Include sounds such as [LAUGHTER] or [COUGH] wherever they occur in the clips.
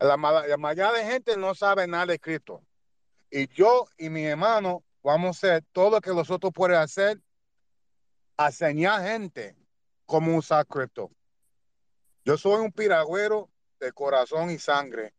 La, mayoría de gente no sabe nada de cripto. Y yo y mi hermano vamos a hacer todo lo que nosotros pueden hacer a enseñar gente cómo usar cripto. Yo soy un piragüero de corazón y sangre.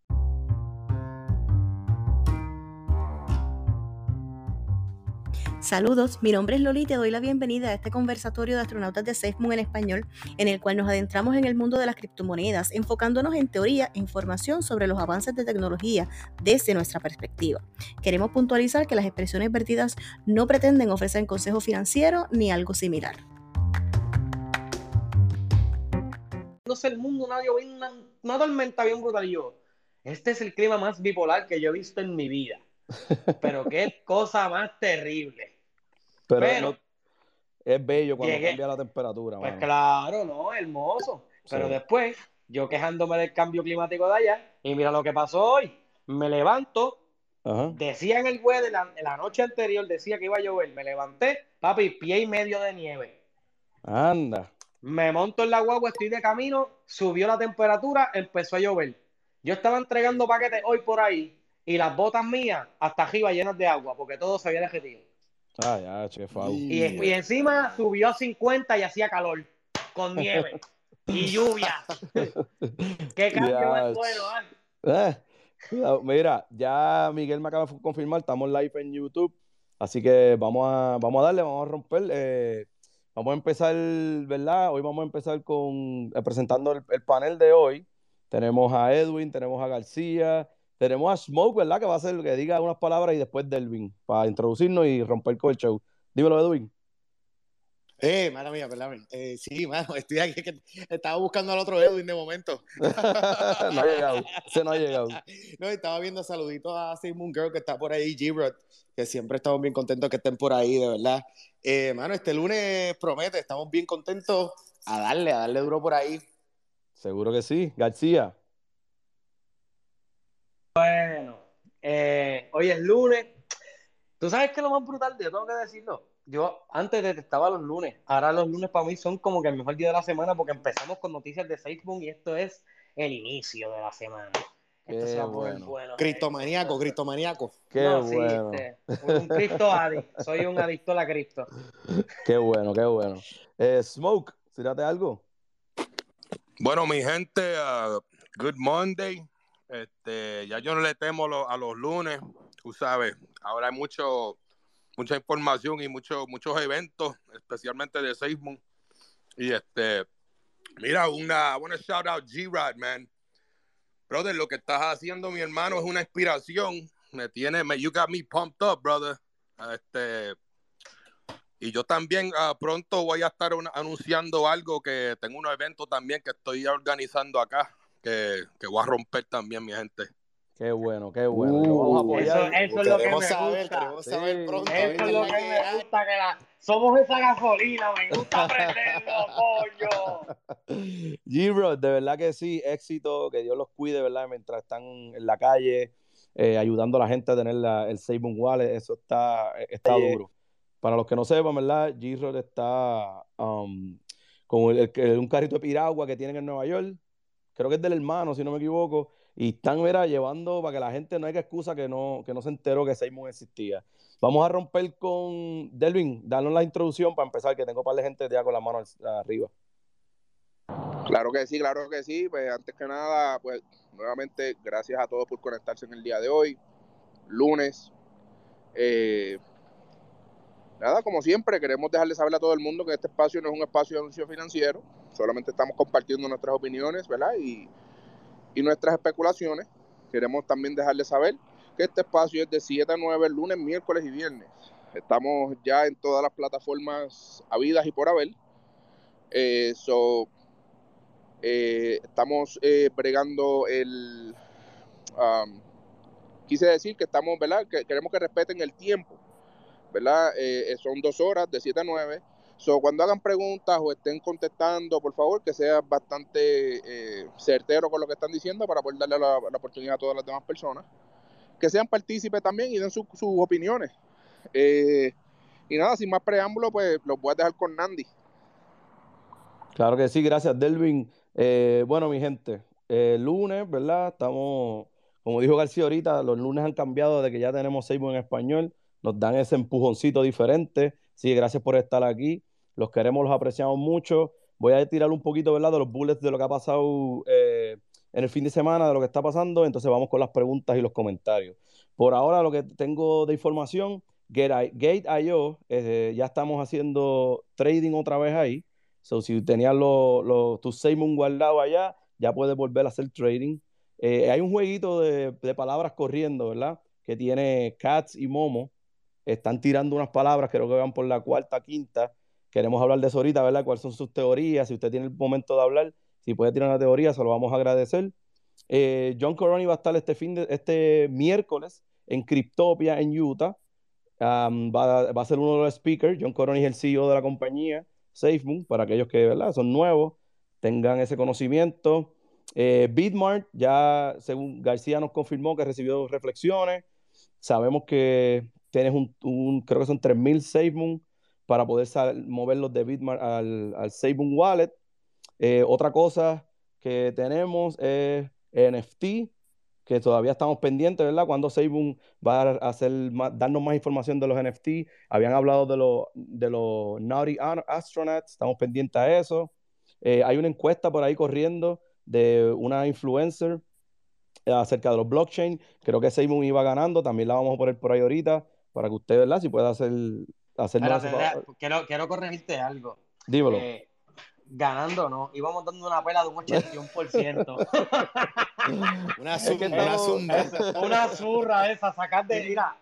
Saludos, mi nombre es Loli y te doy la bienvenida a este conversatorio de astronautas de SafeMoon en español, en el cual nos adentramos en el mundo de las criptomonedas, enfocándonos en teoría e información sobre los avances de tecnología desde nuestra perspectiva. Queremos puntualizar que las expresiones vertidas no pretenden ofrecer consejo financiero ni algo similar. No sé el mundo, nadie una, una tormenta bien brutal. Yo, este es el clima más bipolar que yo he visto en mi vida. [LAUGHS] Pero qué cosa más terrible. Pero, es bello cuando cambia la temperatura. Pues claro, no, hermoso. Pero después, yo quejándome del cambio climático de allá, y mira lo que pasó hoy. Me levanto, decía en el web de la, la, noche anterior, decía que iba a llover. Me levanté, papi, pie y medio de nieve. Anda. Me monto en la guagua, estoy de camino, subió la temperatura, empezó a llover. Yo estaba entregando paquetes hoy por ahí y las botas mías hasta arriba llenas de agua, porque todo se había derretido. Ah. Y, y, encima subió a 50 y hacía calor, con nieve y [LAUGHS] lluvia. Qué cambio bueno, ¿eh? Mira, ya Miguel me acaba de confirmar, estamos live en YouTube, así que vamos a, vamos a darle, vamos a romper. Eh, vamos a empezar, ¿verdad? Hoy vamos a empezar con eh, presentando el panel de hoy. Tenemos a Edwin, tenemos a García, tenemos a Smoke, ¿verdad? Que va a ser que diga unas palabras y después Delvin, para introducirnos y romper con el show. Dímelo, Edwin. Eh, mala mía, perdón. Eh, sí, mano, estoy aquí que estaba buscando al otro Edwin de momento. [LAUGHS] no ha llegado, se no ha llegado. No, estaba viendo saluditos a Simon Girl que está por ahí, G-Rod, que siempre estamos bien contentos que estén por ahí, de verdad. Eh, mano, este lunes promete, estamos bien contentos a darle, a darle duro por ahí. Seguro que sí. García. Bueno, eh, hoy es lunes. ¿Tú sabes qué es lo más brutal? Yo tengo que decirlo. Yo antes detestaba los lunes. Ahora los lunes para mí son como que el mejor día de la semana porque empezamos con noticias de Facebook y esto es el inicio de la semana. Esto qué bueno. bueno. Cristomaníaco, cristomaníaco. Qué bueno. un cripto adicto. Soy un adicto a la cripto. Qué bueno, qué bueno. Eh, Smoke, ¿sírate algo? Bueno, mi gente, uh, good Monday. Este, ya yo no le temo a los lunes, tú sabes, ahora hay mucho, mucha información y mucho, muchos eventos, especialmente de Seismon. Y este, mira, una buena shout out G-Rod, man. Brother, lo que estás haciendo, mi hermano, es una inspiración. Me tiene, me, you got me pumped up, brother. Este, y yo también uh, pronto voy a estar anunciando algo que tengo un evento también que estoy organizando acá que, que voy a romper también, mi gente. Qué bueno, qué bueno. Uh, eso, eso, es lo que me saber, gusta. Queremos saber pronto. Eso es lo que me gusta, que la, somos esa gasolina, me gusta aprenderlo, [LAUGHS] pollo. G-Bro, de verdad que sí, éxito, que Dios los cuide, ¿verdad? Mientras están en la calle, eh, ayudando a la gente a tener la, el Save Wallet, eso está, está duro. Para los que no sepan, ¿verdad? G-Rod está um, con el, un carrito de piragua que tienen en Nueva York, creo que es del hermano, si no me equivoco, y están, mira, llevando para que la gente no haya excusa que no, que no se enteró que Seymour existía. Vamos a romper con Delvin, darnos la introducción para empezar, que tengo un par de gente ya con la mano arriba. Claro que sí, claro que sí. Pues antes que nada, pues nuevamente gracias a todos por conectarse en el día de hoy, lunes. Eh, nada, como siempre, queremos dejarle saber a todo el mundo que este espacio no es un espacio de anuncio financiero, solamente estamos compartiendo nuestras opiniones, ¿verdad? Y, nuestras especulaciones. Queremos también dejarles saber que este espacio es de 7 a 9, lunes, miércoles y viernes. Estamos ya en todas las plataformas habidas y por haber. Eh, eh, estamos eh, bregando el... Um, quise decir que estamos, ¿verdad? Que queremos que respeten el tiempo, ¿verdad? Eh, son dos horas de 7 a 9 So, cuando hagan preguntas o estén contestando, por favor, que sea bastante eh, certero con lo que están diciendo para poder darle la, oportunidad a todas las demás personas. Que sean partícipes también y den sus opiniones. Eh, y nada, sin más preámbulo, pues los voy a dejar con Nandi. Claro que sí, gracias Delvin. Eh, bueno, mi gente, eh, lunes, ¿verdad? Estamos, como dijo García ahorita, los lunes han cambiado de que ya tenemos Facebook en español, nos dan ese empujoncito diferente. Sí, gracias por estar aquí. Los queremos, los apreciamos mucho. Voy a tirar un poquito, ¿verdad? De los bullets de lo que ha pasado eh, en el fin de semana, de lo que está pasando. Entonces vamos con las preguntas y los comentarios. Por ahora, lo que tengo de información, Gate.io, eh, ya estamos haciendo trading otra vez ahí. So, si tenías los, los, tus Seymour guardados allá, ya puedes volver a hacer trading. Eh, hay un jueguito de, de, palabras corriendo, ¿verdad? Que tiene Cats y Momo. Están tirando unas palabras, creo que van por la cuarta, quinta Queremos hablar de eso ahorita, ¿verdad? ¿Cuáles son sus teorías? Si usted tiene el momento de hablar, si puede tirar una teoría, se lo vamos a agradecer. Eh, John Coroni va a estar este, fin este miércoles en Cryptopia en Utah. va, a ser uno de los speakers. John Coroni es el CEO de la compañía SafeMoon, para aquellos que ¿verdad? son nuevos, tengan ese conocimiento. Eh, Bitmart, ya según García nos confirmó que recibió reflexiones. Sabemos que tienes un, un creo que son 3.000 SafeMoon para poder moverlos de Bitmart al, al Wallet. Eh, otra cosa que tenemos es NFT, que todavía estamos pendientes, ¿verdad? Cuando SafeBoom va a hacer darnos más información de los NFT. Habían hablado de los de los Naughty Astronauts, estamos pendientes a eso. Eh, hay una encuesta por ahí corriendo de una influencer acerca de los blockchain. Creo que SafeBoom iba ganando, también la vamos a poner por ahí ahorita para que usted, ¿verdad? Si pueda hacer quiero, quiero corregirte algo. Dímelo. Eh, ganando, ¿no? Íbamos dando una pela de un 81%. [LAUGHS] una, zurra, una, zurra esa, sacar de, mira,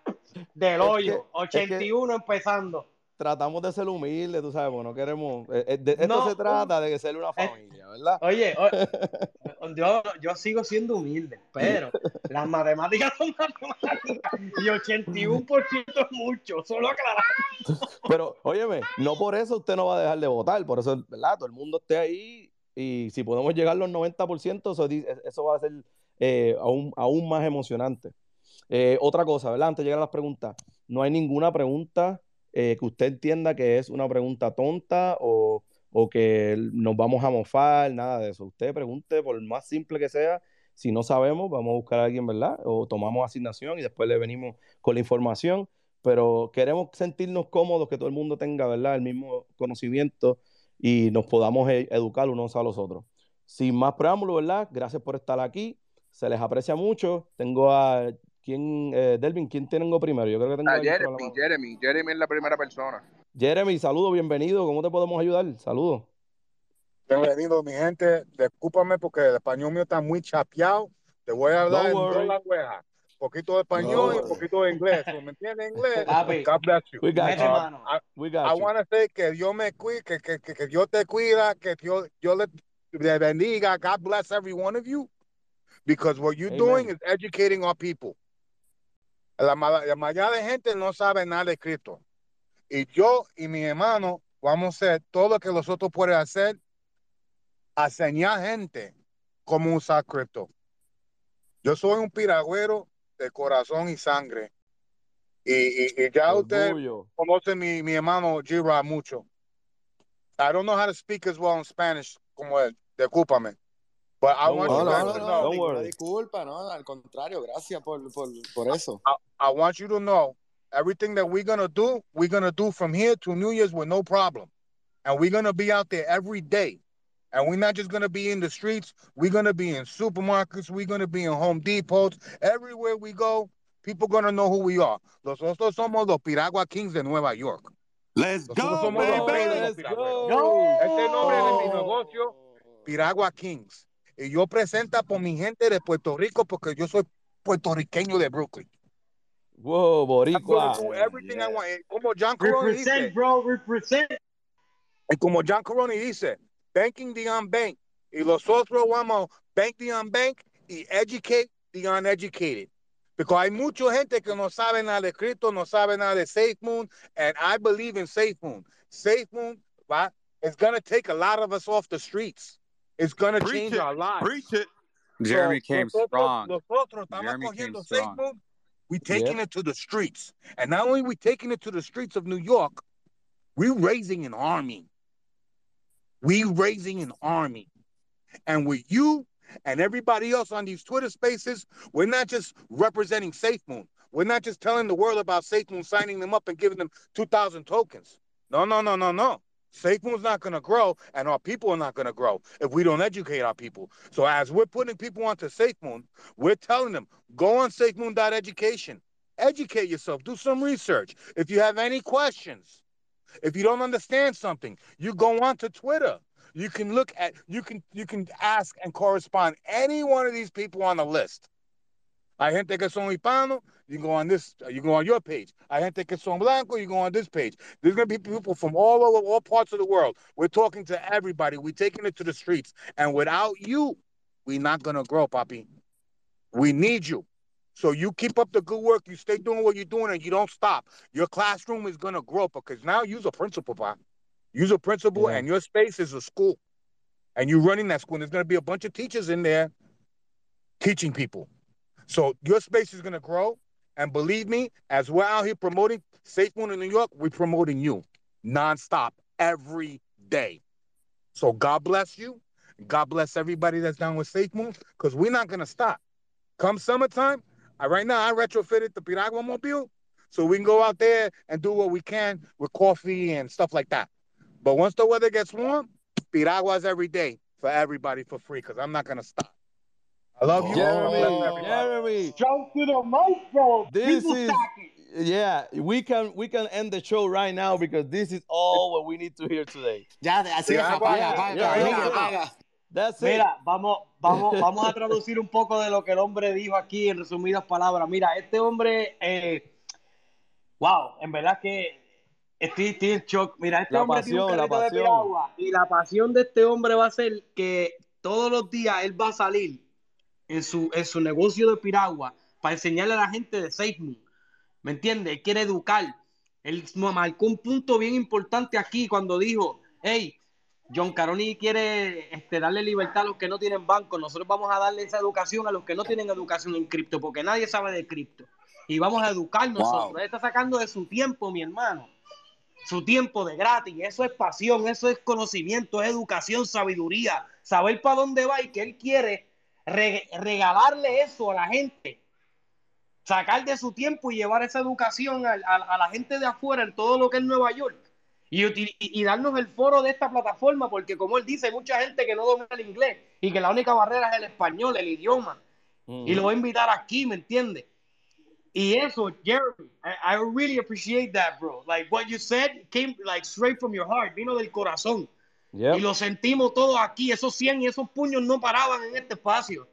del hoyo. 81 empezando tratamos de ser humildes, tú sabes, no queremos. Eh, eh, de, esto se trata de ser una familia, ¿verdad? Oye, [LAUGHS] yo, sigo siendo humilde, pero las matemáticas son matemáticas y 81% es mucho, solo aclarando. Pero, óyeme, no por eso usted no va a dejar de votar, por eso, ¿verdad? Todo el mundo esté ahí y si podemos llegar a los 90%, eso, eso va a ser eh, aún, aún más emocionante. otra cosa, ¿verdad? Antes de llegar a las preguntas, no hay ninguna pregunta eh, que usted entienda que es una pregunta tonta o, o, que nos vamos a mofar, nada de eso. Usted pregunte, por más simple que sea, si no sabemos, vamos a buscar a alguien, ¿verdad? O tomamos asignación y después le venimos con la información, pero queremos sentirnos cómodos, que todo el mundo tenga, ¿verdad? El mismo conocimiento y nos podamos e, educar unos a los otros. Sin más preámbulos, ¿verdad? Gracias por estar aquí. Se les aprecia mucho. Tengo a ¿Quién, eh, Delvin, quién tengo primero? Yo creo que tengo a Jeremy, Jeremy, Jeremy es la primera persona. Jeremy, saludo, bienvenido. ¿Cómo te podemos ayudar? Saludos. Bienvenido, mi gente. Discúlpame porque el español mío está muy chapeado. Te voy a hablar en dos lenguajes. Un poquito de español y un poquito de inglés. ¿Me entiendes inglés? [LAUGHS] God bless you. We got you. I, We got I want to say que Dios me cuide, que, que, que, que Dios te cuida, que Dios, Dios le bendiga. God bless every one of you. Because what you're Amen. doing is educating our people. La, mayoría de gente no sabe nada de cripto. Y yo y mi hermano vamos a hacer todo lo que nosotros pueden hacer a enseñar gente cómo usar cripto. Yo soy un piragüero de corazón y sangre. Y, ya usted conoce mi, mi hermano Gira mucho. I don't know how to speak as well in Spanish como él. Discúlpame. But I want you guys to know. No, disculpa, no, al contrario, gracias por, por, por eso. I, I want you to know everything that we're gonna do, we're gonna do from here to New Year's with no problem. And we're gonna be out there every day. And we're not just gonna be in the streets, we're gonna be in supermarkets, we're gonna be in Home Depots, everywhere we go, people gonna know who we are. Nosotros somos los Piragua Kings de Nueva York. Let's go, baby. Let's go. Este nombre de mi negocio, oh. Piragua Kings. Y yo presenta por mi gente de Puerto Rico porque yo soy puertorriqueño de Brooklyn. Whoa, Boricua. everything yeah. I want. Como John Coroni represent, dice. bro, represent. Y como John Coroni dice, banking the unbanked. Y nosotros vamos bank the unbanked y educate the uneducated. Because hay mucha gente que no sabe nada de cripto, no sabe nada de SafeMoon, and I believe in safe SafeMoon. SafeMoon, right, is going to take a lot of us off the streets. It's going to change it. our lives. Preach it. Jeremy so, came nosotros, strong. Nosotros Jeremy came strong. we taking yep. it to the streets. And not only we taking it to the streets of New York, we're raising an army. We raising an army. And with you and everybody else on these Twitter spaces, we're not just representing SafeMoon. We're not just telling the world about SafeMoon, signing them up and giving them 2,000 tokens. No, no, no, no, no. SafeMoon's not going to grow, and our people are not going to grow if we don't educate our people. So as we're putting people onto SafeMoon, we're telling them, go on SafeMoon.education. Educate yourself. Do some research. If you have any questions, if you don't understand something, you go on to Twitter. You can look at you can you can ask and correspond any one of these people on the list. Gente que son hispano, you can go on this, uh, you go on your page. Hay gente que son blanco, you go on this page. There's gonna be people from all over all parts of the world. We're talking to everybody. We're taking it to the streets. And without you, we're not gonna grow, Papi. We need you. So you keep up the good work. You stay doing what you're doing, and you don't stop. Your classroom is gonna grow because now you're a principal, Pop. You're a principal, yeah. and your space is a school, and you're running that school. And there's gonna be a bunch of teachers in there teaching people. So your space is gonna grow, and believe me, as we're out here promoting Safe Moon in New York, we're promoting you nonstop every day. So God bless you. God bless everybody that's down with Safe Moon, because we're not gonna stop. Come summertime, I, right now, I retrofitted the Piragua mobile so we can go out there and do what we can with coffee and stuff like that. But once the weather gets warm, Piraguas every day for everybody for free because I'm not going to stop. I love you. Jeremy, Jeremy. Jump to the mic, bro. This People is yeah, we can we can end the show right now because this is all what we need to hear today. Ya, así es, apaga, apaga, apaga. That's Mira, vamos, vamos, [LAUGHS] vamos a traducir un poco de lo que el hombre dijo aquí en resumidas palabras. Mira, este hombre, eh, wow, en verdad que estoy, en shock. Mira, este hombre tiene un de piragua y la pasión de este hombre va a ser que todos los días él va a salir en su, en su negocio de piragua para enseñarle a la gente de SafeMoon. ¿Me entiende? Él quiere educar. Él marcó un punto bien importante aquí cuando dijo, hey, John Caroni quiere este, darle libertad a los que no tienen banco. Nosotros vamos a darle esa educación a los que no tienen educación en cripto, porque nadie sabe de cripto. Y vamos a educar nosotros. Él está sacando de su tiempo, mi hermano. Su tiempo de gratis. Eso es pasión, eso es conocimiento, es educación, sabiduría. Saber para dónde va y que él quiere regalarle eso a la gente. Sacar de su tiempo y llevar esa educación a, a la gente de afuera en todo lo que es Nueva York y, darnos el foro de esta plataforma, porque como él dice, hay mucha gente que no domina el inglés y que la única barrera es el español, el idioma. Y lo voy a invitar aquí, ¿me entiendes? Y eso, Jeremy, I, really appreciate that, bro. Like what you said came like straight from your heart, vino del corazón. Y lo sentimos todos aquí. Esos 100 y esos puños no paraban en este espacio.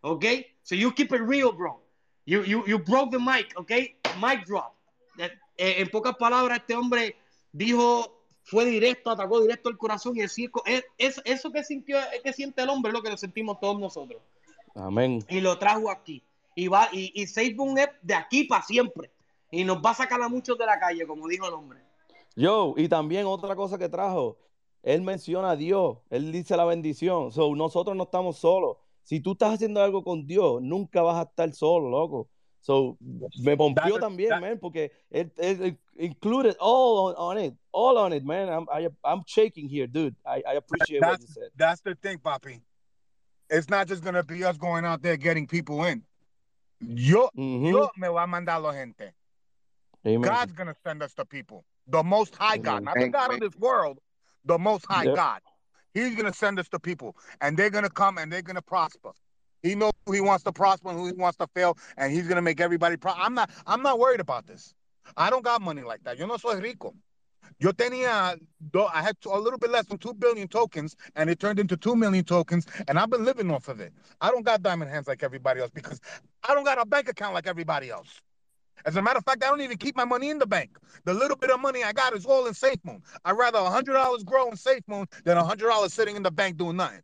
¿Ok? So you keep it real, bro. You, you, you broke the mic, ¿ok? Mic drop. Eh, en pocas palabras, este hombre dijo, fue directo, atacó directo el corazón y el circo. Es, eso que sintió, que siente el hombre es lo que lo sentimos todos nosotros. Amén. Y lo trajo aquí. Y va, y, y es de aquí para siempre. Y nos va a sacar a muchos de la calle, como dijo el hombre. Yo, y también otra cosa que trajo, él menciona a Dios, él dice la bendición. So, nosotros no estamos solos. Si tú estás haciendo algo con Dios, nunca vas a estar solo, loco. So, me pompió también, that, man, porque it, it, it, included all on, on, it, all on it, man. I'm I, I'm shaking here, dude. I, I appreciate what you said. That's the thing, Papi. It's not just gonna be us going out there getting people in. Yo, mm-hmm. yo me va a mandar la gente. Amen. God's gonna send us the people. The Most High God, not the God of this world. The Most High yep. God. He's gonna send us the people, and they're gonna come and they're gonna prosper. He knows who he wants to prosper and who he wants to fail, and he's gonna make everybody. Pro- I'm not. I'm not worried about this. I don't got money like that. Yo no soy rico. Yo tenía, I had a little bit less than 2 billion tokens, and it turned into 2 million tokens, and I've been living off of it. I don't got diamond hands like everybody else because I don't got a bank account like everybody else. As a matter of fact, I don't even keep my money in the bank. The little bit of money I got is all in SafeMoon. I'd rather $100 grow in SafeMoon than $100 sitting in the bank doing nothing.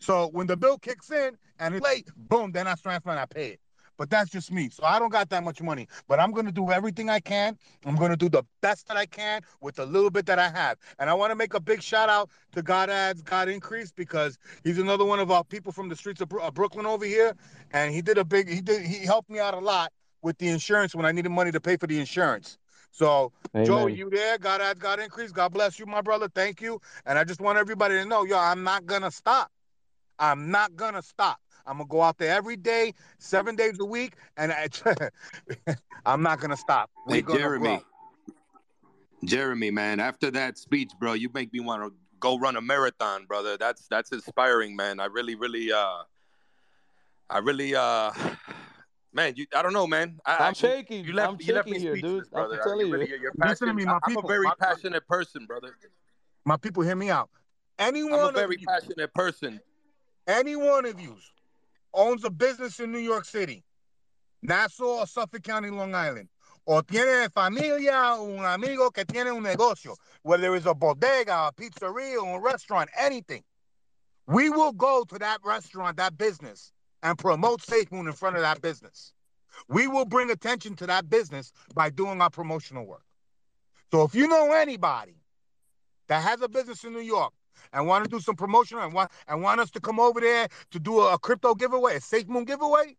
So when the bill kicks in and it's late, boom, then I transfer and I pay it. But that's just me. So I don't got that much money. But I'm going to do everything I can. I'm going to do the best that I can with the little bit that I have. And I want to make a big shout out to God Ads, God Increase, because he's another one of our people from the streets of, of uh, Brooklyn over here. And he did a big, he did, he helped me out a lot with the insurance when I needed money to pay for the insurance. So, Amen. Joe, you there? God ads, God increase. God bless you, my brother. Thank you. And I just want everybody to know, yo, I'm not gonna stop. I'm not gonna stop. I'm gonna go out there every day, seven days a week, and I, [LAUGHS] I'm not gonna stop. We're hey, Jeremy. Grow. Jeremy, man, after that speech, bro, you make me want to go run a marathon, brother. That's that's inspiring, man. I really, really, uh, I really, uh, man, you, I don't know, man. I, am shaking. You left, I'm you left me here, speechless, dude. brother. I'm telling you. Really, you're Listen to me, my people. I'm a very my, passionate person, brother. My people, hear me out. Anyone, I'm a very passionate you, person. Any one of you owns a business in New York City, Nassau or Suffolk County, Long Island, o tiene familia, un amigo que tiene un negocio, whether it's a bodega, a pizzeria, or a restaurant, anything, we will go to that restaurant, that business, and promote SafeMoon in front of that business. We will bring attention to that business by doing our promotional work. So if you know anybody that has a business in New York and want to do some promotion and want and want us to come over there to do a, a crypto giveaway, a SafeMoon giveaway,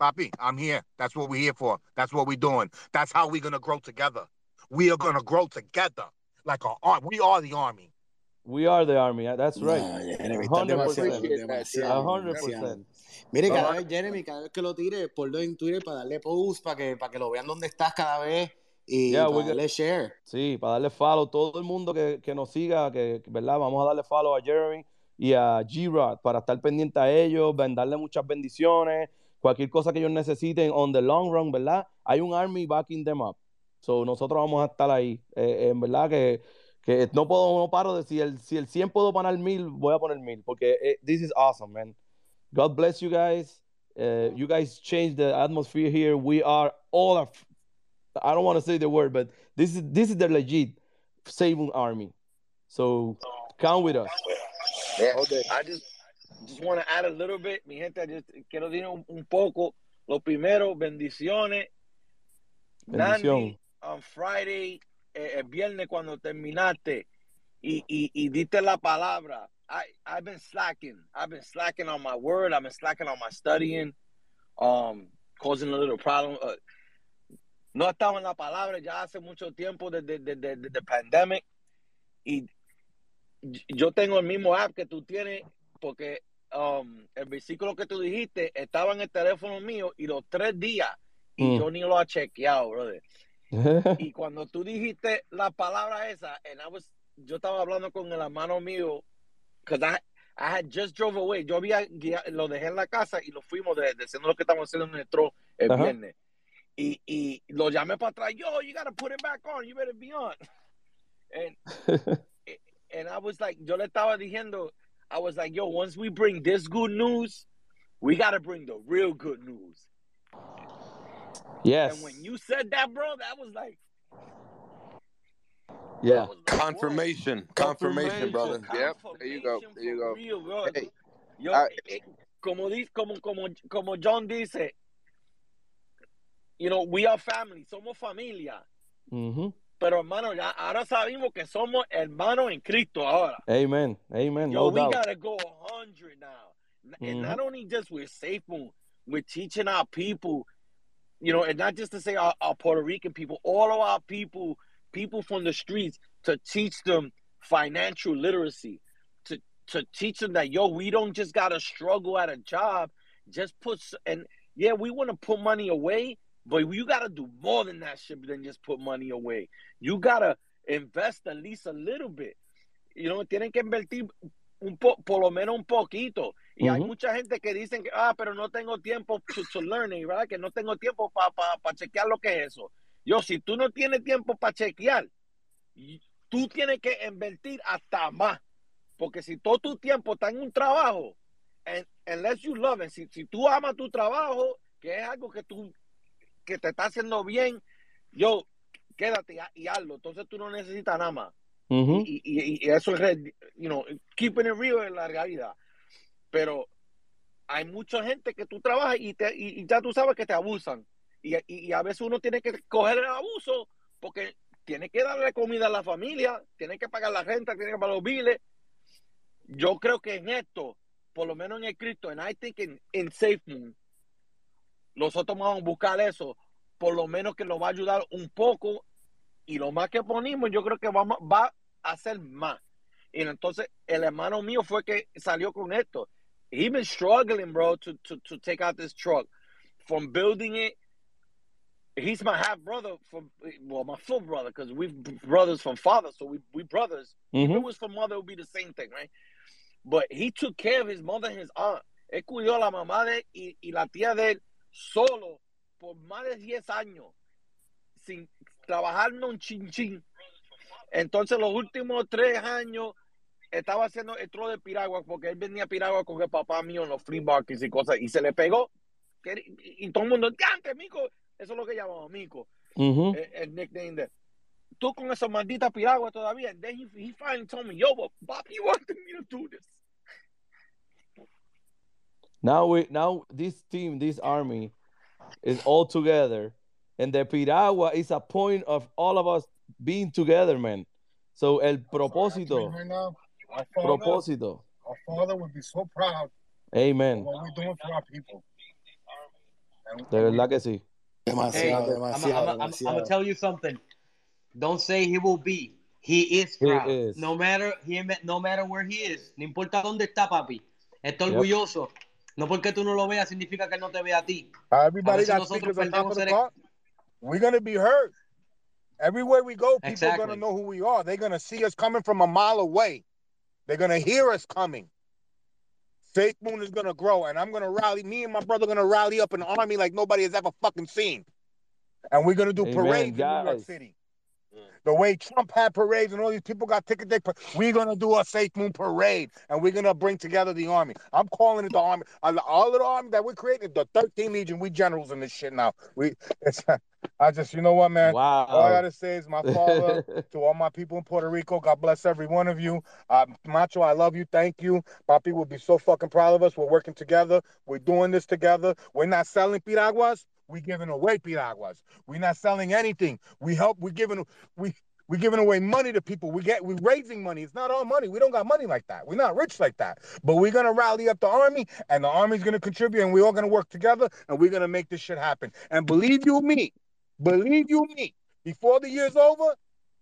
Papi, I'm here. That's what we're here for. That's what we're doing. That's how we're gonna grow together. We are gonna grow together like a army. We are the army. We are the army. That's right. hundred percent. Mire, cada vez, Jeremy, cada vez que lo tire, ponlo en Twitter para darle post, para que, para que lo vean dónde estás cada vez y para darle share. Sí, para darle follow. Todo el mundo que, que nos siga, que, ¿verdad? Vamos a darle follow a Jeremy y a G-Rod para estar pendiente a ellos, darle muchas bendiciones cualquier cosa que ellos necesiten on the long run, ¿verdad? Hay un army backing them up. So, nosotros vamos a estar ahí. Eh, en verdad que, que no puedo, no paro de si el, si el 100 puedo poner mil, voy a poner mil, porque eh, this is awesome, man. God bless you guys. Uh, you guys changed the atmosphere here. We are all, a, I don't want to say the word, but this is this is the legit saving army. So count with us. Yeah, I just just want to add a little bit, mi gente, just quiero decir un, un poco. Lo primero, bendiciones. Bendición. Nandi, on Friday, eh, el viernes cuando terminaste y, y, y diste la palabra, I, I've been slacking. I've been slacking on my word. I've been slacking on my studying, um, causing a little problem. Uh, no estaba en la palabra ya hace mucho tiempo desde de, de, de, de, pandemic y yo tengo el mismo app que tú tienes porque um, el versículo que tú dijiste estaba en el teléfono mío y los tres días y mm. yo ni lo he chequeado, brother. [LAUGHS] y cuando tú dijiste la palabra esa, and I was, yo estaba hablando con el hermano mío, because I, I had just drove away. Yo había lo dejé en la casa y lo fuimos de, de haciendo lo que estamos haciendo en el metro el uh -huh. viernes. Y, y lo llamé para atrás. Yo, you gotta put it back on. You better be on. And, [LAUGHS] and I was like, yo le estaba diciendo, I was like, yo, once we bring this good news, we got to bring the real good news. Yes. And when you said that, bro, that was like, yeah. Confirmation. confirmation. confirmation, brother. Yep. There you go. There you go. Real, bro. Hey, yo, I, eh, como, como, como, como John dice, you know, we are family. Somos familia. Mm-hmm. Pero hermano, ya ahora sabemos que somos hermanos en Cristo ahora. Amen. Amen. Yo, no we doubt. gotta go 100 now. Mm-hmm. And not only just with Safe Moon, we're teaching our people, you know, and not just to say our, our Puerto Rican people, all of our people, people from the streets, to teach them financial literacy, to to teach them that yo, we don't just gotta struggle at a job, just put and yeah, we want to put money away, but you got to do more than that shit than just put money away. You got to invest at least a little bit. You know, tienen que invertir un po, por lo menos un poquito. Y uh -huh. hay mucha gente que dicen que, ah, pero no tengo tiempo to, to learning, ¿verdad? Que no tengo tiempo para pa, pa chequear lo que es eso. Yo, si tú no tienes tiempo para chequear, tú tienes que invertir hasta más. Porque si todo tu tiempo está en un trabajo, and, unless you love it, si, si tú amas tu trabajo, que es algo que tú que te está haciendo bien, yo, quédate y, hazlo. Entonces tú no necesitas nada más. Uh -huh. y, y, y, eso es, you know, keeping it real en la realidad. Pero hay mucha gente que tú trabajas y, te, y, ya tú sabes que te abusan. Y, a veces uno tiene que coger el abuso porque tiene que darle comida a la familia, tiene que pagar la renta, tiene que pagar los biles. Yo creo que en esto, por lo menos en el Cristo, and I think in, in Safe Moon, nosotros vamos a buscar eso, por lo menos que nos va a ayudar un poco y lo más que ponimos yo creo que va a hacer más. Y entonces el hermano mío fue que salió con esto. he been struggling, bro, to, to, to take out this truck. From building it, he's my half brother from well, my full brother, because we brothers from father, so we we brothers. Mm-hmm. If it was from mother, it would be the same thing, right? But he took care of his mother and his aunt. Él cuidó la mamá de y, y la tía de él solo por más de 10 años, sin trabajar un chin chin. Entonces, los últimos tres años estaba haciendo el tro de piragua porque él venía a piragua con el papá mío en los free markets y cosas y se le pegó. Y, todo el mundo, ¡Diante, Mico! Eso es lo que llamamos Mico. Uh-huh. el, el, nickname de Tú con esa maldita piragua todavía. And then he, he finally told me, yo, but Bob, you wanted me to do this. Now we now this team, this army is all together. And the piragua is a point of all of us being together, man. So el propósito. Right now, our father, propósito. Our father would be so proud. Amen. What we're doing for our people. De verdad que sí. Demasiado, hey, demasiado, I'm, I'm, I'm, I'm, gonna tell you something. Don't say he will be. He is proud. He is. No matter he, no matter where he is. No importa dónde está, papi. Está orgulloso. Yep. No porque tú no lo veas significa que él no te ve a ti. Everybody got speakers on top of the car. We're gonna be heard. Everywhere we go, people exactly. are gonna know who we are. They're gonna see us coming from a mile away. They're gonna hear us coming. Faith Moon is gonna grow, and I'm gonna rally. Me and my brother gonna rally up an army like nobody has ever fucking seen, and we're gonna do Amen, parades guys. in New York City. The way Trump had parades and all these people got ticket day, we're gonna do a Safe Moon parade and we're gonna bring together the army. I'm calling it the army. All of the army that we created, the 13 Legion, we generals in this shit now. We it's [LAUGHS] I just, you know what, man? Wow. All I gotta say is my father [LAUGHS] to all my people in Puerto Rico. God bless every one of you. Uh, Macho, I love you. Thank you. Papi will be so fucking proud of us. We're working together. We're doing this together. We're not selling piraguas. We giving away piraguas. We're not selling anything. We help. We giving. We we giving away money to people. We get we're raising money. It's not our money. We don't got money like that. We're not rich like that. But we're gonna rally up the army, and the army's gonna contribute, and we're all gonna work together, and we're gonna make this shit happen. And believe you me, believe you me, before the year's over,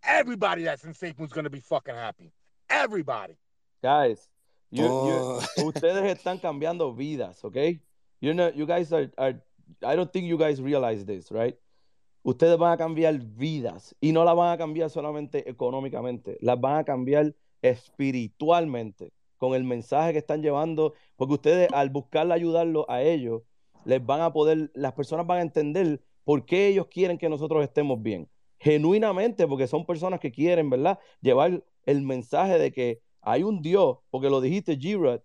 everybody that's in Safe is gonna be fucking happy. Everybody. Guys, you, oh. you, [LAUGHS] ustedes están cambiando vidas, okay? You know, you guys are, are I don't think you guys realize this, right? Ustedes van a cambiar vidas y no las van a cambiar solamente económicamente, las van a cambiar espiritualmente con el mensaje que están llevando, porque ustedes al buscar ayudarlo a ellos, les van a poder, las personas van a entender por qué ellos quieren que nosotros estemos bien. Genuinamente, porque son personas que quieren, ¿verdad? Llevar el mensaje de que hay un Dios, porque lo dijiste, Girard,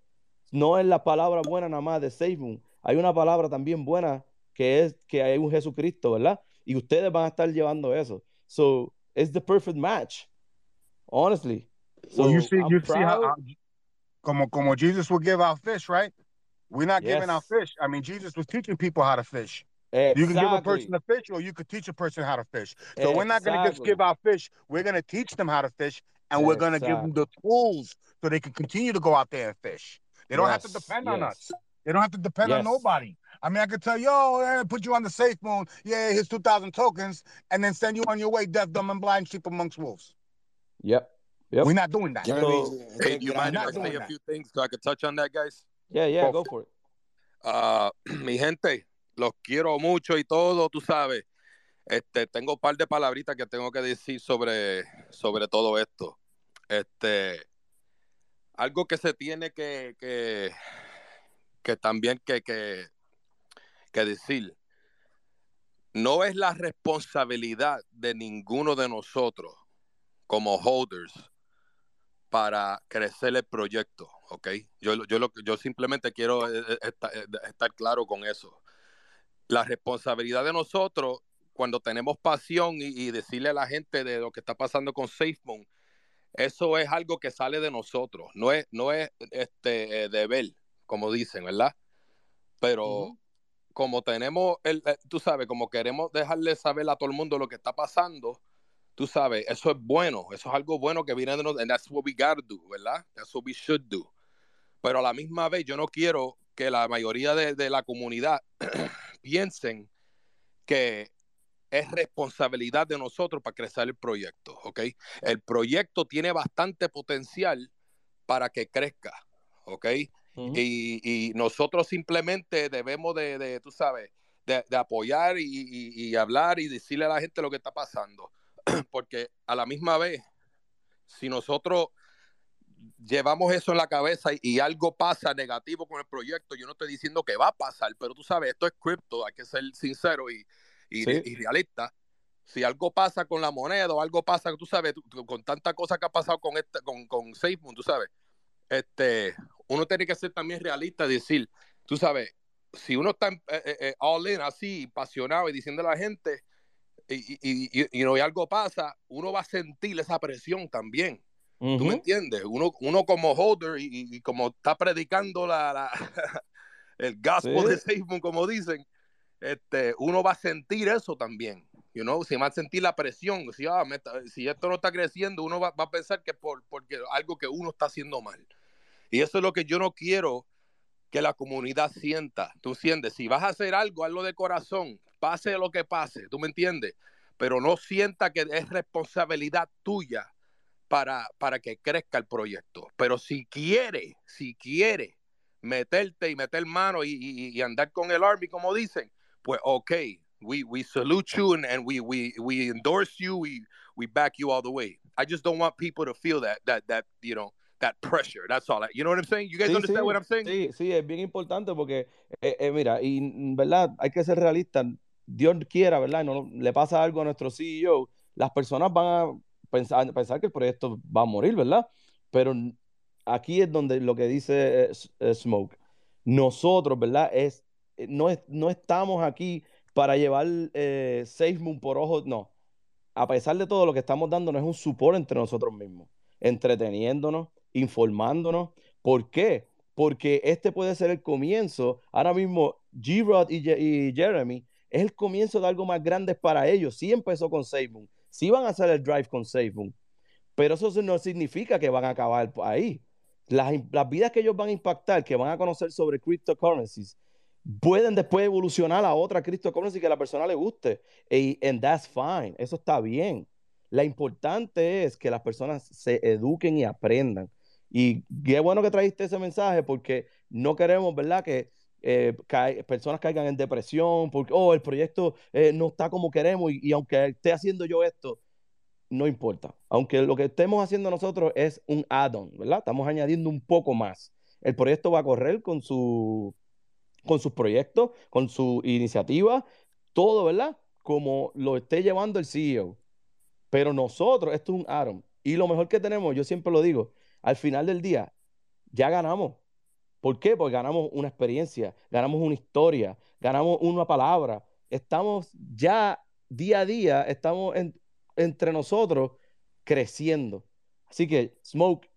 no es la palabra buena nada más de Seifu, hay una palabra también buena que es que hay un Jesucristo, ¿verdad? Y ustedes van a estar llevando eso. So, it's the perfect match. Honestly. So, well, you see, I'm you proud. see how, how como, como Jesus will give out fish, right? We're not yes. giving out fish. I mean, Jesus was teaching people how to fish. Exactly. You can give a person a fish, or you could teach a person how to fish. So exactly. we're not going to just give out fish. We're going to teach them how to fish, and we're going to give them the tools so they can continue to go out there and fish. They don't yes. have to depend yes. on us. They don't have to depend on nobody. I mean, I could tell you, oh, put you on the safe moon. Yeah, here's 2,000 tokens, and then send you on your way, deaf, dumb, and blind sheep amongst wolves. Yep. Yep. We're not doing that. So, hey, do you mind if I say a few things so I could touch on that, guys? Yeah, yeah, go, go for it. Uh, [CLEARS THROAT] mi gente, los quiero mucho y todo, tú sabes. Este, tengo un par de palabritas que tengo que decir sobre, sobre todo esto. Este, algo que se tiene que, que, que también que, que, que decir. No es la responsabilidad de ninguno de nosotros como holders para crecer el proyecto, ¿ok? Yo, yo, yo simplemente quiero eh, eh, eh, estar, claro con eso. La responsabilidad de nosotros, cuando tenemos pasión y, decirle a la gente de lo que está pasando con SafeMoon, eso es algo que sale de nosotros, no es, no es este deber, como dicen, ¿verdad? Pero como tenemos, el, eh, tú sabes, como queremos dejarle saber a todo el mundo lo que está pasando, tú sabes, eso es bueno, eso es algo bueno que viene de nosotros, and that's what we gotta do, ¿verdad? That's what we should do. Pero a la misma vez, yo no quiero que la mayoría de, de la comunidad [CLEARS THROAT] piensen que es responsabilidad de nosotros para crecer el proyecto, ¿ok? El proyecto tiene bastante potencial para que crezca, ¿ok? Y, nosotros simplemente debemos de, de tú sabes, de, apoyar y, hablar y decirle a la gente lo que está pasando. [CLEARS THROAT] Porque a la misma vez, si nosotros llevamos eso en la cabeza y, algo pasa negativo con el proyecto, yo no estoy diciendo que va a pasar, pero tú sabes, esto es cripto, hay que ser sincero y, realista. Si algo pasa con la moneda o algo pasa, tú sabes, con tanta cosa que ha pasado con, este, con, con tú sabes, este, uno tiene que ser también realista y decir, tú sabes, si uno está eh, eh, eh, all in así, apasionado y diciendo a la gente, y, y, y, y, algo pasa, uno va a sentir esa presión también. ¿Tú me entiendes? Uno, uno como holder y, como está predicando la, la [LAUGHS] el gospel de Facebook, como dicen, este, uno va a sentir eso también. You know? Se va a sentir la presión. Si, ah, si esto no está creciendo, uno va, va, a pensar que por porque algo que uno está haciendo mal. Y eso es lo que yo no quiero que la comunidad sienta. ¿Tú entiendes? Si vas a hacer algo, hazlo de corazón, pase lo que pase, ¿tú me entiendes? Pero no sienta que es responsabilidad tuya para, para que crezca el proyecto. Pero si quiere, si quiere meterte y meter mano y, andar con el Army, como dicen, pues ok, we, we salute you and, and we, we, we endorse you, we, we back you all the way. I just don't want people to feel that, that, that, you know, that pressure. That's all. You know what I'm saying? You guys sí, understand sí, what I'm saying? Sí, sí, es bien importante porque, eh, eh, mira, y mm, verdad, hay que ser realistas. Dios quiera, ¿verdad? No le pasa algo a nuestro CEO, las personas van a pensar, pensar que el proyecto va a morir, ¿verdad? Pero aquí es donde lo que dice eh, Smoke. Nosotros, ¿verdad? Es, no, es, no estamos aquí para llevar eh, SafeMoon por ojos, no. A pesar de todo, lo que estamos dando no es un support entre nosotros mismos, entreteniéndonos, informándonos. ¿Por qué? Porque este puede ser el comienzo. Ahora mismo, G-Rod y, Jeremy es el comienzo de algo más grande para ellos. Sí empezó con SafeMoon, sí van a hacer el drive con SafeMoon, pero eso no significa que van a acabar ahí. Las, las, vidas que ellos van a impactar, que van a conocer sobre cryptocurrencies, pueden después evolucionar a otra cryptocurrency que a la persona le guste. Y and that's fine, eso está bien. La importante es que las personas se eduquen y aprendan. Y qué bueno que trajiste ese mensaje porque no queremos, ¿verdad? Que eh, personas caigan en depresión porque, oh, el proyecto eh, no está como queremos y, aunque esté haciendo yo esto, no importa. Aunque lo que estemos haciendo nosotros es un add-on, ¿verdad? Estamos añadiendo un poco más. El proyecto va a correr con, su, con sus proyectos, con su iniciativa, todo, ¿verdad? Como lo esté llevando el CEO. Pero nosotros, esto es un add-on. Y lo mejor que tenemos, yo siempre lo digo, al final del día, ya ganamos. ¿Por qué? Porque ganamos una experiencia, ganamos una historia, ganamos una palabra. Estamos ya día a día, estamos entre nosotros creciendo. Así que, Smoke,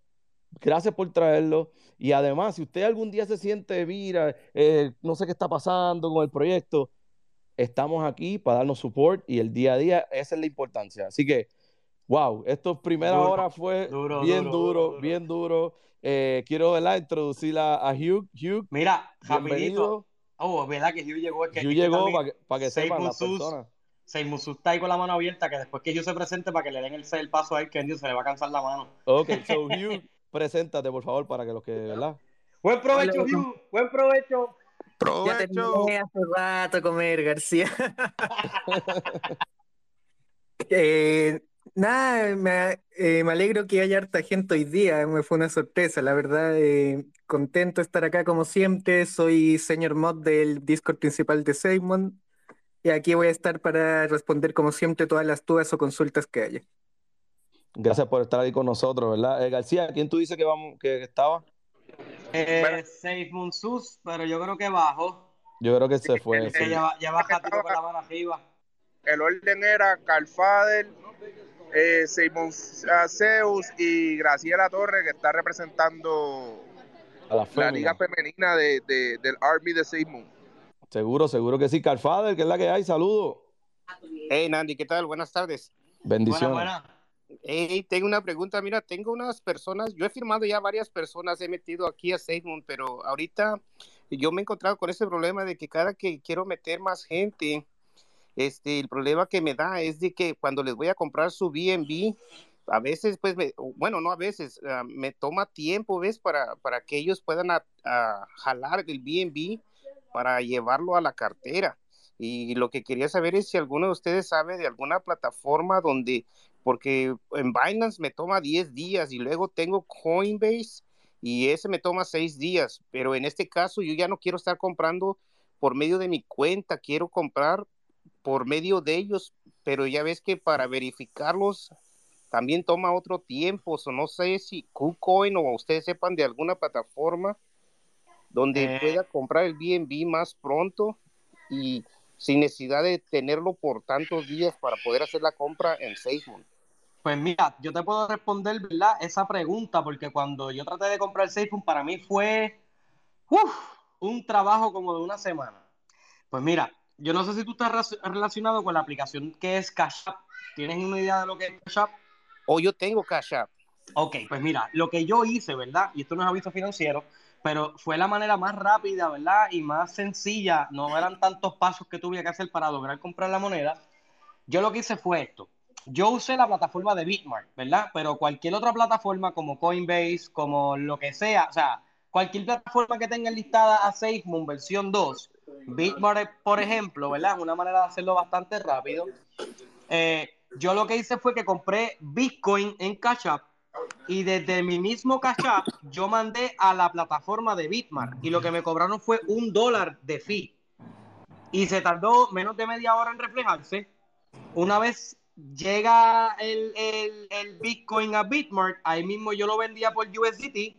gracias por traerlo. Y además, si usted algún día se siente, mira, eh, no sé qué está pasando con el proyecto, estamos aquí para darnos support y el día a día, esa es la importancia. Así que, wow, esto primera hora fue bien duro, bien duro. Eh, quiero ¿verdad? introducir a, Hugh. Hugh. Mira, rapidito. Oh, ¿verdad que Hugh llegó? que Hugh llegó para que, para que sepan las personas. Seymour está ahí con la mano abierta, que después que Hugh se presente para que le den el, el paso a él, que se le va a cansar la mano. Ok, so [LAUGHS] Hugh, preséntate por favor para que los que, ¿verdad? Buen provecho, Hugh. Buen provecho. Provecho. Ya hace rato comer, García. [LAUGHS] [LAUGHS] eh, Nada, me, eh, me, alegro que haya harta gente hoy día, me fue una sorpresa, la verdad, eh, contento de estar acá como siempre, soy señor mod del Discord principal de Simon y aquí voy a estar para responder como siempre todas las dudas o consultas que haya. Gracias por estar ahí con nosotros, ¿verdad? Eh, García, ¿quién tú dices que, vamos, que estaba? Eh, Sus, pero yo creo que bajo. Yo creo que se fue. Ya, ya baja mano arriba. El orden era Calfader, eh, Simon Zeus y Graciela Torres, que está representando a la, liga femenina de, del Army de Simon. Seguro, seguro que sí. Carfader, que es la que hay, saludos. Hey, Nandi, ¿qué tal? Buenas tardes. Bendiciones. Hey, tengo una pregunta. Mira, tengo unas personas, yo he firmado ya varias personas, he metido aquí a SafeMoon, pero ahorita yo me he encontrado con ese problema de que cada que quiero meter más gente, este, el problema que me da es de que cuando les voy a comprar su BNB, a veces, pues, bueno, no a veces, ah, me toma tiempo, ¿ves? Para, para que ellos puedan a, jalar el BNB para llevarlo a la cartera. Y lo que quería saber es si alguno de ustedes sabe de alguna plataforma donde, porque en Binance me toma 10 días y luego tengo Coinbase y ese me toma 6 días, pero en este caso yo ya no quiero estar comprando por medio de mi cuenta, quiero comprar por medio de ellos, pero ya ves que para verificarlos también toma otro tiempo, o no sé si KuCoin o ustedes sepan de alguna plataforma donde eh. pueda comprar el BNB más pronto y sin necesidad de tenerlo por tantos días para poder hacer la compra en SafeMoon. Pues mira, yo te puedo responder, ¿verdad? Esa pregunta, porque cuando yo traté de comprar SafeMoon, para mí fue un trabajo como de una semana. Pues mira, yo no sé si tú estás relacionado con la aplicación que es Cash App. ¿Tienes una idea de lo que es Cash App? O yo tengo Cash App. Ok, pues mira, lo que yo hice, ¿verdad? Y esto no es aviso financiero, pero fue la manera más rápida, ¿verdad? Y más sencilla, no eran tantos pasos que tuve que hacer para lograr comprar la moneda. Yo lo que hice fue esto. Yo usé la plataforma de Bitmark, ¿verdad? Pero cualquier otra plataforma como Coinbase, como lo que sea, o sea, cualquier plataforma que tenga listada a SafeMoon versión 2, Bitmark, por ejemplo, ¿verdad? Es una manera de hacerlo bastante rápido. Eh, yo lo que hice fue que compré Bitcoin en Cash App y desde mi mismo Cash App yo mandé a la plataforma de Bitmark y lo que me cobraron fue un dólar de fee. Y se tardó menos de media hora en reflejarse. Una vez llega el, el Bitcoin a Bitmark, ahí mismo yo lo vendía por USDT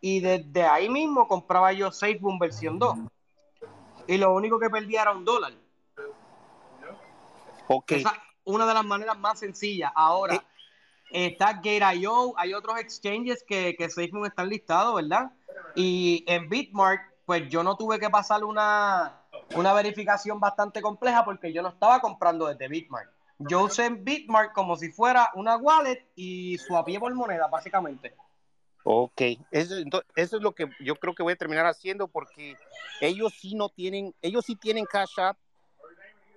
y desde ahí mismo compraba yo SafeBoom versión 2 y lo único que perdía era un dólar. Ok. Esa una de las maneras más sencillas. Ahora, eh. está Gate.io, hay otros exchanges que, que SafeMoon están listados, ¿verdad? Y en Bitmark, pues yo no tuve que pasar una, una verificación bastante compleja porque yo no estaba comprando desde Bitmark. Yo usé Bitmark como si fuera una wallet y swapié por moneda, básicamente. Ok, eso, eso, es lo que yo creo que voy a terminar haciendo porque ellos sí no tienen, ellos sí tienen Cash App,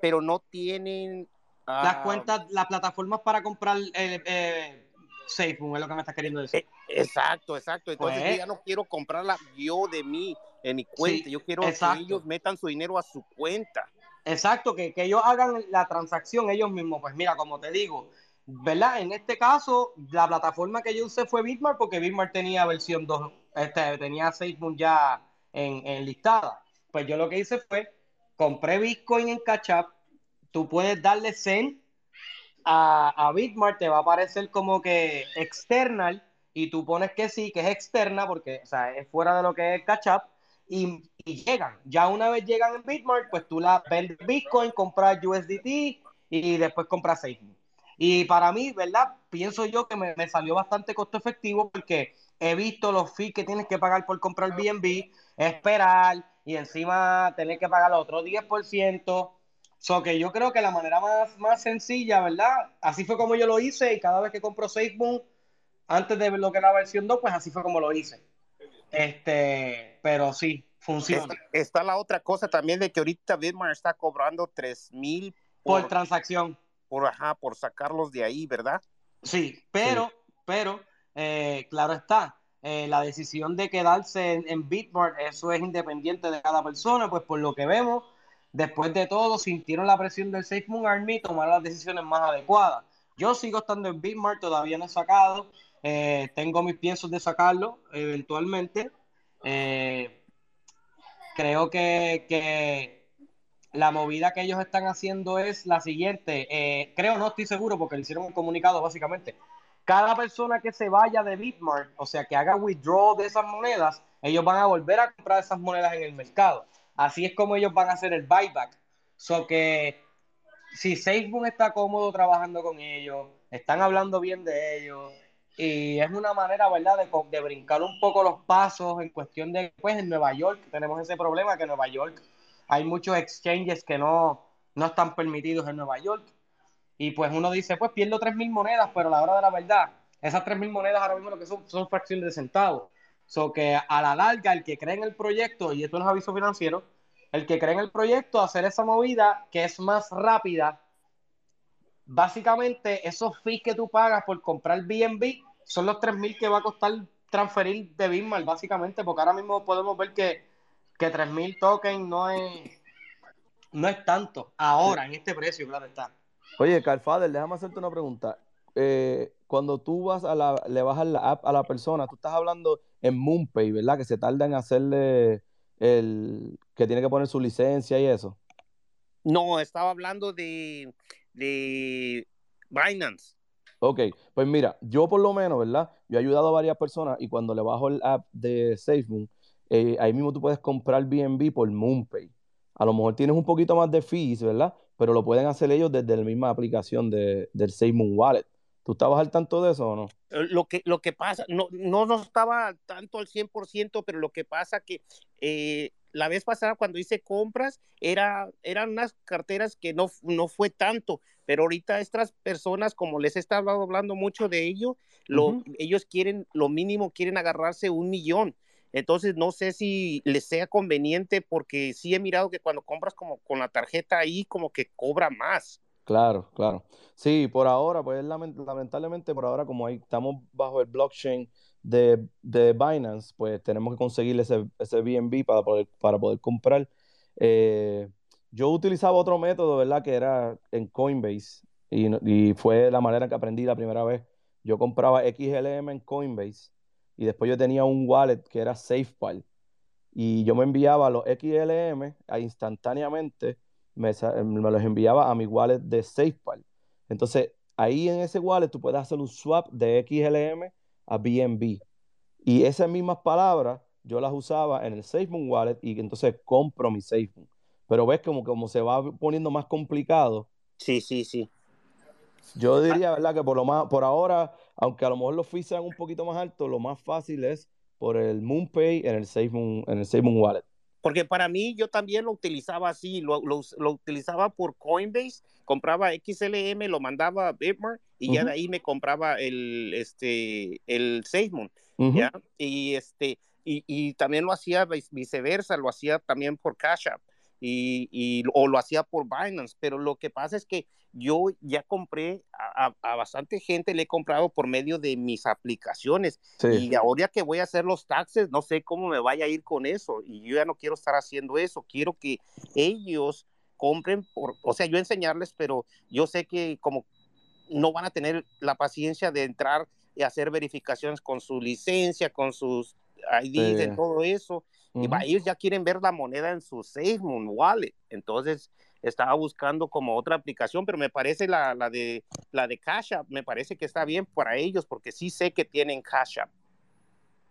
pero no tienen... las ah, cuentas, las plataformas para comprar eh, eh, SafeMoon, es lo que me estás queriendo decir. Eh, exacto, exacto. Entonces yo pues ya no quiero comprarla yo de mí, en mi cuenta. yo quiero que ellos metan su dinero a su cuenta. Exacto, que, que ellos hagan la transacción ellos mismos. Pues mira, como te digo, ¿verdad? En este caso, la plataforma que yo usé fue Bitmark porque Bitmark tenía versión 2, este, tenía SafeMoon ya en, en, listada. Pues yo lo que hice fue, compré Bitcoin en Catch tú puedes darle send a, a Bitmark, te va a aparecer como que external y tú pones que sí, que es externa porque, o sea, es fuera de lo que es Catch y, llegan. Ya una vez llegan en Bitmark, pues tú la vendes Bitcoin, compras USDT y después compras SafeMoon. Y para mí, ¿verdad? Pienso yo que me, salió bastante costo efectivo porque he visto los fees que tienes que pagar por comprar BNB, esperar y encima tener que pagar otro 10%. So que yo creo que la manera más, más sencilla, ¿verdad? Así fue como yo lo hice y cada vez que compro SafeMoon, antes de lo que era la versión 2, pues así fue como lo hice. Este, pero sí, funciona. Está, la otra cosa también de que ahorita Bitmar está cobrando 3 mil por transacción por, ajá, por sacarlos de ahí, ¿verdad? Sí, pero, pero, eh, claro está, eh, la decisión de quedarse en, en Bitmark, eso es independiente de cada persona, pues por lo que vemos, después de todo, sintieron la presión del Safe Moon Army y tomaron las decisiones más adecuadas. Yo sigo estando en Bitmark, todavía no he sacado, eh, tengo mis piensos de sacarlo eventualmente. creo que, que la movida que ellos están haciendo es la siguiente. Eh, creo, no estoy seguro porque le hicieron un comunicado básicamente. Cada persona que se vaya de Bitmark, o sea, que haga withdraw de esas monedas, ellos van a volver a comprar esas monedas en el mercado. Así es como ellos van a hacer el buyback. So que si Facebook está cómodo trabajando con ellos, están hablando bien de ellos, y es una manera, ¿verdad?, de, de brincar un poco los pasos en cuestión de, pues, en Nueva York tenemos ese problema que Nueva York hay muchos exchanges que no, no están permitidos en Nueva York. Y pues uno dice, pues pierdo 3.000 monedas, pero la hora de la verdad, esas 3.000 monedas ahora mismo lo que son son fracciones de centavos. So que a la larga, el que cree en el proyecto, y esto no es aviso financiero, el que cree en el proyecto, hacer esa movida que es más rápida, básicamente esos fees que tú pagas por comprar BNB son los 3.000 que va a costar transferir de Bismarck, básicamente, porque ahora mismo podemos ver que, que 3.000 tokens no es, no es tanto ahora en este precio, claro está. Oye, Carfader, déjame hacerte una pregunta. Eh, cuando tú vas a la, le bajas la app a la persona, tú estás hablando en MoonPay, ¿verdad? Que se tarda en hacerle el que tiene que poner su licencia y eso. No, estaba hablando de, de Binance. Ok, pues mira, yo por lo menos, ¿verdad? Yo he ayudado a varias personas y cuando le bajo el app de SafeMoon, eh, ahí mismo tú puedes comprar BNB por MoonPay. A lo mejor tienes un poquito más de fees, ¿verdad? Pero lo pueden hacer ellos desde la misma aplicación de, del SafeMoon Wallet. ¿Tú estabas al tanto de eso o no? Eh, lo que, lo que pasa, no, no, no estaba tanto al 100%, pero lo que pasa que eh, la vez pasada cuando hice compras era, eran unas carteras que no, no fue tanto, pero ahorita estas personas, como les he estado hablando mucho de ello, lo, ellos quieren, lo mínimo quieren agarrarse un millón. Entonces no sé si les sea conveniente porque sí he mirado que cuando compras como con la tarjeta ahí como que cobra más. Claro, claro. Sí, por ahora, pues lamentablemente por ahora como estamos bajo el blockchain de, de Binance, pues tenemos que conseguir ese, ese BNB para poder, para poder comprar. Eh, yo utilizaba otro método, ¿verdad? Que era en Coinbase y, y, fue la manera que aprendí la primera vez. Yo compraba XLM en Coinbase y después yo tenía un wallet que era SafePal y yo me enviaba los XLM a instantáneamente, me, me los enviaba a mi wallet de SafePal. Entonces, ahí en ese wallet tú puedes hacer un swap de XLM a BNB. Y esas mismas palabras yo las usaba en el SafeMoon Wallet y entonces compro mi SafeMoon. Pero ves como, como se va poniendo más complicado. Sí, sí, sí. Yo diría, ¿verdad? Que por lo más, por ahora, aunque a lo mejor los fees sean un poquito más altos, lo más fácil es por el MoonPay en el SafeMoon, en el SafeMoon Wallet. Porque para mí yo también lo utilizaba así, lo, lo, utilizaba por Coinbase, compraba XLM, lo mandaba a Bitmart y ya de ahí me compraba el, este, el SafeMoon, ¿ya? Y, este, y, y, también lo hacía viceversa, lo hacía también por Cash App y, y, o lo hacía por Binance, pero lo que pasa es que yo ya compré a, a, bastante gente, le he comprado por medio de mis aplicaciones. Y ahora que voy a hacer los taxes, no sé cómo me vaya a ir con eso y yo ya no quiero estar haciendo eso, quiero que ellos compren, por, o sea, yo enseñarles, pero yo sé que como no van a tener la paciencia de entrar y hacer verificaciones con su licencia, con sus IDs, y todo eso, y ellos ya quieren ver la moneda en su SafeMoon Wallet. Entonces, estaba buscando como otra aplicación, pero me parece la, la, de, la de Cash App, me parece que está bien para ellos, porque sí sé que tienen Cash App.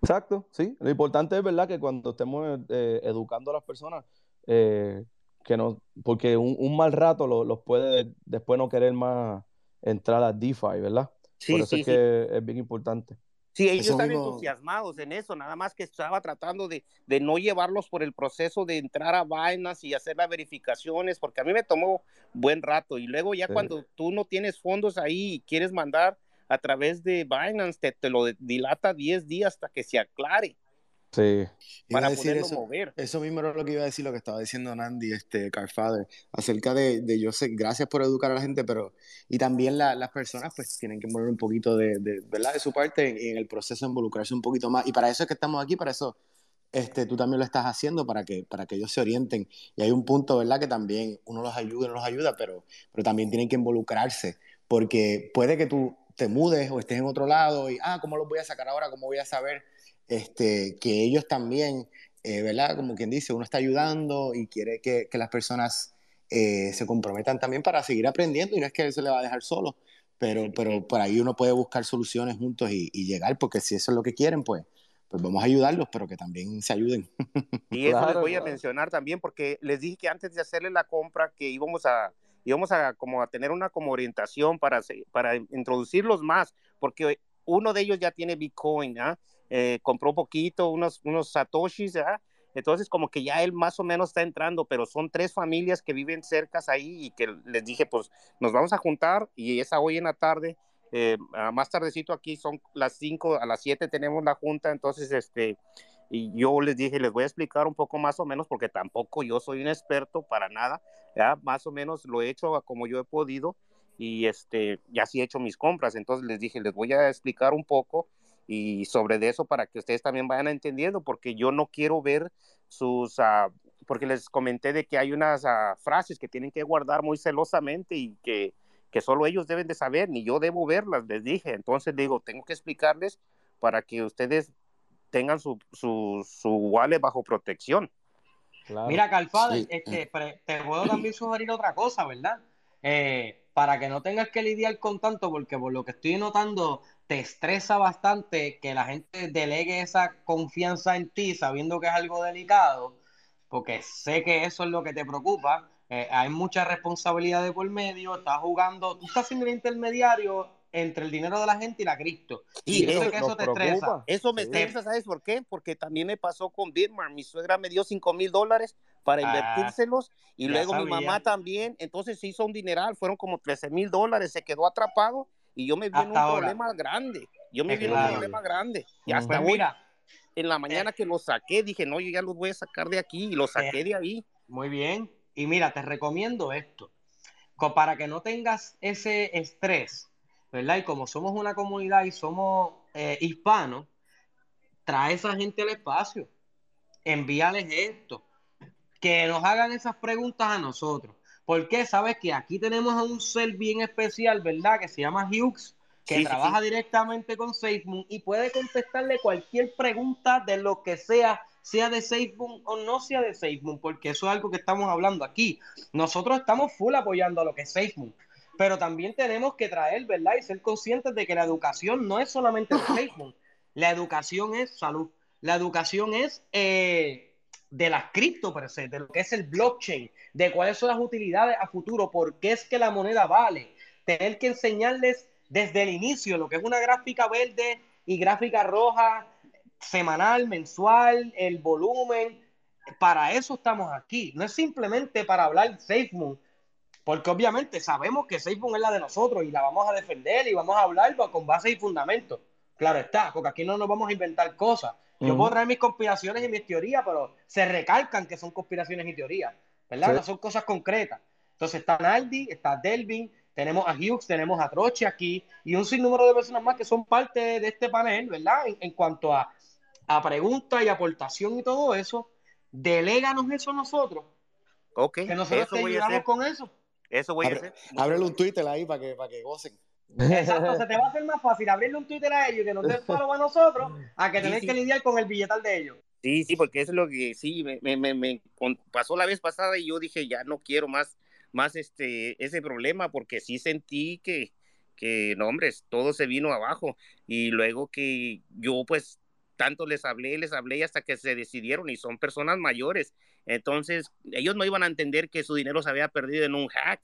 Exacto, sí. Lo importante es, ¿verdad?, que cuando estemos eh, educando a las personas, eh, que no, porque un, mal rato los puede después no querer más entrar a DeFi, ¿verdad? Sí, Por eso es que es bien importante. Sí, ellos están entusiasmados en eso, nada más que estaba tratando de, de, no llevarlos por el proceso de entrar a vainas y hacer las verificaciones, porque a mí me tomó buen rato. Y luego ya cuando tú no tienes fondos ahí y quieres mandar a través de Binance, te, te lo dilata 10 días hasta que se aclare. Sí. Para poderlo eso, mover. Eso mismo era lo que iba a decir, lo que estaba diciendo Nandi, este, Carfather, acerca de, de, yo sé, gracias por educar a la gente, pero, y también la, las personas, pues, tienen que poner un poquito de, de, ¿verdad? De su parte en, en, el proceso involucrarse un poquito más, y para eso es que estamos aquí, para eso, este, tú también lo estás haciendo, para que, para que ellos se orienten, y hay un punto, ¿verdad? Que también uno los ayuda, uno los ayuda, pero, pero también tienen que involucrarse, porque puede que tú te mudes o estés en otro lado, y, ah, ¿cómo los voy a sacar ahora? ¿Cómo voy a saber? Este, que ellos también, eh, ¿verdad? Como quien dice, uno está ayudando y quiere que, que las personas eh, se comprometan también para seguir aprendiendo y no es que él se le va a dejar solo, pero, pero por ahí uno puede buscar soluciones juntos y, y llegar, porque si eso es lo que quieren, pues, pues vamos a ayudarlos, pero que también se ayuden. [LAUGHS] Y eso les voy a mencionar también, porque les dije que antes de hacerle la compra, que íbamos a, íbamos a, como a tener una como orientación para, para introducirlos más, porque uno de ellos ya tiene Bitcoin, ¿ah? eh, compró poquito, unos, unos satoshis, Entonces como que ya él más o menos está entrando, pero son tres familias que viven cercas ahí y que les dije, pues nos vamos a juntar y esa hoy en la tarde, eh, más tardecito aquí son las cinco, a las siete tenemos la junta, entonces este, y yo les dije, les voy a explicar un poco más o menos, porque tampoco yo soy un experto para nada, ¿ya? más o menos lo he hecho como yo he podido, y este, ya sí he hecho mis compras, entonces les dije, les voy a explicar un poco y sobre de eso para que ustedes también vayan entendiendo, porque yo no quiero ver sus, uh, porque les comenté de que hay unas uh, frases que tienen que guardar muy celosamente y que, que solo ellos deben de saber, ni yo debo verlas, les dije, entonces digo, tengo que explicarles para que ustedes tengan su, su, su wallet bajo protección. Claro. Mira, Calfade, sí. este, te puedo también sugerir otra cosa, ¿verdad? Eh, para que no tengas que lidiar con tanto, porque por lo que estoy notando, te estresa bastante que la gente delegue esa confianza en ti sabiendo que es algo delicado, porque sé que eso es lo que te preocupa. Eh, hay mucha responsabilidad de por medio, estás jugando, tú estás siendo el intermediario entre el dinero de la gente y la cripto. Y, y eso, que eso te preocupa. estresa. Eso me sí. estresa, ¿sabes por qué? Porque también me pasó con Bitmar. Mi suegra me dio 5 mil dólares para invertírselos ah, y luego sabía. mi mamá también. Entonces se hizo un dineral, fueron como 13 mil dólares, se quedó atrapado y yo me vi en un ahora. problema grande. Yo me vi en un problema grande. Y hasta pues mira, en la mañana eh, que lo saqué, dije, no, yo ya los voy a sacar de aquí y lo saqué eh, de ahí. Muy bien. Y mira, te recomiendo esto. Para que no tengas ese estrés, ¿verdad? Y como somos una comunidad y somos eh, hispanos, trae esa gente al espacio, envíales esto, que nos hagan esas preguntas a nosotros. Porque sabes que aquí tenemos a un ser bien especial, ¿verdad? Que se llama Hughes, que sí, trabaja sí. directamente con SafeMoon y puede contestarle cualquier pregunta de lo que sea, sea de SafeMoon o no sea de SafeMoon, porque eso es algo que estamos hablando aquí. Nosotros estamos full apoyando a lo que es SafeMoon pero también tenemos que traer, ¿verdad? Y ser conscientes de que la educación no es solamente el Facebook, la educación es salud, la educación es eh, de las cripto per se, de lo que es el blockchain, de cuáles son las utilidades a futuro, por qué es que la moneda vale, tener que enseñarles desde el inicio lo que es una gráfica verde y gráfica roja, semanal, mensual, el volumen, para eso estamos aquí, no es simplemente para hablar SafeMoon, porque obviamente sabemos que SafeMoon es la de nosotros y la vamos a defender y vamos a hablar con base y fundamento. Claro está, porque aquí no nos vamos a inventar cosas. Yo uh -huh. puedo traer mis conspiraciones y mis teorías, pero se recalcan que son conspiraciones y teorías, ¿verdad? Sí. No son cosas concretas. Entonces está Naldi, está Delvin, tenemos a Hughes, tenemos a Troche aquí y un sinnúmero de personas más que son parte de este panel, ¿verdad? En, en cuanto a, a preguntas y aportación y todo eso, deléganos eso a nosotros. Ok, que nosotros te ayudamos con eso. Eso voy Abre, a hacer. Ábrele un Twitter ahí para que, para que gocen. Exacto, se te va a hacer más fácil abrirle un Twitter a ellos que nos den follow a nosotros a que tener sí, sí. que lidiar con el billetal de ellos. Sí, sí, porque eso es lo que sí me, me, me, me, pasó la vez pasada y yo dije, ya no quiero más, más este, ese problema porque sí sentí que, que, no, hombre, todo se vino abajo y luego que yo pues tanto les hablé, les hablé hasta que se decidieron y son personas mayores. Entonces, ellos no iban a entender que su dinero se había perdido en un hack.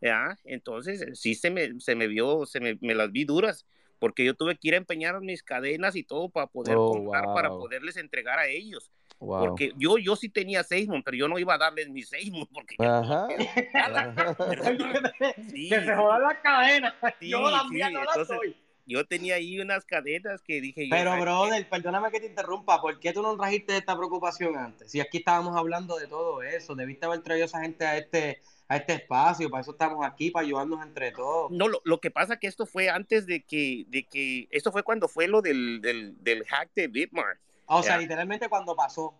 ¿Ya? Entonces, sí se me, se me vio, se me, me, las vi duras, porque yo tuve que ir a empeñar mis cadenas y todo para poder oh, comprar, wow. para poderles entregar a ellos. Wow. Porque yo, yo sí tenía Seismon, pero yo no iba a darles mi Seismon [LAUGHS] porque Ajá. [LAUGHS] sí. que se jodan las cadenas. [LAUGHS] Sí, yo la mía sí. no la soy yo tenía ahí unas cadenas que dije Pero, yo, brother, perdóname que te interrumpa, ¿por qué tú no trajiste esta preocupación antes? Si aquí estábamos hablando de todo eso, debiste haber traído a esa gente a este, a este espacio, para eso estamos aquí, para ayudarnos entre todos. No, lo, lo que pasa que esto fue antes de que, de que, esto fue cuando fue lo del, del, del hack de Bitmart. O sea, literalmente cuando pasó.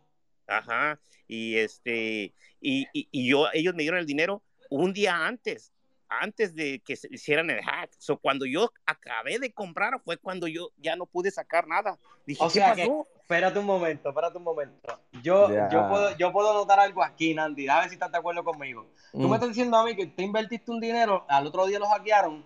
Ajá, y este, y, y, y yo, ellos me dieron el dinero un día antes, antes de que se hicieran el hack. So, cuando yo acabé de comprar fue cuando yo ya no pude sacar nada. Dije, o sea ¿qué pasó? Que, espérate un momento, espérate un momento. Yo, yeah. yo, puedo, yo puedo notar algo aquí, Nandi. A ver si estás de acuerdo conmigo. Mm. Tú me estás diciendo a mí que te invertiste un dinero, al otro día lo hackearon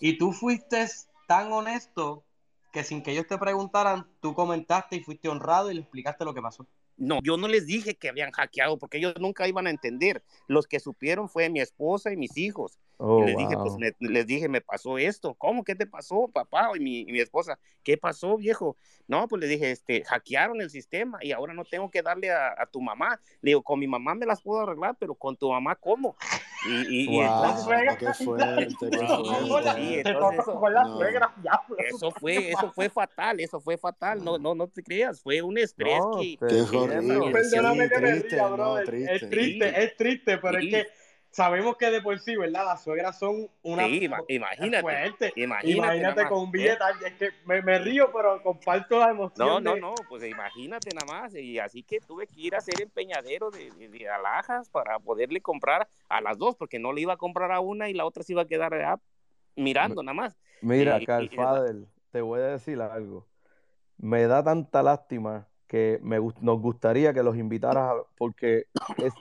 y tú fuiste tan honesto que sin que ellos te preguntaran, tú comentaste y fuiste honrado y le explicaste lo que pasó. No, yo no les dije que habían hackeado porque ellos nunca iban a entender. Los que supieron fue mi esposa y mis hijos. Oh, y les wow. dije, pues me, les dije, me pasó esto. ¿Cómo? ¿Qué te pasó, papá? Y mi, y mi, esposa, ¿qué pasó, viejo? No, pues le dije, este, hackearon el sistema y ahora no tengo que darle a, a tu mamá. Le digo, con mi mamá me las puedo arreglar, pero con tu mamá, ¿cómo? Y, y, wow, y entonces, qué fuerte, eso, [LAUGHS] fue, eso fue fatal, eso fue fatal. No, no, no te creas, fue un estrés no, que, qué horrible. Perdóname que me diga, bro. es triste, es triste, pero es que sabemos que de por sí, ¿verdad? Las suegras son una. Sí, imagínate. Fuerte. Imagínate, imagínate con un billete. Es que me, me, río, pero comparto la emoción. No, no, no, pues imagínate nada más. Y así que tuve que ir a ser empeñadero de, de, alhajas para poderle comprar a las dos, porque no le iba a comprar a una y la otra se iba a quedar ah, mirando nada más. Mira, Carl Fadel, te voy a decir algo. Me da tanta lástima que me, nos gustaría que los invitaras, porque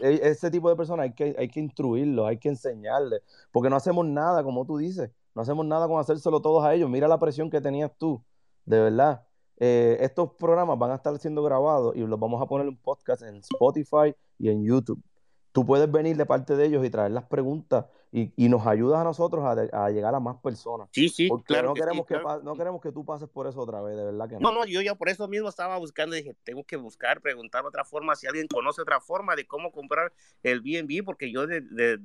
e, ese tipo de personas hay que, hay que instruirlos, hay que enseñarles, porque no hacemos nada, como tú dices, no hacemos nada con hacérselo todos a ellos. Mira la presión que tenías tú, de verdad. Eh, estos programas van a estar siendo grabados y los vamos a poner en podcast en Spotify y en YouTube tú puedes venir de parte de ellos y traer las preguntas y, y nos ayudas a nosotros a, a, llegar a más personas. Sí, sí, claro. No, queremos que no queremos que tú pases por eso otra vez, de verdad que no. No, no, yo ya por eso mismo estaba buscando, dije, tengo que buscar, preguntar otra forma, si alguien conoce otra forma de cómo comprar el BNB, porque yo de, de,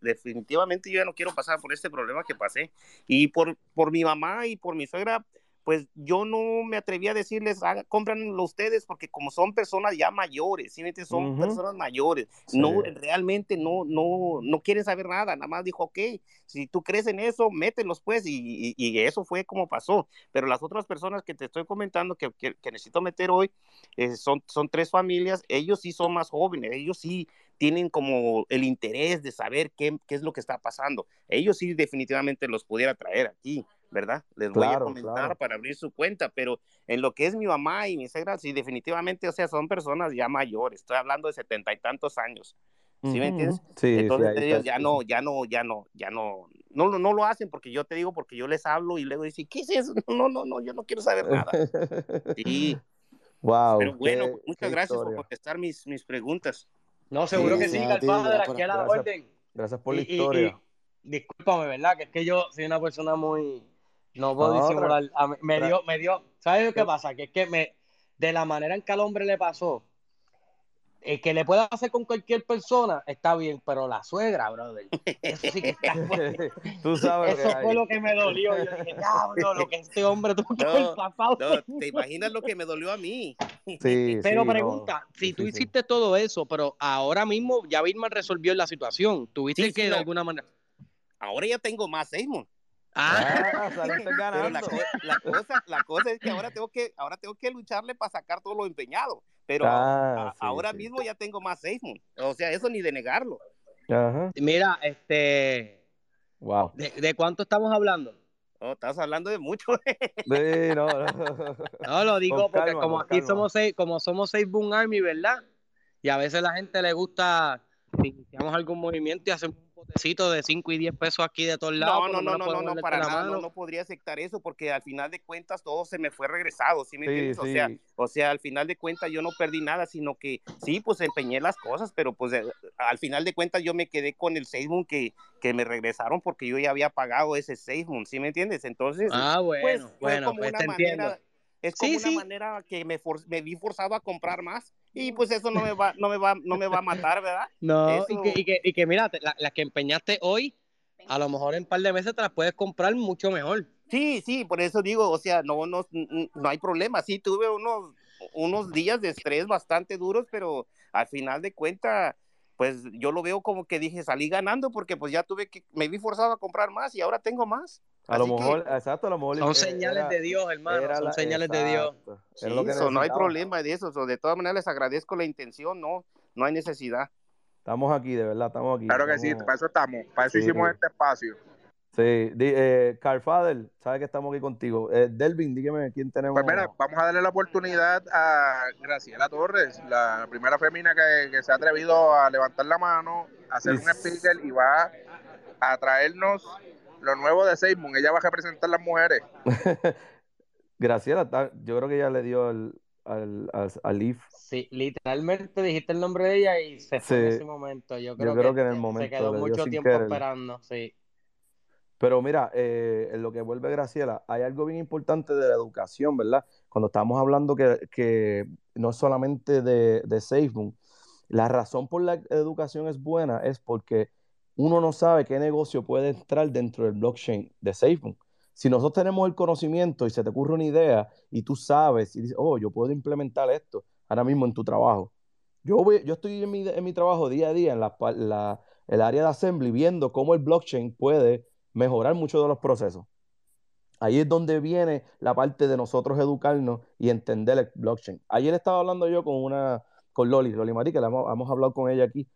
definitivamente yo ya no quiero pasar por este problema que pasé. Y por, por mi mamá y por mi suegra, pues yo no me atreví a decirles, hagan, cómpranlo ustedes, porque como son personas ya mayores, ¿sí? son personas mayores, no, realmente no, no, no quieren saber nada, nada más dijo, ok, si tú crees en eso, mételos pues, y, y, eso fue como pasó, pero las otras personas que te estoy comentando que, que, necesito meter hoy, eh, son, son tres familias, ellos sí son más jóvenes, ellos sí tienen como el interés de saber qué, qué es lo que está pasando, ellos sí definitivamente los pudiera traer aquí, ¿verdad? Les voy a comentar para abrir su cuenta, pero en lo que es mi mamá y mi suegra, sí, definitivamente, o sea, son personas ya mayores, estoy hablando de setenta y tantos años, ¿sí me entiendes? Sí, Entonces ellos ya no, ya no, ya no, ya no, no, no lo hacen porque yo te digo, porque yo les hablo y luego dicen, ¿qué es eso? [LAUGHS] No, no, no, yo no quiero saber nada. [LAUGHS] Sí. Wow. Pero bueno, muchas gracias por contestar mis, mis preguntas. No, seguro que sí, Galpadre, aquí a la orden. Gracias por la historia. discúlpame, ¿verdad? Que es que yo soy una persona muy, no puedo disimular. me dio, me dio, ¿sabes qué pasa? Que es que me, de la manera en que al hombre le pasó, el que le pueda hacer con cualquier persona está bien, pero la suegra, brother, eso sí que está [LAUGHS] Tú sabes Eso fue lo que me dolió. Yo dije, [LAUGHS] diablo, lo que este hombre tuvo que no, pasado. No, te imaginas lo que me dolió a mí. [LAUGHS] Sí, pero pregunta, si tú hiciste todo eso, pero ahora mismo ya Birman resolvió la situación, ¿tuviste que de alguna manera? Ahora ya tengo más Seymour. Ah, [LAUGHS] Pero la, cosa, la cosa es que ahora tengo que, ahora tengo que lucharle para sacar todo lo empeñado. Pero ah, ahora mismo ya tengo más Seismon. O sea, eso ni de negarlo. Mira, este. Wow. ¿De, cuánto estamos hablando? No, estás hablando de mucho. sí, no, no. [LAUGHS] lo digo porque como aquí somos seis, como somos seis Boom Army, ¿verdad? Y a veces la gente le gusta, si iniciamos algún movimiento y hacemos de 5 y 10 pesos aquí de todos lados. No, no, no, no, no, para nada, no, podría aceptar eso porque al final de cuentas todo se me fue regresado, ¿sí me entiendes? O, sea, o sea, al final de cuentas yo no perdí nada, sino que sí, pues empeñé las cosas, pero pues eh, al final de cuentas yo me quedé con el SafeMoon que, que me regresaron porque yo ya había pagado ese SafeMoon, ¿sí me entiendes? Entonces, ah, bueno, pues, bueno, como pues una manera, es como una manera que me, me vi forzado a comprar más y pues eso no me va, no me va, no me va a matar, ¿verdad? [LAUGHS] No, y, que, y, que, y que mira, las la que empeñaste hoy, a lo mejor en un par de meses te las puedes comprar mucho mejor. Sí, sí, por eso digo, o sea, no, no, no hay problema. Sí, tuve unos, unos días de estrés bastante duros, pero al final de cuentas, pues yo lo veo como que dije, salí ganando porque pues ya tuve que, me vi forzado a comprar más y ahora tengo más. A lo mejor, exacto, a lo mejor. Son señales de Dios, hermano. Son señales de Dios. eso, no hay problema de eso. De todas maneras, les agradezco la intención, no, no hay necesidad. Estamos aquí, de verdad, estamos aquí. Claro que sí, para eso estamos, para eso hicimos este espacio. Sí, eh, Carl Fadel, sabe que estamos aquí contigo. Eh, Delvin, dígame quién tenemos. Pues mira, vamos a darle la oportunidad a Graciela Torres, la primera femina que, se ha atrevido a levantar la mano, a hacer un speaker y va a traernos lo nuevo de Seymour. Ella va a representar a las mujeres. [LAUGHS] Graciela, yo creo que ella le dio al, al, al, Leaf. Sí, literalmente dijiste el nombre de ella y se fue en ese momento. Yo creo, que, en el momento se quedó mucho tiempo esperando, sí. Pero mira, eh, en lo que vuelve Graciela, hay algo bien importante de la educación, ¿verdad? Cuando estamos hablando que, que no solamente de, de SafeMoon, la razón por la educación es buena es porque uno no sabe qué negocio puede entrar dentro del blockchain de SafeMoon. Si nosotros tenemos el conocimiento y se te ocurre una idea y tú sabes y dices, oh, yo puedo implementar esto ahora mismo en tu trabajo. Yo, estoy en mi, trabajo día a día, en el área de assembly, viendo cómo el blockchain puede mejorar muchos de los procesos. Ahí es donde viene la parte de nosotros educarnos y entender el blockchain. Ayer estaba hablando yo con una, con Loli, Loli Mari, que la hemos, hablado con ella aquí,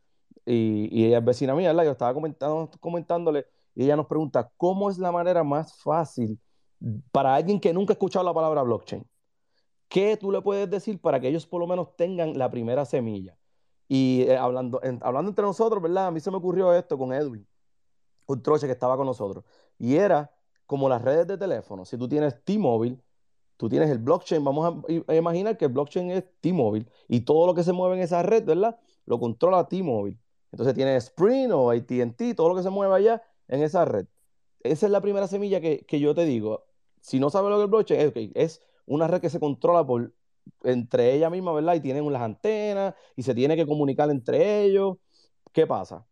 y, ella es vecina mía, ¿verdad? Yo estaba comentando, comentándole, y ella nos pregunta, ¿cómo es la manera más fácil para alguien que nunca ha escuchado la palabra blockchain? ¿Qué tú le puedes decir para que ellos por lo menos tengan la primera semilla? Y eh, hablando, hablando entre nosotros, ¿verdad? A mí se me ocurrió esto con Edwin, un troche que estaba con nosotros. Y era como las redes de teléfono. Si tú tienes T-Mobile, tú tienes el blockchain. Vamos a, imaginar que el blockchain es T-Mobile y todo lo que se mueve en esa red, ¿verdad? Lo controla T-Mobile. Entonces tienes Sprint o ATT, todo lo que se mueve allá en esa red. Esa es la primera semilla que, yo te digo. Si no sabes lo que es el blockchain, es una red que se controla por entre ella misma, ¿verdad? Y tienen las antenas y se tiene que comunicar entre ellos. ¿Qué pasa?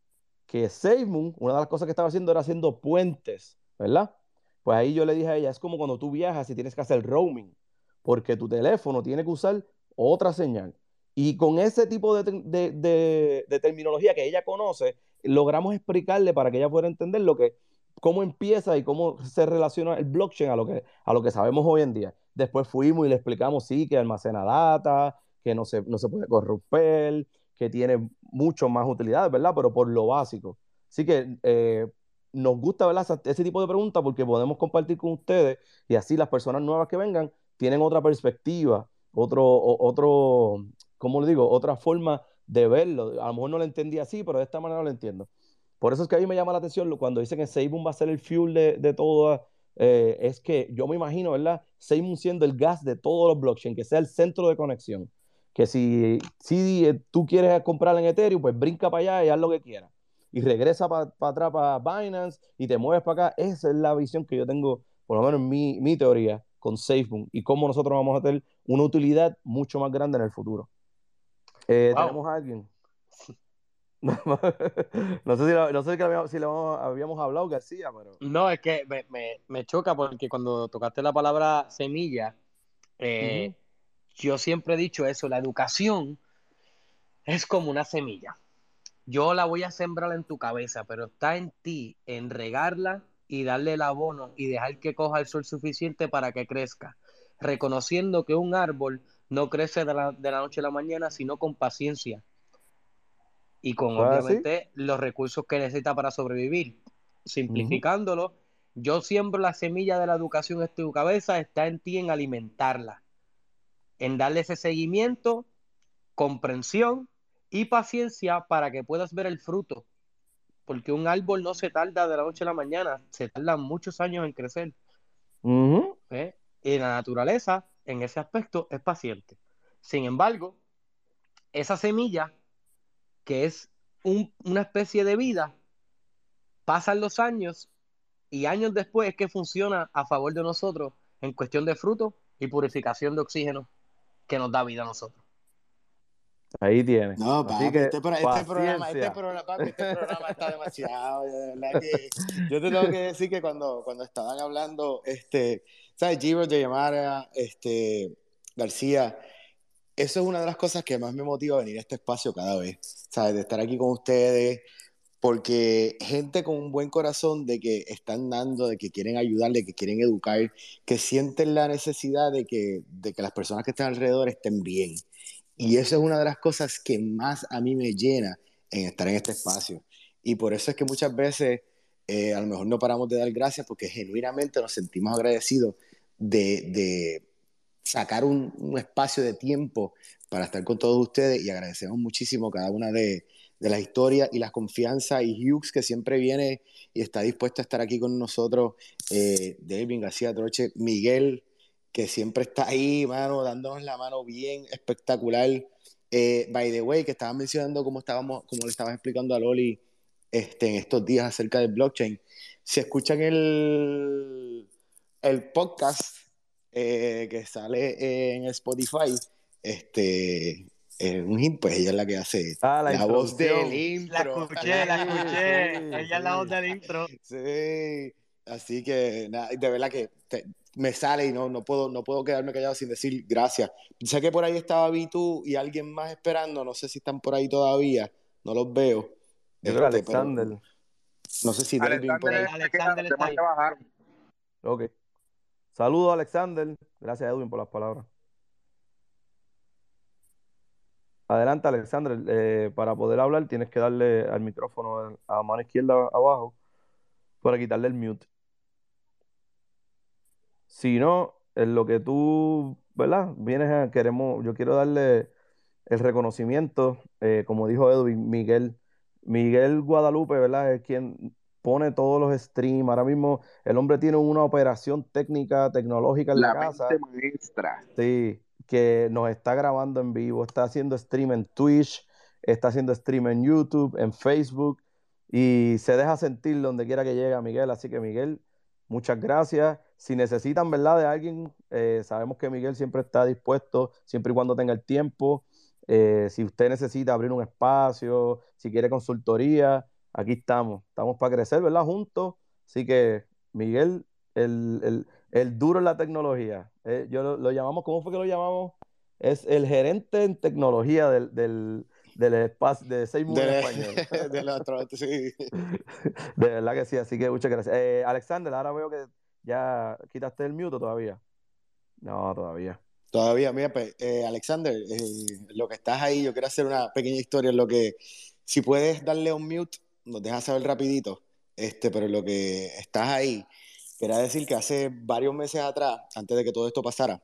Que SafeMoon, una de las cosas que estaba haciendo era haciendo puentes, ¿verdad? Pues ahí yo le dije a ella, es como cuando tú viajas y tienes que hacer roaming, porque tu teléfono tiene que usar otra señal. Y con ese tipo de, terminología que ella conoce, logramos explicarle para que ella pueda entender lo que, cómo empieza y cómo se relaciona el blockchain a lo que, a lo que sabemos hoy en día. Después fuimos y le explicamos, sí, que almacena data, que no se, no se puede corromper, que tiene mucho más utilidades, ¿verdad? Pero por lo básico. Así que eh, nos gusta, ¿verdad? Ese tipo de preguntas porque podemos compartir con ustedes y así las personas nuevas que vengan tienen otra perspectiva, otro, otro, ¿cómo le digo? Otra forma de verlo. A lo mejor no lo entendí así, pero de esta manera lo entiendo. Por eso es que a mí me llama la atención cuando dicen que Seiboom va a ser el fuel de, de todo, eh, es que yo me imagino, ¿verdad? Seiboom siendo el gas de todos los blockchains, que sea el centro de conexión. Que si, si eh, tú quieres comprar en Ethereum, pues brinca para allá y haz lo que quieras. Y regresa para atrás para Binance y te mueves para acá. Esa es la visión que yo tengo, por lo menos en mi, mi teoría, con SafeMoon y cómo nosotros vamos a tener una utilidad mucho más grande en el futuro. Eh, Tenemos a alguien. [LAUGHS] no sé, si, no sé si, lo habíamos hablado, García, pero... No, es que me, me, me choca porque cuando tocaste la palabra semilla, eh, yo siempre he dicho eso, la educación es como una semilla. Yo la voy a sembrar en tu cabeza, pero está en ti en regarla y darle el abono y dejar que coja el sol suficiente para que crezca, reconociendo que un árbol no crece de la, de la noche a la mañana, sino con paciencia y con ah, obviamente los recursos que necesita para sobrevivir. Simplificándolo, yo siembro la semilla de la educación en tu cabeza, está en ti en alimentarla, en darle ese seguimiento, comprensión y paciencia para que puedas ver el fruto. Porque un árbol no se tarda de la noche a la mañana, se tarda muchos años en crecer. ¿Eh? Y la naturaleza, en ese aspecto, es paciente. Sin embargo, esa semilla que es una especie de vida, pasan los años y años después es que funciona a favor de nosotros en cuestión de fruto y purificación de oxígeno que nos da vida a nosotros. Ahí tiene. No, papi, este, este, programa, este, programa, este programa está demasiado. yo te tengo que decir que cuando, cuando estaban hablando, este, ¿sabes? Giro Yamara, este, García, eso es una de las cosas que más me motiva a venir a este espacio cada vez, ¿sabes? De estar aquí con ustedes, porque gente con un buen corazón de que están dando, de que quieren ayudar, de que quieren educar, que sienten la necesidad de que, de que las personas que están alrededor estén bien. Y eso es una de las cosas que más a mí me llena en estar en este espacio. Y por eso es que muchas veces eh, a lo mejor no paramos de dar gracias porque genuinamente nos sentimos agradecidos de, de sacar un, un, espacio de tiempo para estar con todos ustedes y agradecemos muchísimo cada una de, de las historias y las confianzas y Hughes que siempre viene y está dispuesto a estar aquí con nosotros, eh, David García Troche, Miguel, que siempre está ahí, mano, dándonos la mano bien espectacular. Eh, by the way, que estaban mencionando cómo estábamos, como le estabas explicando a Loli este, en estos días acerca del blockchain. Si escuchan el, el podcast, eh, que sale en Spotify, este, un hint, pues ella es la que hace ah, la, voz del intro. La escuché, la escuché. ella es la voz del intro. Sí, así que de verdad que me sale y no, no, puedo, no puedo quedarme callado sin decir gracias. Sé que por ahí estaba Vitu y alguien más esperando, no sé si están por ahí todavía, no los veo. Yo creo Este, Alexander. pero no sé si Delvin por ahí. Alexander está ahí. Ok. Saludos, Alexander. Gracias, Edwin, por las palabras. Adelante, Alexander. Eh, para poder hablar, tienes que darle al micrófono a mano izquierda abajo para quitarle el mute. Si no, en lo que tú, ¿verdad? Vienes a, queremos, yo quiero darle el reconocimiento, eh, como dijo Edwin, Miguel, Miguel Guadalupe, ¿verdad? Es quien pone todos los streams. Ahora mismo el hombre tiene una operación técnica, tecnológica en la, La casa. maestra. Sí, que nos está grabando en vivo, está haciendo stream en Twitch, está haciendo stream en YouTube, en Facebook y se deja sentir donde quiera que llegue Miguel. Así que Miguel, muchas gracias. Si necesitan, ¿verdad? De alguien, eh, sabemos que Miguel siempre está dispuesto, siempre y cuando tenga el tiempo. Eh, si usted necesita abrir un espacio, si quiere consultoría, aquí estamos. Estamos para crecer, ¿verdad? Juntos. Así que, Miguel, el, el, el duro en la tecnología. Eh, yo lo, lo, llamamos, ¿cómo fue que lo llamamos? Es el gerente en tecnología del, del, del espacio de Seymour en [LAUGHS] español. de la otra, sí. [LAUGHS] De verdad que sí, así que muchas gracias. Eh, Alexander, ahora veo que ya quitaste el mute todavía. No, todavía. Todavía, mira, pues, eh, Alexander, eh, lo que estás ahí, yo quiero hacer una pequeña historia en lo que, si puedes darle un mute, nos dejas saber rapidito, este, pero lo que estás ahí, quería decir que hace varios meses atrás, antes de que todo esto pasara,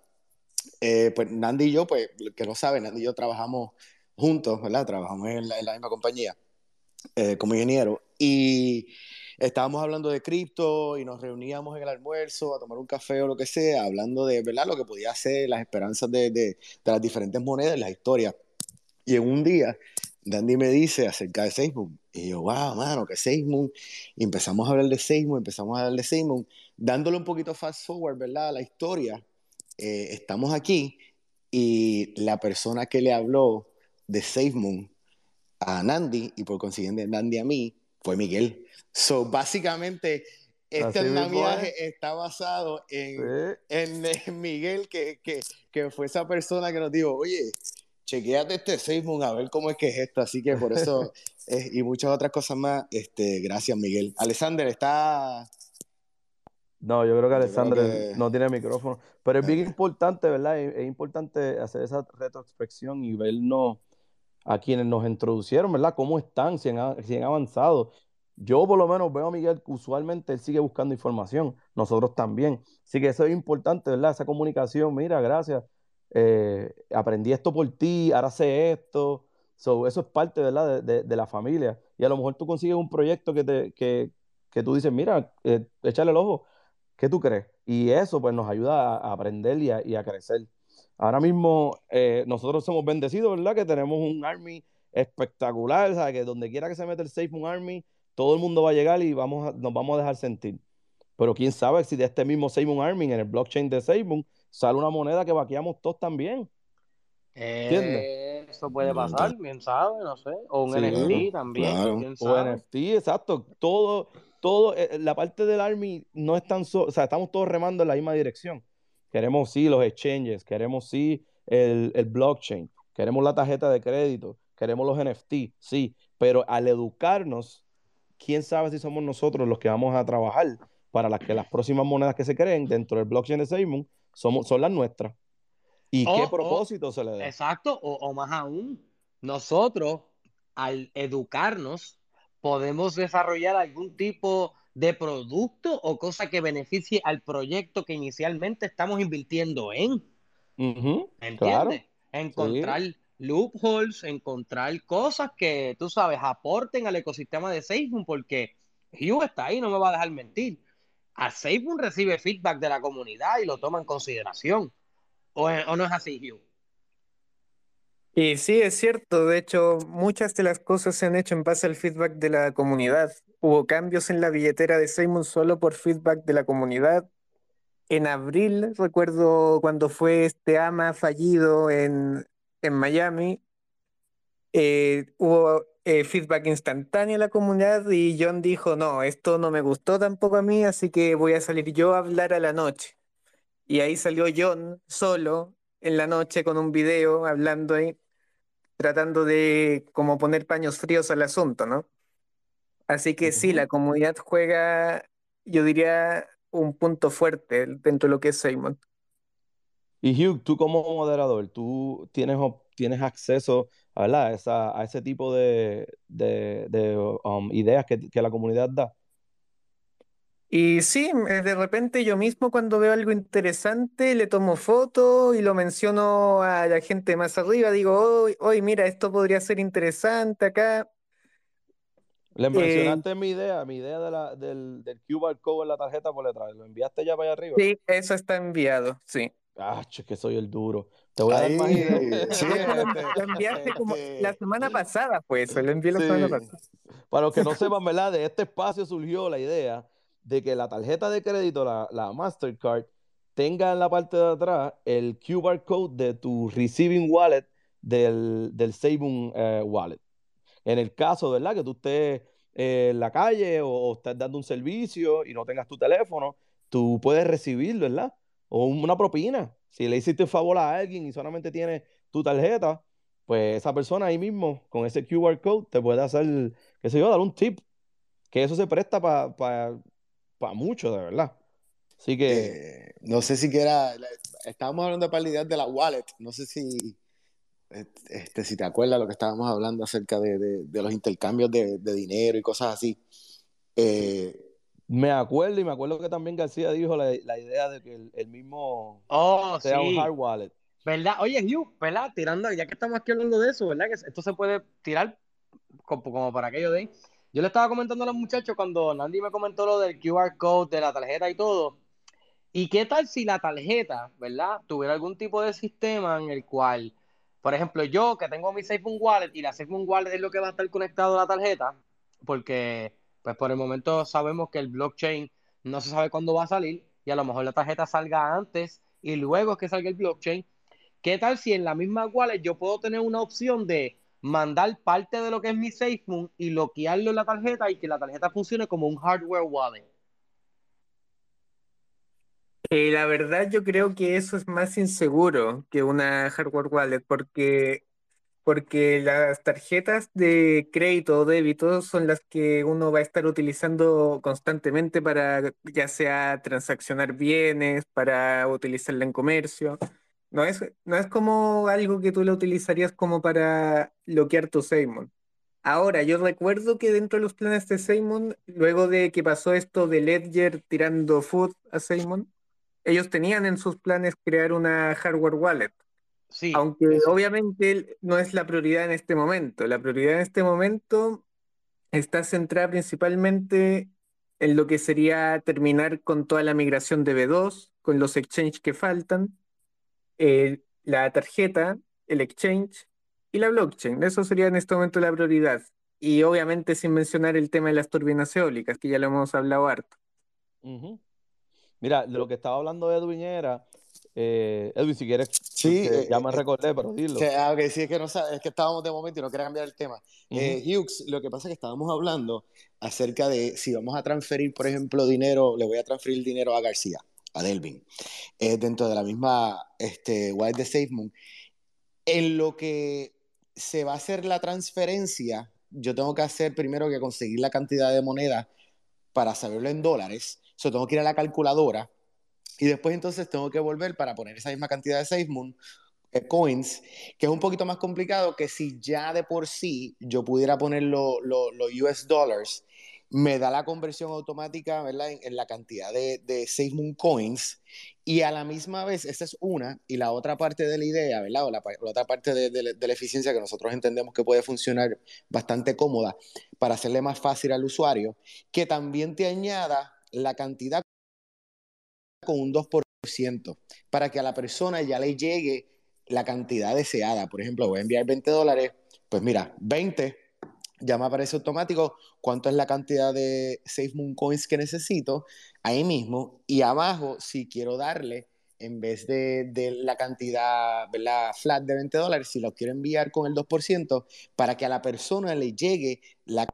eh, pues Nandi y yo, pues, que no saben, Nandi y yo trabajamos juntos, ¿verdad? Trabajamos en la, en la misma compañía eh, como ingeniero y estábamos hablando de cripto y nos reuníamos en el almuerzo a tomar un café o lo que sea, hablando de, ¿verdad? Lo que podía ser, las esperanzas de, de, de las diferentes monedas, las historias. Y en un día, Dandy me dice acerca de SafeMoon. Y yo, wow, mano, que SafeMoon. Y empezamos a hablar de SafeMoon, empezamos a hablar de SafeMoon, dándole un poquito fast forward, ¿verdad? La historia. Eh, estamos aquí y la persona que le habló de SafeMoon a Nandi y por consiguiente Nandi a mí fue Miguel. So, básicamente, este andamiaje está basado en, Sí. en, [LAUGHS] en Miguel, que, que, que fue esa persona que nos dijo, oye, chequéate este SafeMoon a ver cómo es que es esto. Así que por eso, [LAUGHS] eh, y muchas otras cosas más, este, gracias Miguel. Alexander, está... No, yo creo que Alexander que- no tiene micrófono. Pero es bien importante, ¿verdad? Es, es importante hacer esa retrospección y vernos a quienes nos introducieron, ¿verdad? ¿Cómo están? Si han, si han avanzado. Yo por lo menos veo a Miguel que usualmente él sigue buscando información, nosotros también. Así que eso es importante, ¿verdad? Esa comunicación, mira, gracias. eh, aprendí esto por ti, ahora sé esto. So, eso es parte, ¿verdad? De, de- la familia. Y a lo mejor tú consigues un proyecto que, te, que, que tú dices, mira, eh, échale el ojo. ¿Qué tú crees? Y eso pues nos ayuda a, aprender y a, crecer. Ahora mismo eh, nosotros somos bendecidos, ¿verdad? Que tenemos un Army espectacular, ¿sabes? Que donde quiera que se mete el SafeMoon Army, todo el mundo va a llegar y vamos a- nos vamos a dejar sentir. Pero quién sabe si de este mismo SafeMoon Army, en el blockchain de SafeMoon, sale una moneda que vaqueamos todos también. ¿Entiendes? Eh, eso puede pasar, quién sabe, no sé. O un Sí, NFT también, claro. quién O sabe. NFT, exacto. Todo, todo, eh, la parte del Army no es tan solo, o sea, estamos todos remando en la misma dirección. Queremos sí los exchanges, queremos sí el, el blockchain, queremos la tarjeta de crédito, queremos los NFT, sí, pero al educarnos, quién sabe si somos nosotros los que vamos a trabajar para las que las próximas monedas que se creen dentro del blockchain de SafeMoon somos, son las nuestras. ¿Y qué o- propósito se le da? Exacto, o, o más aún, nosotros al educarnos podemos desarrollar algún tipo de producto o cosa que beneficie al proyecto que inicialmente estamos invirtiendo en, ¿me claro. Encontrar loopholes, encontrar cosas que, tú sabes, aporten al ecosistema de SafeMoon, porque Hugh está ahí, no me va a dejar mentir. A SafeMoon recibe feedback de la comunidad y lo toma en consideración. ¿O, o no es así, Hugh? Y sí, es cierto. De hecho, muchas de las cosas se han hecho en base al feedback de la comunidad. Hubo cambios en la billetera de Simon solo por feedback de la comunidad. En abril, recuerdo cuando fue este AMA fallido en, en Miami, eh, hubo eh, feedback instantáneo en la comunidad y John dijo, no, esto no me gustó tampoco a mí, así que voy a salir yo a hablar a la noche. Y ahí salió John solo en la noche con un video hablando ahí, tratando de como poner paños fríos al asunto, ¿no? Así que sí, la comunidad juega, yo diría, un punto fuerte dentro de lo que es Simon. Y Hugh, tú como moderador, tú tienes, tienes acceso a, esa, a ese tipo de, um, ideas que, que, la comunidad da. Y sí, eh, de repente yo mismo cuando veo algo interesante le tomo foto y lo menciono a la gente más arriba, digo, hoy, mira, esto podría ser interesante acá. Le eh, mencionaste mi idea, mi idea de la, del, del QR code en la tarjeta por detrás. ¿Lo enviaste ya para allá arriba? Sí, eso está enviado, sí. Ah, que soy el duro. Te voy a dar más Sí, lo enviaste como este la semana pasada, pues. Lo envié la semana pasada. Para los que no sepan, ¿verdad? De este espacio surgió la idea de que la tarjeta de crédito, la, la Mastercard, tenga en la parte de atrás el QR code de tu receiving wallet del, del saving eh, wallet. En el caso, ¿verdad? Que tú estés eh, en la calle o, o estés dando un servicio y no tengas tu teléfono, tú puedes recibirlo, ¿verdad? O una propina. Si le hiciste un favor a alguien y solamente tiene tu tarjeta, pues esa persona ahí mismo, con ese QR code, te puede hacer, qué sé yo, dar un tip. Que eso se presta para pa, mucho, de verdad. Así que. Eh, no sé si quiera. Estábamos hablando de palidad de la wallet. No sé si. Este, si te acuerdas lo que estábamos hablando acerca de, los intercambios de, dinero y cosas así. Eh, me acuerdo y me acuerdo que también García dijo la, idea de que el, mismo oh, sea un hard wallet. ¿Verdad? Oye, Hugh, ¿verdad? Tirando, ya que estamos aquí hablando de eso, ¿verdad? Que esto se puede tirar como, para aquello de. Yo le estaba comentando a los muchachos cuando Nandy me comentó lo del QR code, de la tarjeta y todo. ¿Y qué tal si la tarjeta, ¿verdad? Tuviera algún tipo de sistema en el cual, por ejemplo, yo que tengo mi SafeMoon Wallet y la SafeMoon Wallet es lo que va a estar conectado a la tarjeta, porque pues por el momento sabemos que el blockchain no se sabe cuándo va a salir y a lo mejor la tarjeta salga antes y luego que salga el blockchain. ¿Qué tal si en la misma wallet yo puedo tener una opción de mandar parte de lo que es mi SafeMoon y bloquearlo en la tarjeta y que la tarjeta funcione como un hardware wallet? Eh, la verdad yo creo que eso es más inseguro que una hardware wallet porque porque las tarjetas de crédito o débito son las que uno va a estar utilizando constantemente para ya sea transaccionar bienes, para utilizarla en comercio. No es, no es como algo que tú lo utilizarías como para bloquear tu Simon. Ahora, yo recuerdo que dentro de los planes de Simon, luego de que pasó esto de Ledger tirando food a Simon, ellos tenían en sus planes crear una hardware wallet aunque obviamente no es la prioridad en este momento. La prioridad en este momento está centrada principalmente en lo que sería terminar con toda la migración de B2, con los exchanges que faltan, eh, la tarjeta, el exchange y la blockchain. Eso sería en este momento la prioridad. Y obviamente sin mencionar el tema de las turbinas eólicas, que ya lo hemos hablado harto. Mira, de lo que estaba hablando Edwin era eh, Edwin, si quieres, sí, eh, ya me eh, recordé, pero dilo. Que, ah, sí, es que, no, es que estábamos de momento y no quería cambiar el tema. Eh, Hughes, lo que pasa es que estábamos hablando acerca de si vamos a transferir, por ejemplo, dinero, le voy a transferir dinero a García, a Delvin, dentro de la misma este, Wild de SafeMoon. En lo que se va a hacer la transferencia, yo tengo que hacer primero que conseguir la cantidad de moneda para saberlo en dólares. Eso tengo que ir a la calculadora y después entonces tengo que volver para poner esa misma cantidad de SafeMoon eh, coins, que es un poquito más complicado que si ya de por sí yo pudiera poner los US dollars, me da la conversión automática ¿verdad? En, la cantidad de, de SafeMoon coins y a la misma vez, esa es una, y la otra parte de la idea, ¿verdad? O la, otra parte de, de, la eficiencia que nosotros entendemos que puede funcionar bastante cómoda para hacerle más fácil al usuario, que también te añada la cantidad un 2% para que a la persona ya le llegue la cantidad deseada. Por ejemplo, voy a enviar 20 dólares, pues mira, 20, ya me aparece automático cuánto es la cantidad de SafeMoon Coins que necesito ahí mismo. Y abajo, si quiero darle, en vez de, la cantidad ¿verdad? flat de 20 dólares, si lo quiero enviar con el 2%, para que a la persona le llegue la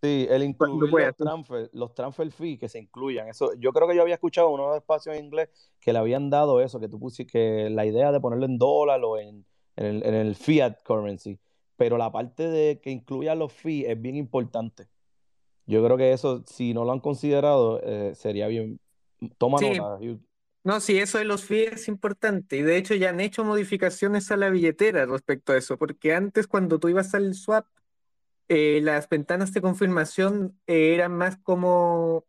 Sí, el incluir los transfer, los transfer fees que se incluyan. Eso, yo creo que yo había escuchado unos espacios en inglés que le habían dado eso, que tú pusiste que la idea de ponerlo en dólar o en, en, el, fiat currency. Pero la parte de que incluya los fees es bien importante. Yo creo que eso, si no lo han considerado, eh, sería bien. Toma nota. No, sí, eso de los fees es importante. Y de hecho ya han hecho modificaciones a la billetera respecto a eso, porque antes cuando tú ibas al swap, eh, las ventanas de confirmación eh, eran más como,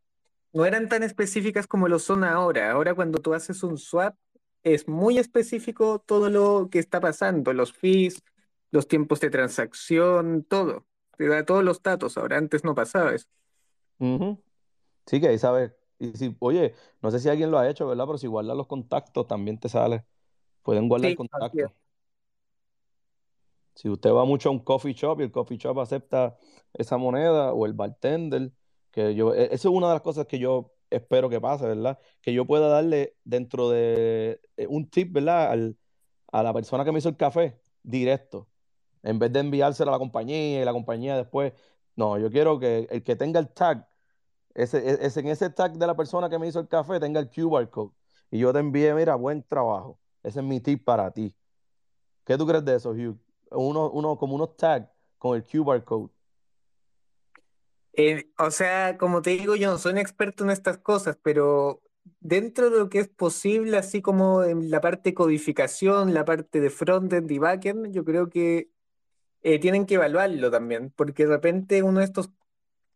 no eran tan específicas como lo son ahora. Ahora cuando tú haces un swap, es muy específico todo lo que está pasando, los fees, los tiempos de transacción, todo. Te da todos los datos. Ahora antes no pasaba eso. Sí, que ahí sabes. Y si, oye, no sé si alguien lo ha hecho, ¿verdad? Pero si guardas los contactos, también te sale. Pueden guardar contactos. Si usted va mucho a un coffee shop y el coffee shop acepta esa moneda o el bartender, que yo, e, eso es una de las cosas que yo espero que pase, ¿verdad? Que yo pueda darle dentro de eh, un tip, ¿verdad? a la persona que me hizo el café, directo, en vez de enviárselo a la compañía y la compañía después. No, yo quiero que el que tenga el tag, ese, e, en ese tag de la persona que me hizo el café, tenga el QR code. Y yo te envíe, mira, buen trabajo. Ese es mi tip para ti. ¿Qué tú crees de eso, Hugh? Uno, uno, como unos tags con el QR code. Eh, o sea, como te digo, yo no soy un experto en estas cosas, pero dentro de lo que es posible, así como en la parte de codificación, la parte de frontend y backend, yo creo que eh, tienen que evaluarlo también, porque de repente uno de estos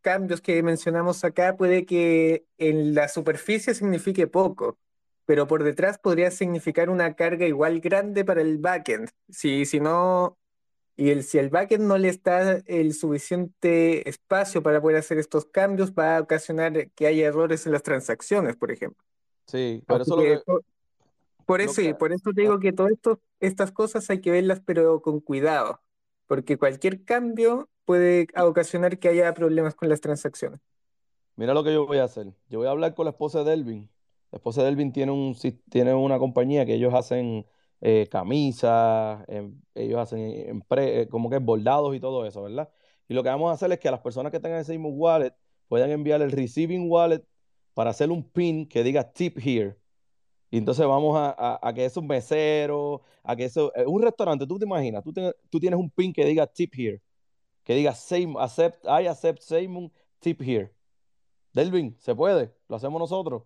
cambios que mencionamos acá puede que en la superficie signifique poco, pero por detrás podría significar una carga igual grande para el backend. Si, si no y el, si el backend no le está el suficiente espacio para poder hacer estos cambios, va a ocasionar que haya errores en las transacciones, por ejemplo. Sí, por eso, por, por eso, por eso te digo que todas estas cosas hay que verlas, pero con cuidado, porque cualquier cambio puede ocasionar que haya problemas con las transacciones. Mira lo que yo voy a hacer. Yo voy a hablar con la esposa de Delvin. La esposa de Delvin tiene, un, tiene una compañía que ellos hacen eh, camisas, em, ellos hacen eh, como que bordados y todo eso, ¿verdad? Y lo que vamos a hacer es que a las personas que tengan ese mismo wallet puedan enviar el receiving wallet para hacer un pin que diga tip here. Y entonces vamos a, a, que esos meseros, a que eso, un restaurante, tú te imaginas, tú, tú, tienes un pin que diga tip here, que diga same, accept, I accept same tip here. Delvin, ¿se puede? ¿Lo hacemos nosotros?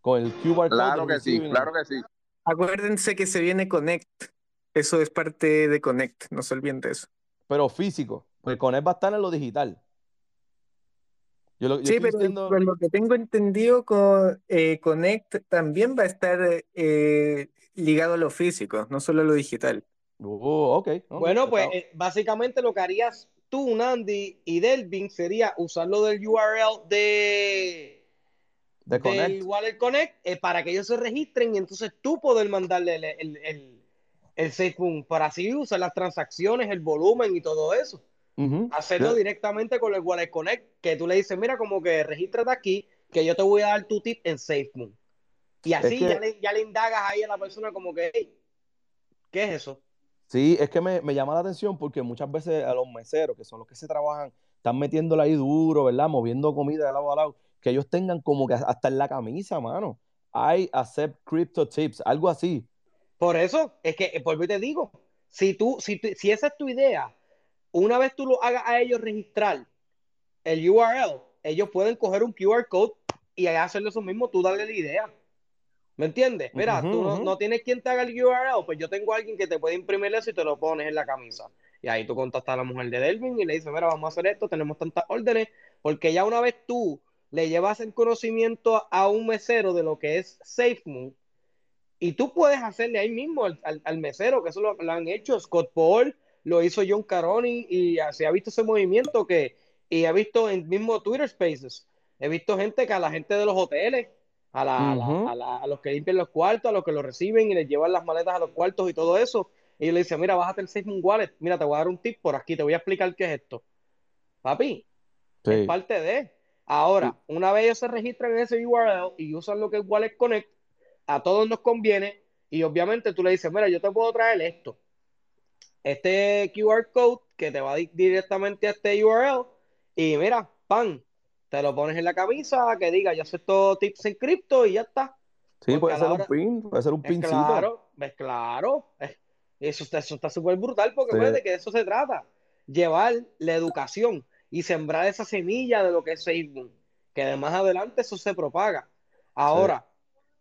Con el QR code. Claro que sí, claro que sí. Acuérdense que se viene Connect. Eso es parte de Connect, no se olviden de eso. Pero físico, porque Connect va a estar en lo digital. sí, pero por lo que tengo entendido, con, eh, Connect también va a estar eh, ligado a lo físico, no solo a lo digital. Oh, okay, bueno, pues eh, básicamente lo que harías tú, Nandi y Delvin sería usar lo del URL de de Connect. Wallet Connect eh, para que ellos se registren y entonces tú poder mandarle el, el, el, el para así usar las transacciones, el volumen y todo eso. Hacerlo directamente con el Wallet Connect, que tú le dices, mira, como que regístrate aquí, que yo te voy a dar tu tip en SafeMoon. Y así ya, le, ya, le, indagas ahí a la persona como que, ¿qué es eso? Sí, es que me, me, llama la atención porque muchas veces a los meseros, que son los que se trabajan, están metiéndole ahí duro, ¿verdad? Moviendo comida de lado a lado que ellos tengan como que hasta en la camisa, mano. I accept crypto tips, algo así. Por eso, es que, por mí te digo, si tú, si, si esa es tu idea, una vez tú lo hagas a ellos registrar el URL, ellos pueden coger un QR code y hacerlo eso mismo, tú darle la idea. ¿Me entiendes? Mira, tú no, tienes quien te haga el URL, pues yo tengo a alguien que te puede imprimir eso y te lo pones en la camisa. Y ahí tú contactas a la mujer de Delvin y le dices, mira, vamos a hacer esto, tenemos tantas órdenes, porque ya una vez tú le llevas el conocimiento a un mesero de lo que es SafeMoon y tú puedes hacerle ahí mismo al, mesero, que eso lo, han hecho. Scott Paul, lo hizo John Caroni y se ha visto ese movimiento que, y he visto en mismo Twitter Spaces, he visto gente que a la gente de los hoteles, a, los que limpian los cuartos, a los que lo reciben y les llevan las maletas a los cuartos y todo eso, y le dice, mira, bájate el SafeMoon Wallet, mira, te voy a dar un tip por aquí, te voy a explicar qué es esto. Papi, es parte de... Ahora, una vez ellos se registran en ese URL y usan lo que es Wallet Connect, a todos nos conviene y obviamente tú le dices, mira, yo te puedo traer esto. Este QR code que te va directamente a este URL Y mira, pan, te lo pones en la camisa, que diga, yo acepto tips en cripto y ya está. Sí, puede ser un pin, puede ser un pincito. Claro, ves, claro. Eso, eso está súper brutal porque sí. de que de eso se trata. Llevar la educación y sembrar esa semilla de lo que es Facebook. Que de más adelante eso se propaga. Ahora,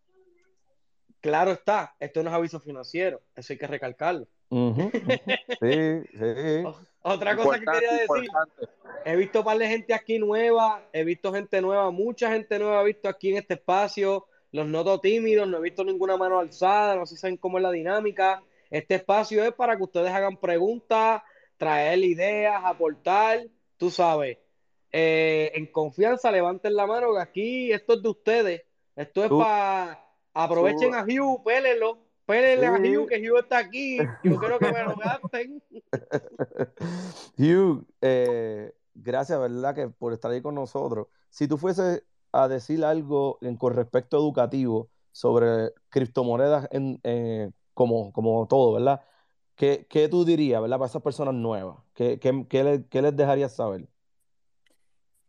sí. claro está, esto no es aviso financiero, eso hay que recalcarlo. Uh -huh. Sí, sí. [LAUGHS] Otra cosa que quería decir, he visto un par de gente aquí nueva, he visto gente nueva, mucha gente nueva he visto aquí en este espacio, los noto tímidos, no he visto ninguna mano alzada, no sé si saben cómo es la dinámica. Este espacio es para que ustedes hagan preguntas, traer ideas, aportar, tú sabes. Eh, en confianza, levanten la mano, que aquí esto es de ustedes. Esto es para. Aprovechen Tú. a Hugh, pélenlo. Pélenle sí. a Hugh, que Hugh está aquí. Yo quiero que me lo gasten. [LAUGHS] Hugh, eh, gracias, ¿verdad? Que por estar ahí con nosotros. Si tú fueses a decir algo en, con respecto educativo sobre criptomonedas en, eh, como, como todo, ¿verdad? ¿Qué, ¿Qué, tú dirías, ¿verdad? Para esas personas nuevas, ¿qué, qué, qué, les, qué les dejarías saber?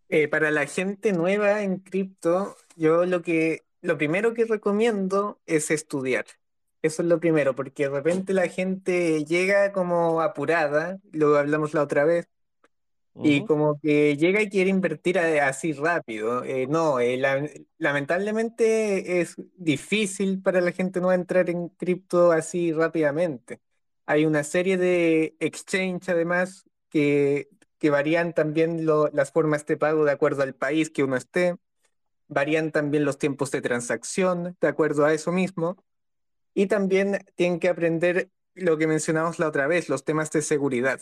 Eh, para la gente nueva en cripto, yo lo que lo primero que recomiendo es estudiar. Eso es lo primero, porque de repente la gente llega como apurada, lo hablamos la otra vez, uh -huh. y como que llega y quiere invertir así rápido. Eh, no, eh, la, lamentablemente es difícil para la gente nueva entrar en cripto así rápidamente. Hay una serie de exchange además que que varían también lo, las formas de pago de acuerdo al país que uno esté, varían también los tiempos de transacción de acuerdo a eso mismo, y también tienen que aprender lo que mencionamos la otra vez, los temas de seguridad.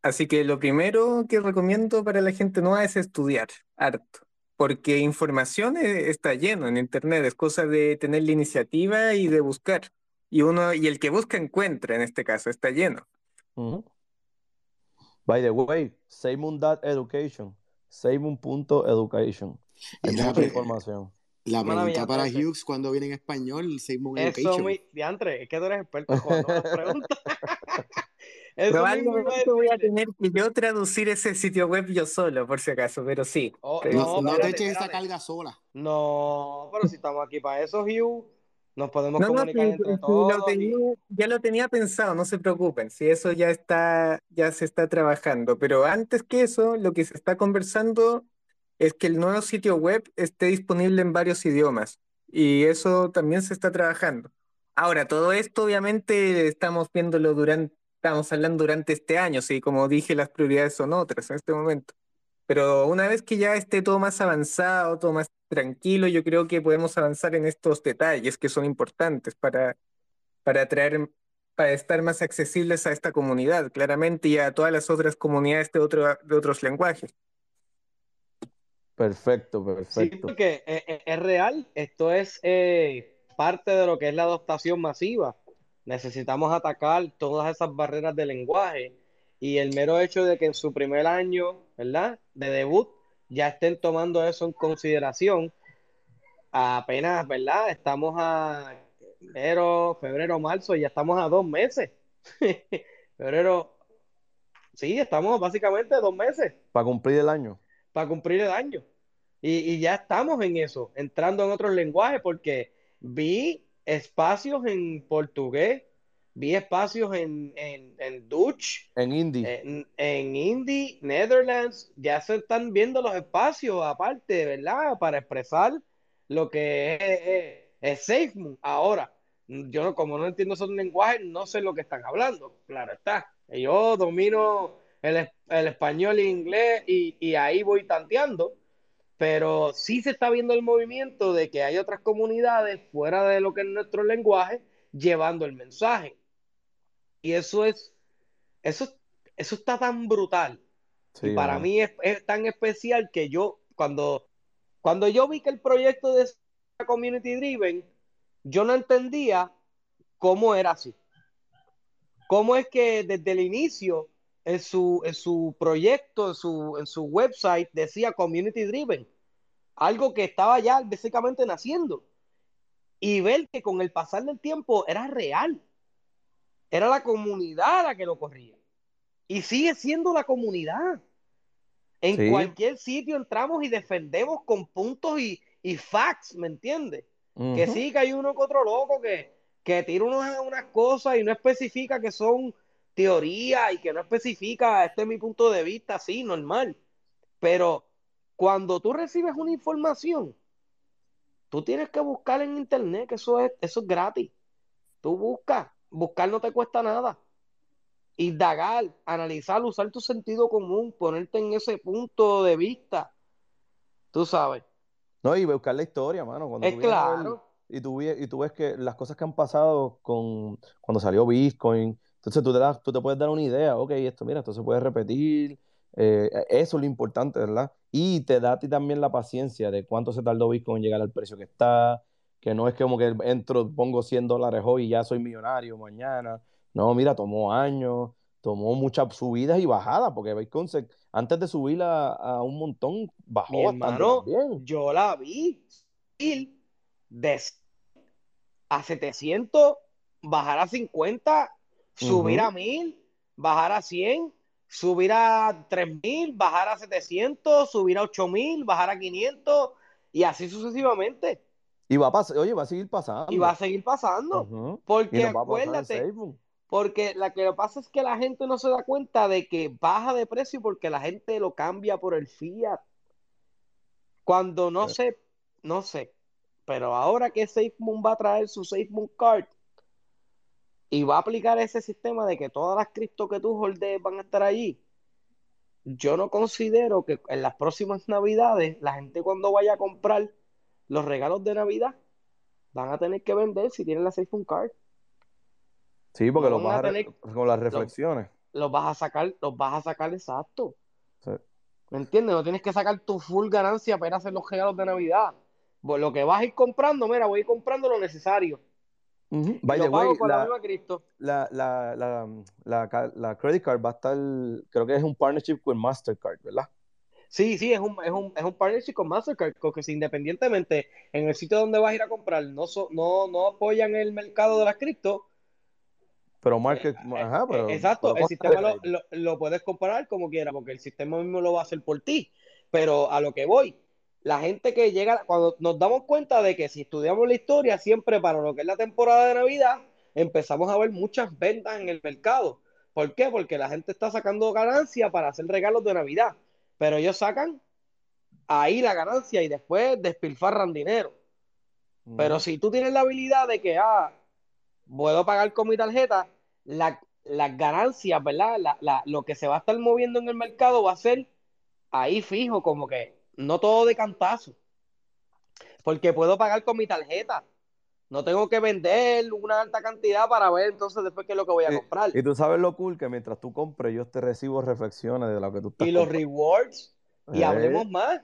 Así que lo primero que recomiendo para la gente nueva es estudiar harto, porque información está lleno en Internet, es cosa de tener la iniciativa y de buscar. Y, uno, y el que busca encuentra, en este caso, está lleno. Uh -huh. By the way, Seymour.education. Seymour.education. Hay la, mucha información. La pregunta para Hughes, ¿cuándo viene en español Seymour Eso Education? Muy, diantre, es que tú eres experto cuando las preguntas. [LAUGHS] Probablemente voy a tener que yo traducir ese sitio web yo solo, por si acaso, pero sí. Oh, no, no, no te eches esa carga sola. No, pero si estamos aquí para eso, Hugh. Nos podemos no, comunicar no, entre sí, todos. Lo tenía, ya lo tenía pensado, no se preocupen, si eso ya está, ya se está trabajando. Pero antes que eso, lo que se está conversando es que el nuevo sitio web esté disponible en varios idiomas. Y eso también se está trabajando. Ahora, todo esto obviamente estamos viéndolo durante, estamos hablando durante este año, sí, como dije, las prioridades son otras en este momento. Pero una vez que ya esté todo más avanzado, todo más tranquilo, yo creo que podemos avanzar en estos detalles que son importantes para, para traer, para estar más accesibles a esta comunidad, claramente, y a todas las otras comunidades de, otro, de otros lenguajes. Perfecto, perfecto. Sí, porque es, es real, esto es eh, parte de lo que es la adoptación masiva. Necesitamos atacar todas esas barreras de lenguaje y el mero hecho de que en su primer año, ¿verdad? De debut, ya estén tomando eso en consideración. Apenas, ¿verdad? Estamos a enero, febrero, marzo, ya estamos a dos meses. [LAUGHS] febrero, sí, estamos básicamente dos meses. Para cumplir el año. Para cumplir el año. Y, y ya estamos en eso, entrando en otros lenguajes, porque vi espacios en portugués, vi espacios en, en, en Dutch, en Indie, en, en Indie, Netherlands, ya se están viendo los espacios aparte, ¿verdad? Para expresar lo que es, es, es. Ahora, yo como no entiendo esos lenguajes, no sé lo que están hablando, claro está. Yo domino el, el español e inglés y, y ahí voy tanteando, pero sí se está viendo el movimiento de que hay otras comunidades fuera de lo que es nuestro lenguaje llevando el mensaje. Y eso es, eso, eso está tan brutal. Sí, y para man. mí es, es, tan especial que yo, cuando, cuando yo vi que el proyecto de Community Driven, yo no entendía cómo era así. Cómo es que desde el inicio, en su, en su proyecto, en su, en su website, decía Community Driven. Algo que estaba ya básicamente naciendo. Y ver que con el pasar del tiempo era real era la comunidad la que lo corría. Y sigue siendo la comunidad. En cualquier sitio entramos y defendemos con puntos y, y facts, ¿me entiendes? Que sí, que hay uno que otro loco que, que tira unas, unas cosas y no especifica que son teorías y que no especifica, este es mi punto de vista, sí, normal. Pero cuando tú recibes una información, tú tienes que buscar en internet, que eso es, eso es gratis. Tú buscas, buscar no te cuesta nada. Indagar, analizar, usar tu sentido común, ponerte en ese punto de vista. Tú sabes. No, y buscar la historia, mano. Cuando es claro. y, tú, y tú ves que las cosas que han pasado con cuando salió Bitcoin, entonces tú te, das, tú te puedes dar una idea, ok, esto, mira, esto se puede repetir, eh, eso es lo importante, ¿verdad? Y te da a ti también la paciencia de cuánto se tardó Bitcoin en llegar al precio que está, que no es como que entro, pongo 100 dólares hoy y ya soy millonario mañana. No, mira, tomó años, tomó muchas subidas y bajadas, porque Bitcoin antes de subir a, un montón, bajó Mi hermano, bien. Yo la vi de a 700, bajar a 50, subir a 1000, bajar a 100, subir a 3000, bajar a 700, subir a 8000, bajar a 500 y así sucesivamente. Y va a pasar, oye, va a seguir pasando. Y va a seguir pasando. Porque acuérdate, porque la que pasa es que la gente no se da cuenta de que baja de precio porque la gente lo cambia por el fiat. Cuando no sé, no sé. Pero ahora que SafeMoon va a traer su SafeMoon Card y va a aplicar ese sistema de que todas las cripto que tú holdes van a estar allí, yo no considero que en las próximas navidades la gente cuando vaya a comprar los regalos de Navidad van a tener que vender si tienen la SafeMoon Card. Sí, porque los vas a, con las reflexiones. Los, vas a sacar, los vas a sacar exacto. ¿Me entiendes? No tienes que sacar tu full ganancia para hacer los regalos de Navidad. Pues lo que vas a ir comprando, mira, voy a ir comprando lo necesario. Vaya, la, la, la, la, la, credit card va a estar, creo que es un partnership con Mastercard, ¿verdad? Sí, sí, es un, es un, es un partnership con Mastercard, porque si independientemente en el sitio donde vas a ir a comprar no, no, no apoyan el mercado de las cripto. Pero market, eh, ajá, pero. Exacto, el sistema lo, lo, puedes comparar como quieras, porque el sistema mismo lo va a hacer por ti. Pero a lo que voy, la gente que llega, cuando nos damos cuenta de que si estudiamos la historia, siempre para lo que es la temporada de Navidad, empezamos a ver muchas ventas en el mercado. ¿Por qué? Porque la gente está sacando ganancia para hacer regalos de Navidad pero ellos sacan ahí la ganancia y después despilfarran dinero. Pero si tú tienes la habilidad de que, ah, puedo pagar con mi tarjeta, las ganancias, ¿verdad? lo que se va a estar moviendo en el mercado va a ser ahí fijo, como que no todo de cantazo. Porque puedo pagar con mi tarjeta. No tengo que vender una alta cantidad para ver entonces después qué es lo que voy a comprar. Y, tú sabes lo cool que mientras tú compres, yo te recibo reflexiones de lo que tú estás Y los rewards. Y eh. hablemos más.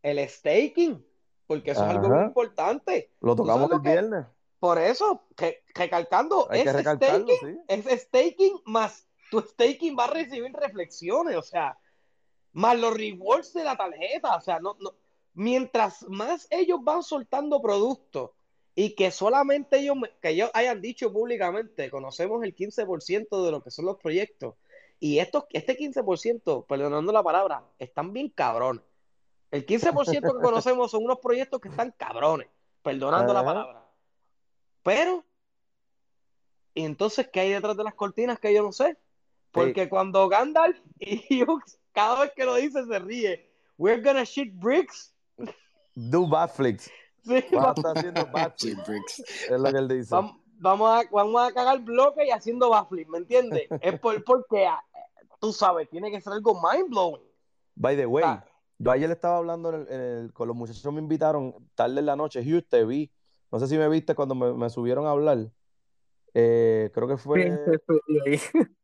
El staking. Porque eso es algo muy importante. Lo tocamos el viernes. Por eso, que, recalcando, es, staking, es staking más tu staking va a recibir reflexiones, o sea, más los rewards de la tarjeta, o sea, no, no, mientras más ellos van soltando productos y que solamente ellos, que ellos hayan dicho públicamente, conocemos el 15% de lo que son los proyectos. Y estos, este 15%, perdonando la palabra, están bien cabrones. El 15% que [LAUGHS] conocemos son unos proyectos que están cabrones, perdonando la palabra. Pero, ¿y entonces qué hay detrás de las cortinas que yo no sé? Porque cuando Gandalf y [LAUGHS] Hughes, cada vez que lo dice, se ríe. We're gonna shit bricks. Do backflips. Sí, vamos, haciendo Es lo que él dice. Vamos, a, vamos a cagar bloque y haciendo backflip, ¿me entiendes? [LAUGHS] es por, porque, ah, tú sabes, tiene que ser algo mind blowing. By the way, yo ayer estaba hablando con los muchachos, me invitaron tarde en la noche. Hugh, te vi. No sé si me viste cuando me, subieron a hablar. Eh, creo que fue. [LAUGHS]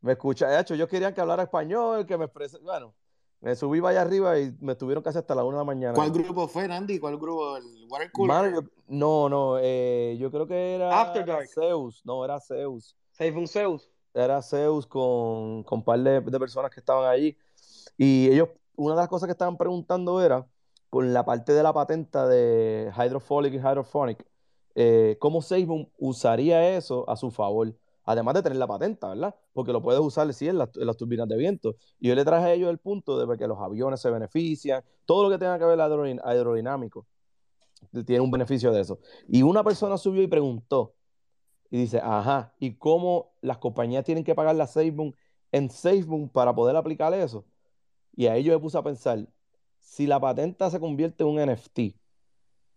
me escucha, de hecho, yo quería que hablara español, que me exprese. Bueno, me subí vaya arriba y me tuvieron casi hasta la una de la mañana. ¿Cuál grupo fue, Andy? ¿Cuál grupo? ¿El Water Cooler? no, no, eh, yo creo que era After Dark. Zeus, no, era Zeus. un Zeus. Era Zeus con, con un par de, personas que estaban allí. Y ellos, una de las cosas que estaban preguntando era, con la parte de la patenta de Hydropholic y Hydrophonic, eh, ¿cómo SafeMoon usaría eso a su favor? Además de tener la patenta, ¿verdad? Porque lo puedes usar, sí, en las, turbinas de viento. Y yo le traje a ellos el punto de que los aviones se benefician, todo lo que tenga que ver aerodinámico, tiene un beneficio de eso. Y una persona subió y preguntó, y dice, ajá, ¿y cómo las compañías tienen que pagar la SafeMoon en SafeMoon para poder aplicar eso? Y ahí yo me puse a pensar, si la patenta se convierte en un NFT,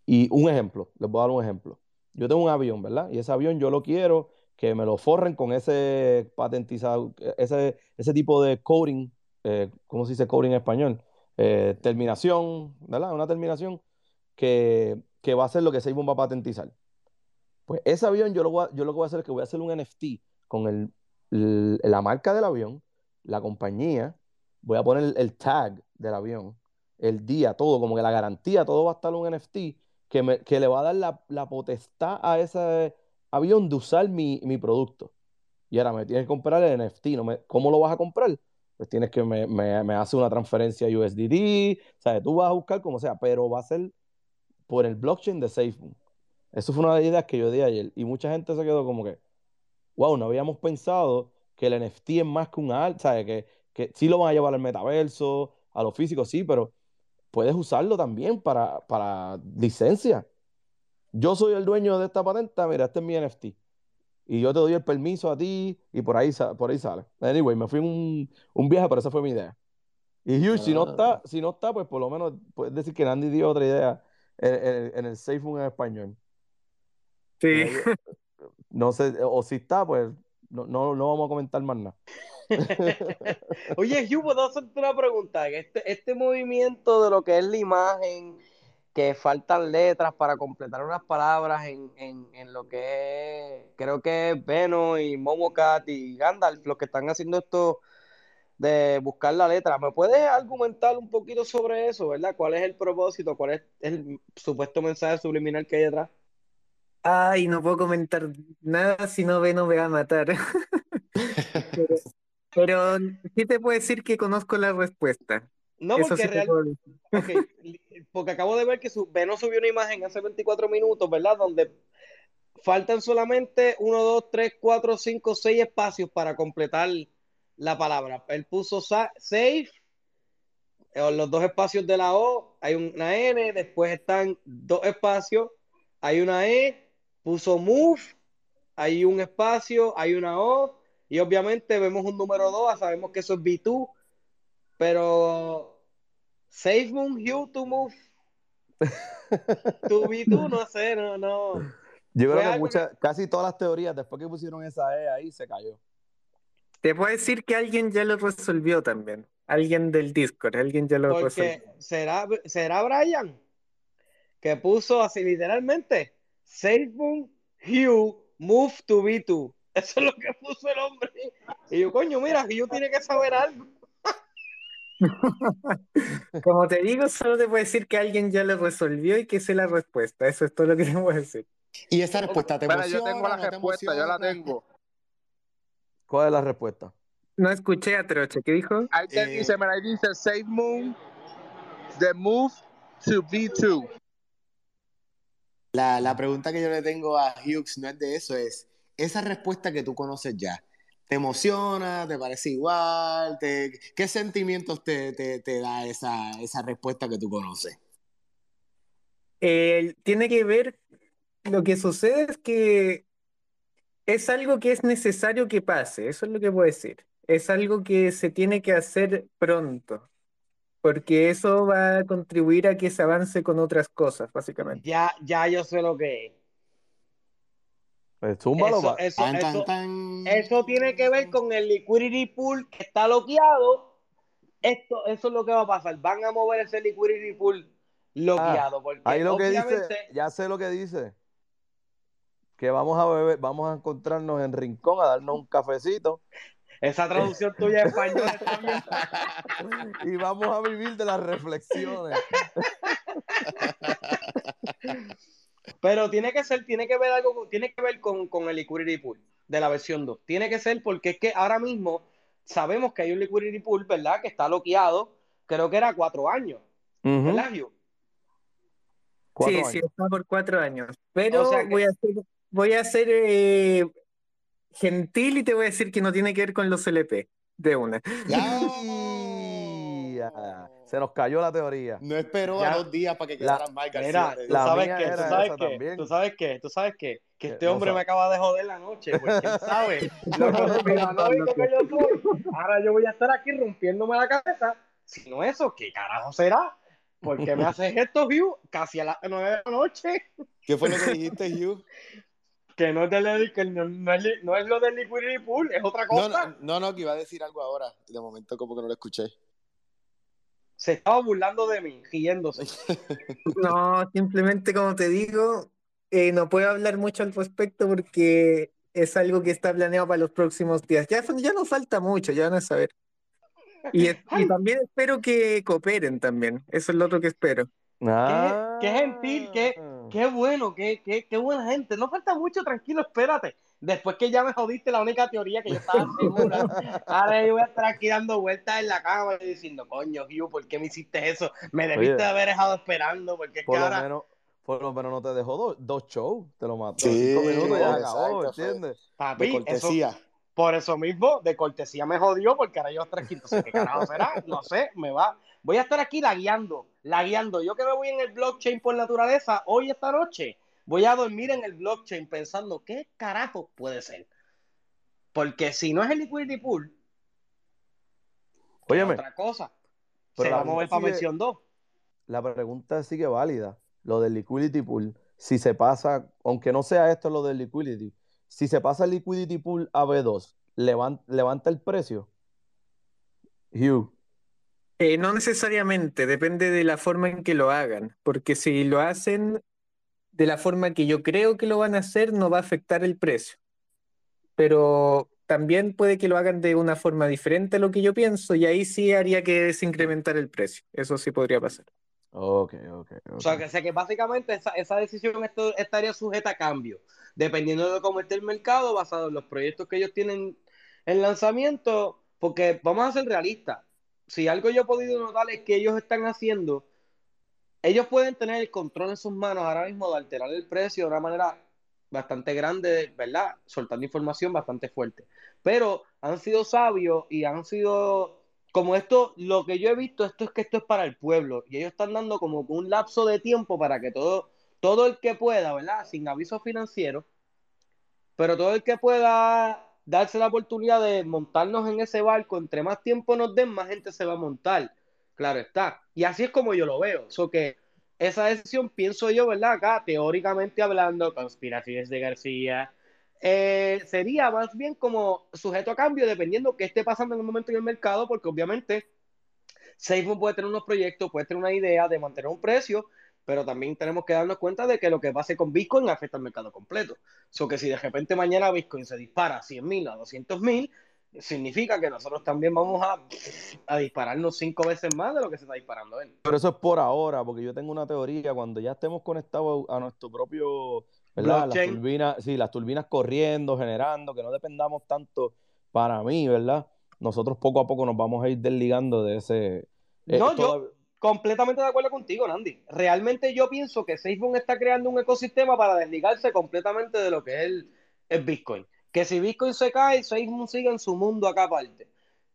y un ejemplo, les voy a dar un ejemplo. Yo tengo un avión, ¿verdad? Y ese avión yo lo quiero que me lo forren con ese patentizado, ese, ese tipo de coding, eh, ¿cómo se dice coding en español? Eh, terminación, ¿verdad? Una terminación que, va a ser lo que SafeMoon va a patentizar. Pues ese avión yo lo, yo lo que voy a hacer es que voy a hacer un NFT con el, la marca del avión, la compañía, voy a poner el, tag del avión, el día, todo, como que la garantía, todo va a estar un NFT que, me, que le va a dar la, potestad a ese avión de usar mi, producto. Y ahora me tienes que comprar el NFT, ¿no? Me, ¿cómo lo vas a comprar? Pues tienes que me, me, me hace una transferencia USDT, sea, tú vas a buscar como sea, pero va a ser por el blockchain de SafeMoon. Eso fue una de las ideas que yo di ayer. Y mucha gente se quedó como que, wow, no habíamos pensado que el NFT es más que un art, ¿sabes? Que, que sí lo van a llevar al metaverso, a lo físico, sí, pero puedes usarlo también para, para licencia. Yo soy el dueño de esta patente, mira, este es mi NFT. Y yo te doy el permiso a ti y por ahí, por ahí sale. Anyway, me fui un, un viaje, pero esa fue mi idea. Y Hugh, si no ah. está, si no está, pues por lo menos puedes decir que Andy dio otra idea en, el Safe en español. Sí. No sé, o si está, pues no, no, no vamos a comentar más nada. [LAUGHS] Oye, Hugh, ¿puedo hacerte una pregunta? Este, este movimiento de lo que es la imagen, que faltan letras para completar unas palabras en, en, en lo que creo que es Veno y Momocat y Gandalf, los que están haciendo esto de buscar la letra. ¿Me puedes argumentar un poquito sobre eso, verdad? ¿Cuál es el propósito? ¿Cuál es el supuesto mensaje subliminal que hay detrás? Ay, no puedo comentar nada si no ve, no me va a matar. [LAUGHS] pero, sí te puedo decir que conozco la respuesta. No, porque, [LAUGHS] porque acabo de ver que su, Veno subió una imagen hace 24 minutos, ¿verdad? Donde faltan solamente 1, 2, 3, 4, 5, 6 espacios para completar la palabra. Él puso safe, eh, los dos espacios de la O, hay una N, después están dos espacios, hay una E, puso move, hay un espacio, hay una O, y obviamente vemos un número 2, sabemos que eso es B2, pero Safe Moon, Hugh to move. [LAUGHS] to B2, no sé, no, no. Yo creo que, muchas, casi todas las teorías, después que pusieron esa E ahí, se cayó. Te puedo decir que alguien ya lo resolvió también. Alguien del Discord, alguien ya lo resolvió. ¿será, ¿Será Brian? Que puso así literalmente Moon, Hugh Move to B2. Eso es lo que puso el hombre. Y yo, coño, mira, Hugh tiene que saber algo. [LAUGHS] Como te digo, solo te puedo decir que alguien ya lo resolvió y que sé la respuesta. Eso es todo lo que [LAUGHS] te puedo decir. ¿Y esa respuesta te emociona? yo tengo la respuesta, yo la tengo. ¿Cuál es la respuesta? No escuché a Troche, ¿qué dijo? Ahí te eh, dice, me dice Save Moon, the move to B2. La, la, pregunta que yo le tengo a Hughes no es de eso, es esa respuesta que tú conoces ya. ¿Te emociona? ¿Te parece igual? ¿Qué sentimientos te, te, da esa, esa, respuesta que tú conoces? Eh, tiene que ver, lo que sucede es que es algo que es necesario que pase, eso es lo que puedo decir. Es algo que se tiene que hacer pronto porque eso va a contribuir a que se avance con otras cosas, básicamente. Ya, ya yo sé lo que es. Pues eso, eso, eso, tiene que ver con el liquidity pool que está bloqueado. Esto, eso es lo que va a pasar. Van a mover ese liquidity pool bloqueado. Ah, porque ahí lo que dice, ya sé lo que dice. Que vamos a beber, vamos a encontrarnos en Rincón a darnos un cafecito esa traducción tuya en español [LAUGHS] Y vamos a vivir de las reflexiones. [LAUGHS] Pero tiene que ser, tiene que ver algo, tiene que ver con, el liquidity pool de la versión 2. Tiene que ser porque es que ahora mismo sabemos que hay un liquidity pool, ¿verdad? Que está bloqueado, creo que era cuatro años. ¿Verdad, Sí, sí, está por cuatro años. Pero voy a hacer, voy a hacer eh, gentil y te voy a decir que no tiene que ver con los LP de una. Se nos cayó la teoría. No esperó a dos días para que quedaran mal Mira, ¿tú sabes qué? ¿Tú sabes qué? ¿Tú sabes qué? ¿Tú sabes qué? Que este hombre me acaba de joder la noche, porque quién [LAUGHS] sabe lo que yo soy. Ahora yo voy a estar aquí rompiéndome la cabeza. Si no eso, ¿qué carajo será? ¿Por qué me haces esto, Hugh? Casi a las nueve de la noche. ¿Qué fue lo que dijiste, Hugh? [LAUGHS] que no es, que no, es, no es lo del liquidity pool, es otra cosa. No, no, no, que iba a decir algo ahora. De momento como que no lo escuché se estaba burlando de mí, riéndose. [LAUGHS] No, simplemente como te digo, eh, no puedo hablar mucho al respecto porque es algo que está planeado para los próximos días. Ya, ya no falta mucho, ya van a saber. Y, y también espero que cooperen también. Eso es lo otro que espero. Ah. Qué, gentil, qué, qué bueno, qué, qué, qué buena gente. No falta mucho, tranquilo, espérate después que ya me jodiste la única teoría que yo estaba segura, [LAUGHS] ahora yo voy a estar aquí dando vueltas en la cama y diciendo, coño, Hugh, ¿por qué me hiciste eso? Me debiste haber dejado esperando, porque es por que lo ahora... Menos, por lo menos no te dejó dos, dos shows, te lo mató. Sí, cinco minutos ya acabó, ¿entiendes? Papi, de cortesía. Eso, por eso mismo, de cortesía me jodió, porque ahora yo tres quintos, ¿qué carajo será? No sé, me va. Voy a estar aquí lagueando, lagueando. Yo que me voy en el blockchain por naturaleza, hoy esta noche, voy a dormir en el blockchain pensando qué carajo puede ser. Porque si no es el liquidity pool, Óyeme, otra cosa. Se va a mover para mención 2. La pregunta sigue válida. Lo del liquidity pool, si se pasa, aunque no sea esto lo del liquidity, si se pasa el liquidity pool a B2, ¿levanta, el precio? Hugh. Eh, no necesariamente, depende de la forma en que lo hagan, porque si lo hacen de la forma que yo creo que lo van a hacer, no va a afectar el precio. Pero también puede que lo hagan de una forma diferente a lo que yo pienso, y ahí sí haría que desincrementar el precio. Eso sí podría pasar. Ok, ok. O sea, que, que básicamente esa, esa decisión esto, estaría sujeta a cambio, dependiendo de cómo esté el mercado, basado en los proyectos que ellos tienen en lanzamiento, porque vamos a ser realistas. Si algo yo he podido notar es que ellos están haciendo ellos pueden tener el control en sus manos ahora mismo de alterar el precio de una manera bastante grande, ¿verdad? Soltando información bastante fuerte. Pero han sido sabios y han sido, como esto, lo que yo he visto, esto es que esto es para el pueblo. Y ellos están dando como un lapso de tiempo para que todo, todo el que pueda, ¿verdad? Sin aviso financiero, pero todo el que pueda darse la oportunidad de montarnos en ese barco, entre más tiempo nos den, más gente se va a montar. Claro está. Y así es como yo lo veo. So que esa decisión, pienso yo, ¿verdad? Acá, teóricamente hablando, conspiraciones de García, eh, sería más bien como sujeto a cambio, dependiendo qué esté pasando en el momento en el mercado, porque obviamente SafeMoon puede tener unos proyectos, puede tener una idea de mantener un precio, pero también tenemos que darnos cuenta de que lo que pase con Bitcoin afecta al mercado completo. So que si de repente mañana Bitcoin se dispara a 100 mil, a 200 mil, significa que nosotros también vamos a, a, dispararnos cinco veces más de lo que se está disparando él. Pero eso es por ahora, porque yo tengo una teoría, cuando ya estemos conectados a nuestro propio, ¿verdad? Las turbinas, sí, las turbinas corriendo, generando, que no dependamos tanto para mí, ¿verdad? Nosotros poco a poco nos vamos a ir desligando de ese... Eh, no, yo completamente de acuerdo contigo, Nandi. Realmente yo pienso que Facebook está creando un ecosistema para desligarse completamente de lo que es el, el Bitcoin que si Bitcoin se cae, Facebook sigue en su mundo acá aparte.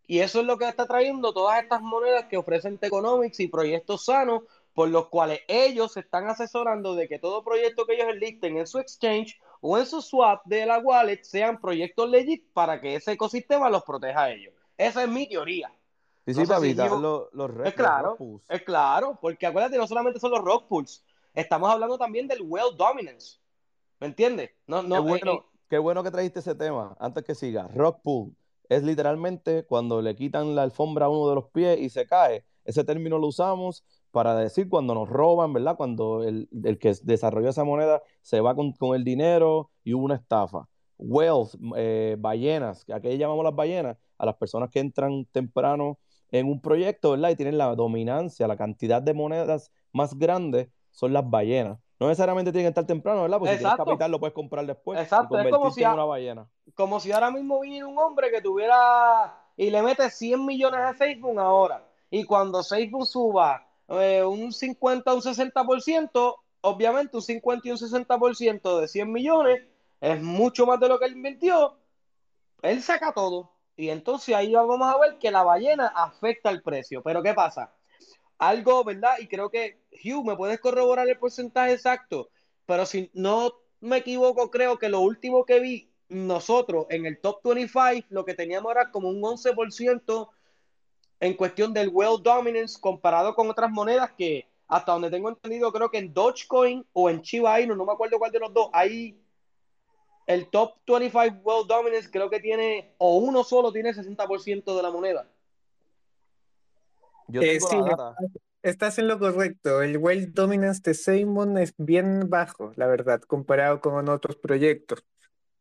Y eso es lo que está trayendo todas estas monedas que ofrecen Teconomics y proyectos sanos, por los cuales ellos se están asesorando de que todo proyecto que ellos enlisten en su exchange o en su swap de la wallet sean proyectos legit para que ese ecosistema los proteja a ellos. Esa es mi teoría. Sí, sí, para evitar los, los, Es claro, es claro, porque acuérdate, no solamente son los rock pools, estamos hablando también del well dominance. ¿Me entiendes? No, no, bueno, eh, qué bueno que trajiste ese tema. Antes que siga, rock pull es literalmente cuando le quitan la alfombra a uno de los pies y se cae. Ese término lo usamos para decir cuando nos roban, ¿verdad? Cuando el, que desarrolló esa moneda se va con, el dinero y hubo una estafa. Wealth, eh, ballenas, que aquí llamamos las ballenas, a las personas que entran temprano en un proyecto, ¿verdad? Y tienen la dominancia, la cantidad de monedas más grande son las ballenas. No necesariamente tiene que estar temprano, ¿verdad? Porque si tienes capital lo puedes comprar después. Exacto, es como si, una ballena. como si ahora mismo viniera un hombre que tuviera y le mete 100 millones a Facebook ahora. Y cuando Facebook suba eh, un 50 o un 60%, obviamente un 50 y un 60% de 100 millones es mucho más de lo que él invirtió. él saca todo. Y entonces ahí vamos a ver que la ballena afecta el precio. Pero ¿qué pasa? Algo, ¿verdad? Y creo que, Hugh, ¿me puedes corroborar el porcentaje exacto? Pero si no me equivoco, creo que lo último que vi nosotros en el top 25, lo que teníamos era como un 11% en cuestión del well dominance comparado con otras monedas que hasta donde tengo entendido, creo que en Dogecoin o en Chiba Inu, no me acuerdo cuál de los dos, hay el top 25 well dominance, creo que tiene, o uno solo tiene 60% de la moneda. Yo eh, estás en lo correcto. El well dominance de Simon es bien bajo, la verdad, comparado con otros proyectos.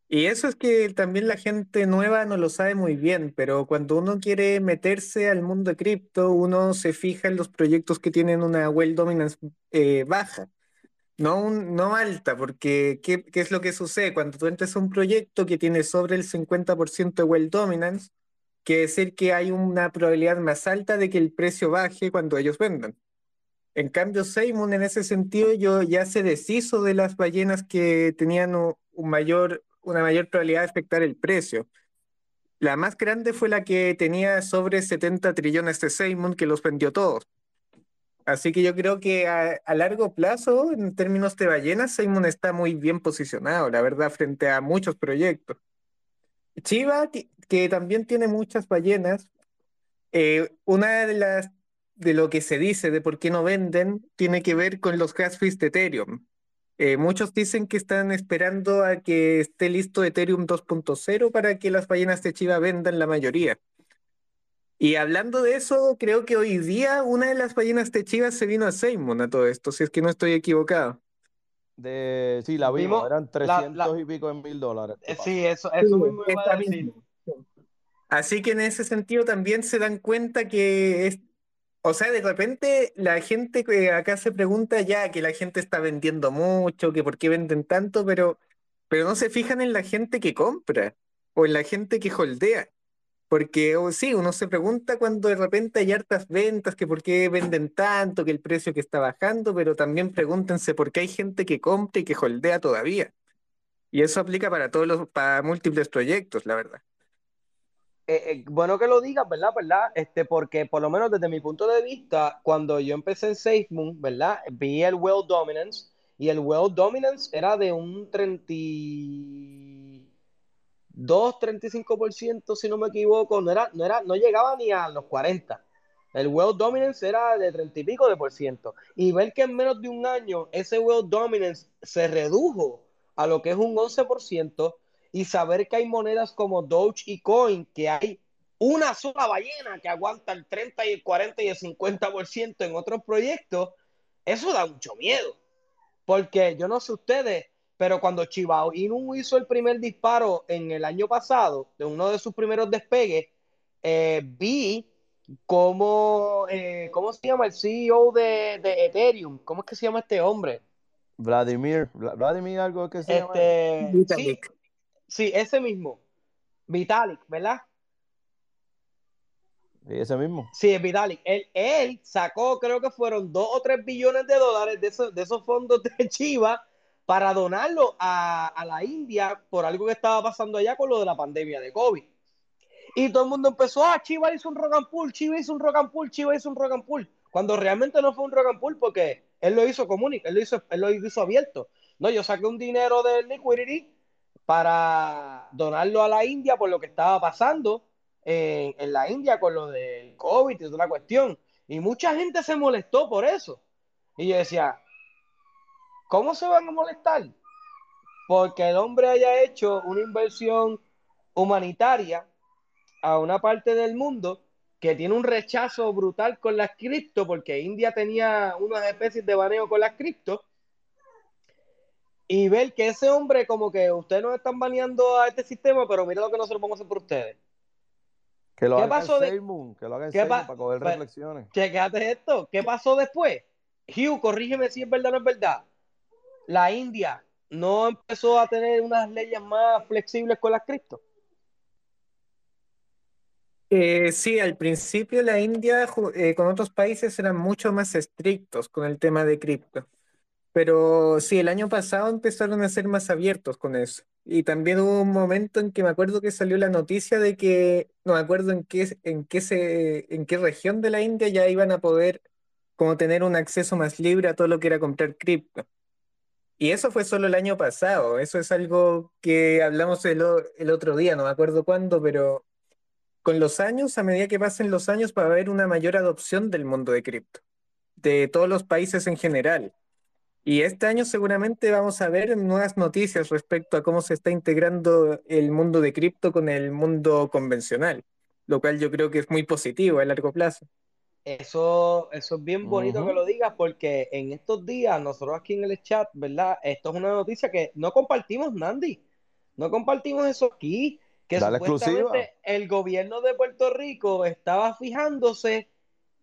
Y eso es que también la gente nueva no lo sabe muy bien, pero cuando uno quiere meterse al mundo de cripto, uno se fija en los proyectos que tienen una well dominance eh, baja, no, no alta, porque ¿qué, ¿qué, es lo que sucede? Cuando tú entras a un proyecto que tiene sobre el 50% de well dominance, quiere decir que hay una probabilidad más alta de que el precio baje cuando ellos vendan. En cambio, Simon en ese sentido yo ya se deshizo de las ballenas que tenían un mayor una mayor probabilidad de afectar el precio. La más grande fue la que tenía sobre 70 trillones de Seymour, que los vendió todos. Así que yo creo que a, largo plazo, en términos de ballenas, Seymour está muy bien posicionado, la verdad, frente a muchos proyectos. Chiva, que, también tiene muchas ballenas, eh, una de las de lo que se dice de por qué no venden tiene que ver con los gas fees de Ethereum. Eh, muchos dicen que están esperando a que esté listo Ethereum 2.0 para que las ballenas de Chiva vendan la mayoría. Y hablando de eso, creo que hoy día una de las ballenas de Chiva se vino a Seymour a todo esto, si es que no estoy equivocado. De, sí, la vimos, eran 300 y pico en mil dólares. Eh, sí, eso, eso mismo Así que en ese sentido también se dan cuenta que es, o sea, de repente la gente que acá se pregunta ya que la gente está vendiendo mucho, que por qué venden tanto, pero, pero no se fijan en la gente que compra o en la gente que holdea. Porque oh, sí, uno se pregunta cuando de repente hay hartas ventas, que por qué venden tanto, que el precio que está bajando, pero también pregúntense por qué hay gente que compra y que holdea todavía. Y eso aplica para todos los, para múltiples proyectos, la verdad. Eh, eh, bueno que lo digas, ¿verdad? ¿verdad? Este, porque por lo menos desde mi punto de vista, cuando yo empecé en SafeMoon, ¿verdad? Vi el Well Dominance y el Well Dominance era de un 32, 35%, si no me equivoco, no, era, no, era, no llegaba ni a los 40. El Well Dominance era de 30 y pico de por ciento. Y ver que en menos de un año ese Well Dominance se redujo a lo que es un 11%, y saber que hay monedas como Doge y Coin, que hay una sola ballena que aguanta el 30 y el 40 y el 50% en otros proyectos, eso da mucho miedo. Porque yo no sé ustedes, pero cuando Chibao Inu hizo el primer disparo en el año pasado, de uno de sus primeros despegues, eh, vi cómo, eh, ¿cómo se llama el CEO de, de, Ethereum? ¿Cómo es que se llama este hombre? Vladimir, Vladimir algo que se este, llama. Sí, ese mismo. Vitalik, ¿verdad? Sí, ese mismo. Sí, es Vitalik. Él, él sacó, creo que fueron dos o tres billones de dólares de esos, de esos fondos de Chiva para donarlo a, a, la India por algo que estaba pasando allá con lo de la pandemia de COVID. Y todo el mundo empezó, ah, Chiva hizo un rock and pull, Chiva hizo un rock and pull, Chiva hizo un rock and pull. Cuando realmente no fue un rock and pull porque él lo hizo común, él lo hizo, él lo hizo abierto. No, yo saqué un dinero del liquidity para donarlo a la India por lo que estaba pasando en, la India con lo del COVID y toda cuestión. Y mucha gente se molestó por eso. Y yo decía, ¿cómo se van a molestar? Porque el hombre haya hecho una inversión humanitaria a una parte del mundo que tiene un rechazo brutal con las cripto, porque India tenía unas especies de baneo con las cripto, y ver que ese hombre, como que ustedes nos están baneando a este sistema, pero mira lo que nosotros vamos a hacer por ustedes. Que lo ¿Qué hagan pasó de... que lo hagan para coger pues, reflexiones. Chequéate esto. ¿Qué pasó después? Hugh, corrígeme si es verdad o no es verdad. La India no empezó a tener unas leyes más flexibles con las cripto. Eh, sí, al principio la India eh, con otros países eran mucho más estrictos con el tema de cripto. Pero sí, el año pasado empezaron a ser más abiertos con eso. y también hubo un momento en que me acuerdo que salió la noticia de que, no me acuerdo en qué, en qué, se, en qué región de la India ya iban a poder como tener un acceso más libre a todo lo que era comprar cripto. Y eso fue solo el año pasado, eso es algo que hablamos el, el otro día, no me acuerdo cuándo, pero con los años, a medida que pasen los años, va a haber una mayor adopción del mundo de cripto, de todos los países en general. Y este año seguramente vamos a ver nuevas noticias respecto a cómo se está integrando el mundo de cripto con el mundo convencional, lo cual yo creo que es muy positivo a largo plazo. Eso, eso es bien bonito que lo digas porque en estos días nosotros aquí en el chat, ¿verdad? Esto es una noticia que no compartimos, Nandi. No compartimos eso aquí, que supuestamente el gobierno de Puerto Rico estaba fijándose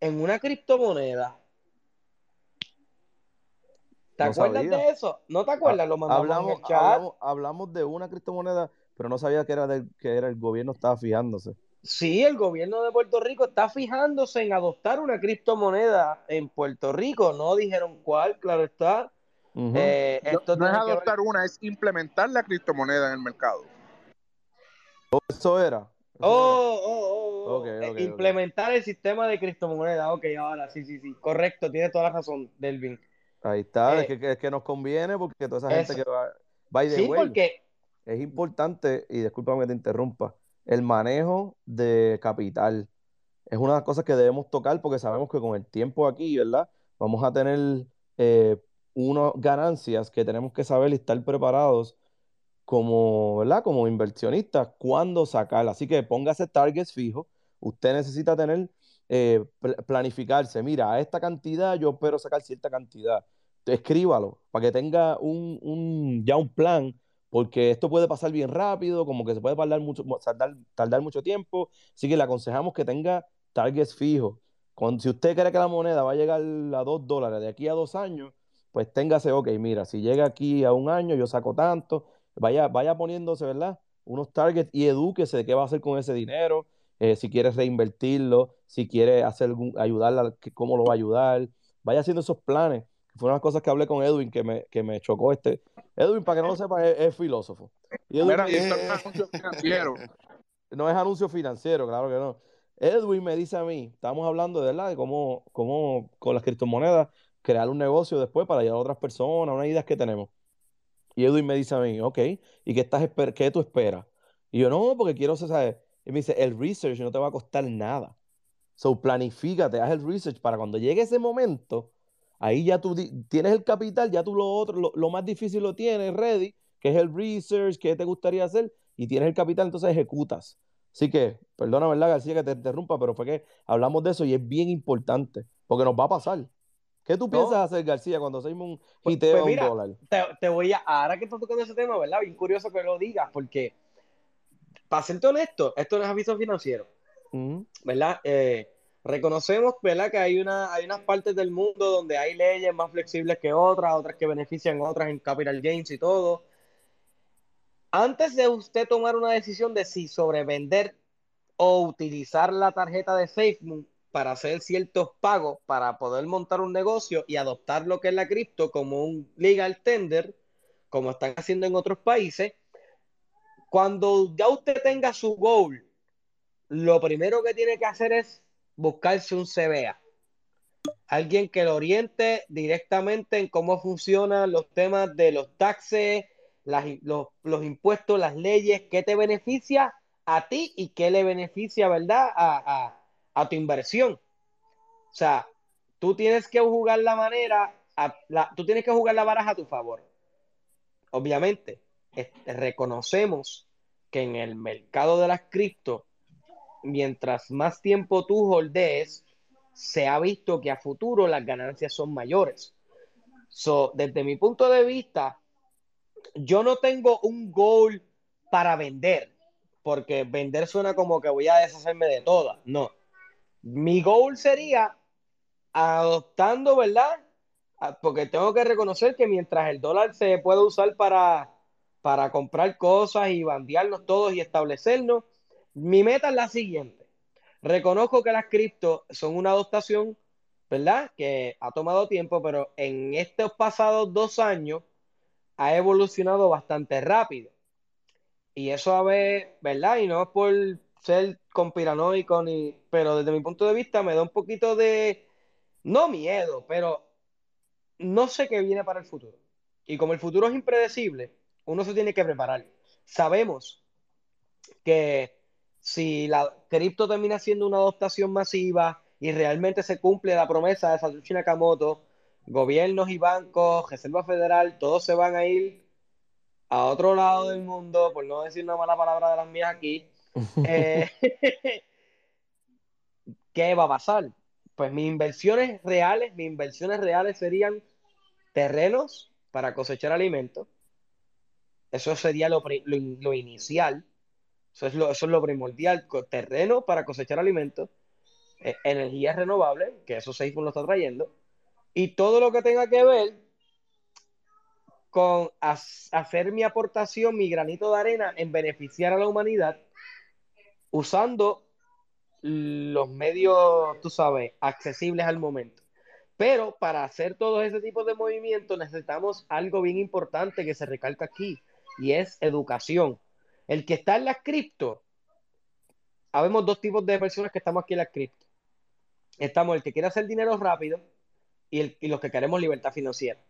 en una criptomoneda ¿Te acuerdas de eso? ¿No te acuerdas? Lo mandamos hablamos, en el chat. Hablamos, de una criptomoneda, pero no sabía que era, del, que era el gobierno estaba fijándose. Sí, el gobierno de Puerto Rico está fijándose en adoptar una criptomoneda en Puerto Rico. No dijeron cuál, claro está. Eh, esto no, es adoptar una, es implementar la criptomoneda en el mercado. Eso era. oh, oh, oh, oh. implementar el sistema de criptomoneda. Ok, ahora sí, sí, sí. Correcto, tiene toda la razón, Delvin. Ahí está, es, eh, que, nos conviene porque toda esa gente que va, va sí, porque... es importante, y discúlpame que te interrumpa, el manejo de capital. Es una de las cosas que debemos tocar porque sabemos que con el tiempo aquí, ¿verdad? Vamos a tener eh, unas ganancias que tenemos que saber y estar preparados como, ¿verdad? Como inversionistas, cuándo sacar. Así que póngase targets fijos. Usted necesita tener, eh, planificarse. Mira, a esta cantidad yo espero sacar cierta cantidad escríbalo para que tenga un, ya un plan, porque esto puede pasar bien rápido, como que se puede tardar mucho, tardar, mucho tiempo, así que le aconsejamos que tenga targets fijos. si usted cree que la moneda va a llegar a 2 dólares de aquí a dos años, pues téngase, ok, mira, si llega aquí a un año, yo saco tanto, vaya, vaya poniéndose, ¿verdad? Unos targets y edúquese de qué va a hacer con ese dinero, eh, si quiere reinvertirlo, si quiere hacer algún, ayudarla, cómo lo va a ayudar, vaya haciendo esos planes fue una de las cosas que hablé con Edwin que me, que me chocó este. Edwin, para que no lo sepa, es, filósofo. Y Edwin, no es anuncio financiero. [LAUGHS] No es anuncio financiero, claro que no. Edwin me dice a mí, estamos hablando de verdad de cómo, cómo con las criptomonedas crear un negocio después para ayudar a otras personas, unas ideas que tenemos. Y Edwin me dice a mí, ok, ¿y qué, estás qué tú esperas? Y yo, no, porque quiero saber. Y me dice, el research no te va a costar nada. So, planifícate, haz el research para cuando llegue ese momento, Ahí ya tú tienes el capital, ya tú lo otro, lo, más difícil lo tienes ready, que es el research, que te gustaría hacer, y tienes el capital, entonces ejecutas. Así que, perdona, ¿verdad, García, que te interrumpa, pero fue que hablamos de eso y es bien importante, porque nos va a pasar. ¿Qué tú piensas hacer, García, cuando hacemos un pues, hiteo pues un dólar? Te, voy a, ahora que estás tocando ese tema, ¿verdad? Bien curioso que lo digas, porque, para serte honesto, esto no es aviso financiero, ¿verdad? Eh, Reconocemos, ¿verdad? Que hay, una, hay unas partes del mundo donde hay leyes más flexibles que otras, otras que benefician a otras en capital gains y todo. Antes de usted tomar una decisión de si sobrevender o utilizar la tarjeta de SafeMoon para hacer ciertos pagos para poder montar un negocio y adoptar lo que es la cripto como un legal tender, como están haciendo en otros países, cuando ya usted tenga su goal, lo primero que tiene que hacer es buscarse un CBA. Alguien que lo oriente directamente en cómo funcionan los temas de los taxes, los, impuestos, las leyes, qué te beneficia a ti y qué le beneficia, ¿verdad? A, tu inversión. O sea, tú tienes que jugar la manera, tú tienes que jugar la baraja a tu favor. Obviamente, reconocemos que en el mercado de las cripto mientras más tiempo tú holdees, se ha visto que a futuro las ganancias son mayores. So, desde mi punto de vista, yo no tengo un goal para vender, porque vender suena como que voy a deshacerme de todas. No. Mi goal sería adoptando, ¿verdad? Ah, porque tengo que reconocer que mientras el dólar se puede usar para, para comprar cosas y bandearnos todos y establecernos, mi meta es la siguiente. Reconozco que las cripto son una adaptación, ¿verdad? Que ha tomado tiempo, pero en estos pasados dos años ha evolucionado bastante rápido. Y eso a ver, ¿verdad? Y no es por ser conspiranoico, ni, pero desde mi punto de vista me da un poquito de, no miedo, pero no sé qué viene para el futuro. Y como el futuro es impredecible, uno se tiene que preparar. Sabemos que si la cripto termina siendo una adoptación masiva y realmente se cumple la promesa de Satoshi Nakamoto, gobiernos y bancos, Reserva Federal, todos se van a ir a otro lado del mundo, por no decir una mala palabra de las mías aquí. [LAUGHS] Eh, ¿Qué va a pasar? Pues mis inversiones reales, mis inversiones reales serían terrenos para cosechar alimentos. Eso sería lo, lo, inicial. Eso es lo, eso es lo primordial. Terreno para cosechar alimentos. Eh, energía renovable, que eso Seismos lo está trayendo. Y todo lo que tenga que ver con hacer mi aportación, mi granito de arena en beneficiar a la humanidad usando los medios, tú sabes, accesibles al momento. Pero para hacer todo ese tipo de movimientos necesitamos algo bien importante que se recalca aquí y es educación. El que está en las cripto, habemos dos tipos de personas que estamos aquí en las cripto. Estamos el que quiere hacer dinero rápido y, los que queremos libertad financiera.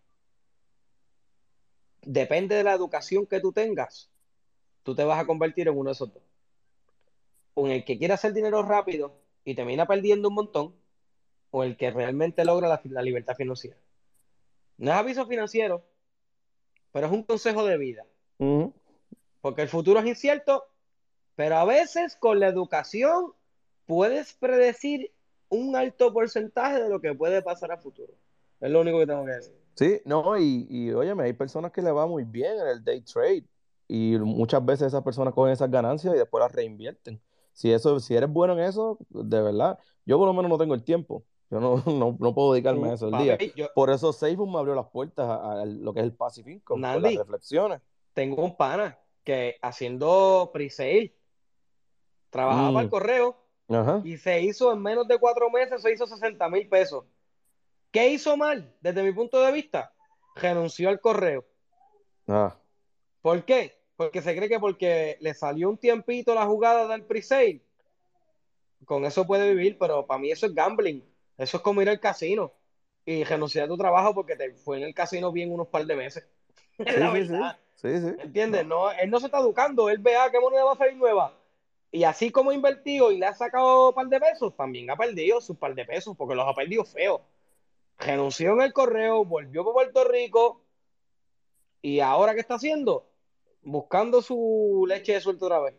Depende de la educación que tú tengas, tú te vas a convertir en uno de esos dos. O en el que quiere hacer dinero rápido y termina perdiendo un montón, o el que realmente logra la, libertad financiera. No es aviso financiero, pero es un consejo de vida. Porque el futuro es incierto, pero a veces con la educación puedes predecir un alto porcentaje de lo que puede pasar a futuro. Es lo único que tengo que decir. Sí, no, y, y óyeme, hay personas que le va muy bien en el day trade y muchas veces esas personas cogen esas ganancias y después las reinvierten. Si, eso, si eres bueno en eso, de verdad, yo por lo menos no tengo el tiempo. Yo no, [LAUGHS] no, puedo dedicarme a eso el día. Por eso Facebook me abrió las puertas a, lo que es el Pacific con las reflexiones. Tengo un pana que haciendo pre-sale trabajaba para el mm. correo y se hizo en menos de cuatro meses, se hizo 60 mil pesos. ¿Qué hizo mal desde mi punto de vista? Renunció al correo. Ah. ¿Por qué? Porque se cree que porque le salió un tiempito la jugada del pre-sale, con eso puede vivir, pero para mí eso es gambling. Eso es como ir al casino y renunciar a tu trabajo porque te fue en el casino bien unos par de meses. Sí. [LAUGHS] Sí, sí. ¿Entiendes? No, él no se está educando, él vea qué moneda va a salir nueva. Y así como ha invertido y le ha sacado un par de pesos, también ha perdido sus par de pesos porque los ha perdido feo. Renunció en el correo, volvió para Puerto Rico y ahora ¿qué está haciendo? Buscando su leche de suelto otra vez.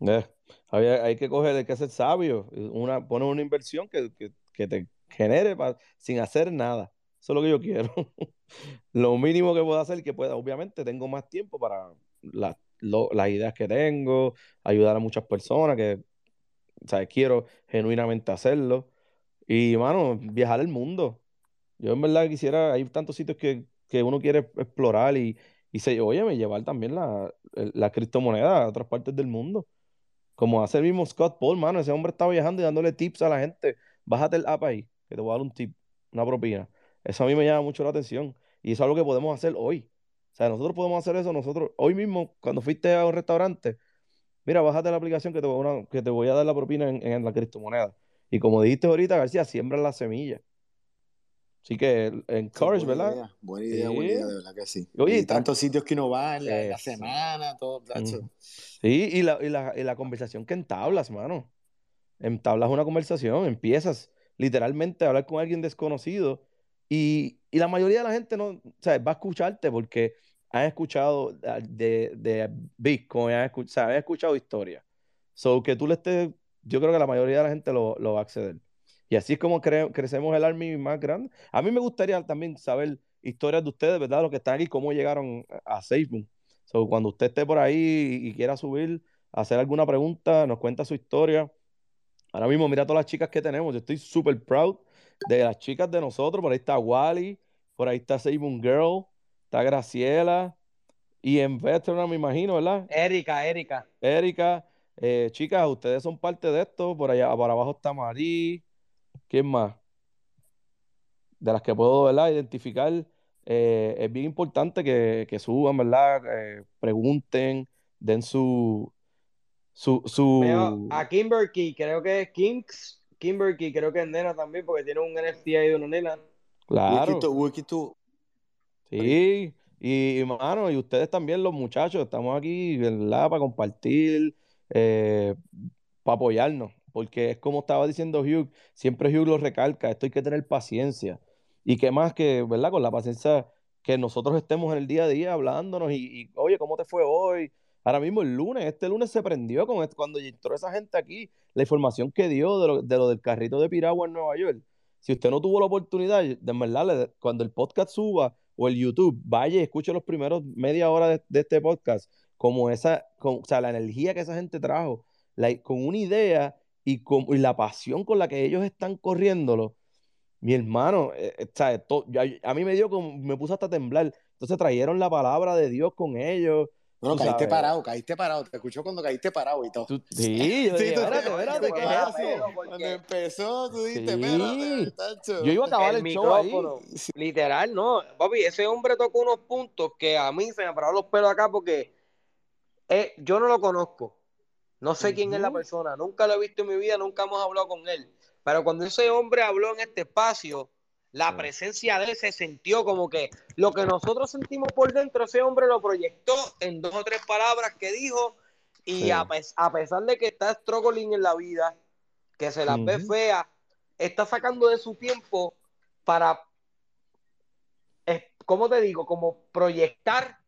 Eh, hay, que coger, hay que ser sabio, una, poner una inversión que, te genere sin hacer nada. Eso es lo que yo quiero. [LAUGHS] lo mínimo que puedo hacer, que pueda, obviamente tengo más tiempo para las ideas que tengo, ayudar a muchas personas que, o quiero genuinamente hacerlo. Y, mano, viajar el mundo. Yo en verdad quisiera, hay tantos sitios que, uno quiere explorar y, y se, oye, me llevar también la, la criptomoneda a otras partes del mundo. Como hace el mismo Scott Paul, mano, ese hombre estaba viajando y dándole tips a la gente. Bájate el app ahí, que te voy a dar un tip, una propina. Eso a mí me llama mucho la atención. Y eso es algo que podemos hacer hoy. O sea, nosotros podemos hacer eso nosotros hoy mismo, cuando fuiste a un restaurante, mira, bájate la aplicación que te voy a, que te voy a dar la propina en, la criptomoneda. Y como dijiste ahorita, García, siembra la semilla. Así que encourage, ¿verdad? buena idea, buena idea, de verdad que sí. y tantos sitios que uno va en la, semana, todo. Sí, y la, y, la, y la conversación que entablas, mano. Entablas una conversación, empiezas literalmente a hablar con alguien desconocido y, y la mayoría de la gente no, ¿sabes? va a escucharte porque han escuchado de, de Bitcoin, han escuchado, han escuchado historias. So que tú le estés, yo creo que la mayoría de la gente lo, lo va a acceder. Y así es como crecemos el Army más grande. A mí me gustaría también saber historias de ustedes, ¿verdad? Los que están aquí, cómo llegaron a SafeMoon. So, cuando usted esté por ahí y, quiera subir, hacer alguna pregunta, nos cuenta su historia. Ahora mismo, mira todas las chicas que tenemos. Yo estoy súper proud de las chicas de nosotros. Por ahí está Wally, por ahí está SafeMoon Girl, está Graciela. Y en Veteran, me imagino, ¿verdad? Erika, Erika. Erika. Eh, chicas, ustedes son parte de esto. Por allá, por abajo está Marí. ¿Quién más? De las que puedo ¿verdad? identificar, eh, es bien importante que, suban, ¿verdad? Eh, pregunten, den su, su, su... a Kimberly, creo que es Kings, Kimberly, creo que es nena también, porque tiene un NFT ahí de una nena. Claro. Sí, y, hermano, y ustedes también, los muchachos, estamos aquí, ¿verdad? Para compartir, eh, para apoyarnos, porque es como estaba diciendo Hugh, siempre Hugh lo recalca, esto hay que tener paciencia. Y qué más que, ¿verdad? Con la paciencia que nosotros estemos en el día a día hablándonos y, oye, ¿cómo te fue hoy? Ahora mismo el lunes, este lunes se prendió con cuando entró esa gente aquí, la información que dio de lo, de del carrito de Piragua en Nueva York. Si usted no tuvo la oportunidad, de verdad, cuando el podcast suba o el YouTube, vaya y escuche los primeros media hora de, este podcast, como esa, o sea, la energía que esa gente trajo, con una idea y con la pasión con la que ellos están corriéndolo. Mi hermano, eh, eh, a mí me dio como, me puso hasta a temblar. Entonces trajeron la palabra de Dios con ellos. No, caíste parado, caíste parado. Te escuchó cuando caíste parado y todo. [LAUGHS] sí, yo dije, espérate, espérate, ¿qué es eso? Cuando empezó, tú dijiste, sí. Yo iba a acabar el, show micrófono. Ahí. Literal, no. Papi, ese hombre tocó unos puntos que a mí se me pararon los pelos acá porque eh, yo no lo conozco. No sé quién es la persona. Nunca lo he visto en mi vida, nunca hemos hablado con él. Pero cuando ese hombre habló en este espacio, la presencia de él se sintió como que lo que nosotros sentimos por dentro, ese hombre lo proyectó en dos o tres palabras que dijo. Y a, pesar de que está struggling en la vida, que se la ve fea, está sacando de su tiempo para, ¿cómo te digo? Como proyectar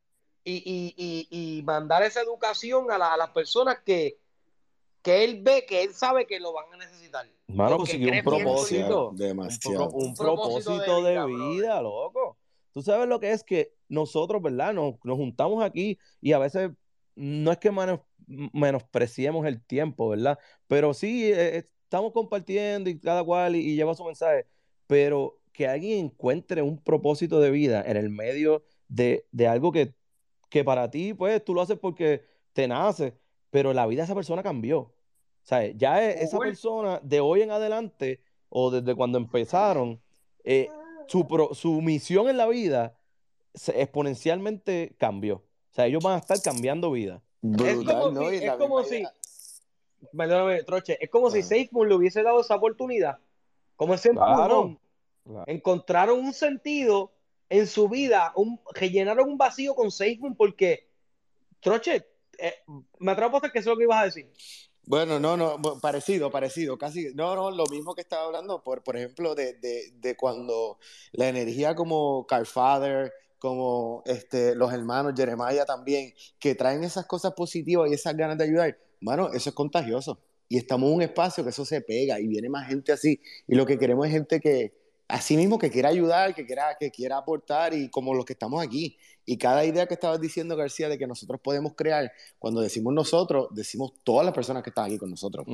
y, mandar esa educación a las personas que, que él ve, que él sabe que lo van a necesitar. Mano, consiguió un propósito. Demasiado. Un, propósito, de, vida, loco. Tú sabes lo que es que nosotros, ¿verdad? Nos, juntamos aquí y a veces no es que menospreciemos el tiempo, ¿verdad? Pero sí, eh, eh, estamos compartiendo y cada cual y, lleva su mensaje, pero que alguien encuentre un propósito de vida en el medio de, de algo que, que para ti, pues, tú lo haces porque te nace, pero la vida de esa persona cambió. O sea, ya e, esa persona de hoy en adelante o desde cuando empezaron, eh, su, su misión en la vida exponencialmente cambió. O sea, ellos van a estar cambiando vida. es como si, es como si perdóname, Troche, es como si le hubiese dado esa oportunidad. Como ese claro, encontraron un sentido en su vida, un, rellenaron un vacío con Seismund porque, Troche, eh, me atrevo a que eso es lo que ibas a decir. Bueno, no, no, parecido, parecido, casi, no, no, lo mismo que estaba hablando, por, por ejemplo, de, de, de cuando la energía como Carfather, como este, los hermanos Jeremiah también, que traen esas cosas positivas y esas ganas de ayudar, bueno, eso es contagioso. Y estamos en un espacio que eso se pega y viene más gente así. Y lo que queremos es gente que, así mismo que quiera ayudar, que quiera, que quiera aportar y como los que estamos aquí. Y cada idea que estabas diciendo, García, de que nosotros podemos crear, cuando decimos nosotros, decimos todas las personas que están aquí con nosotros.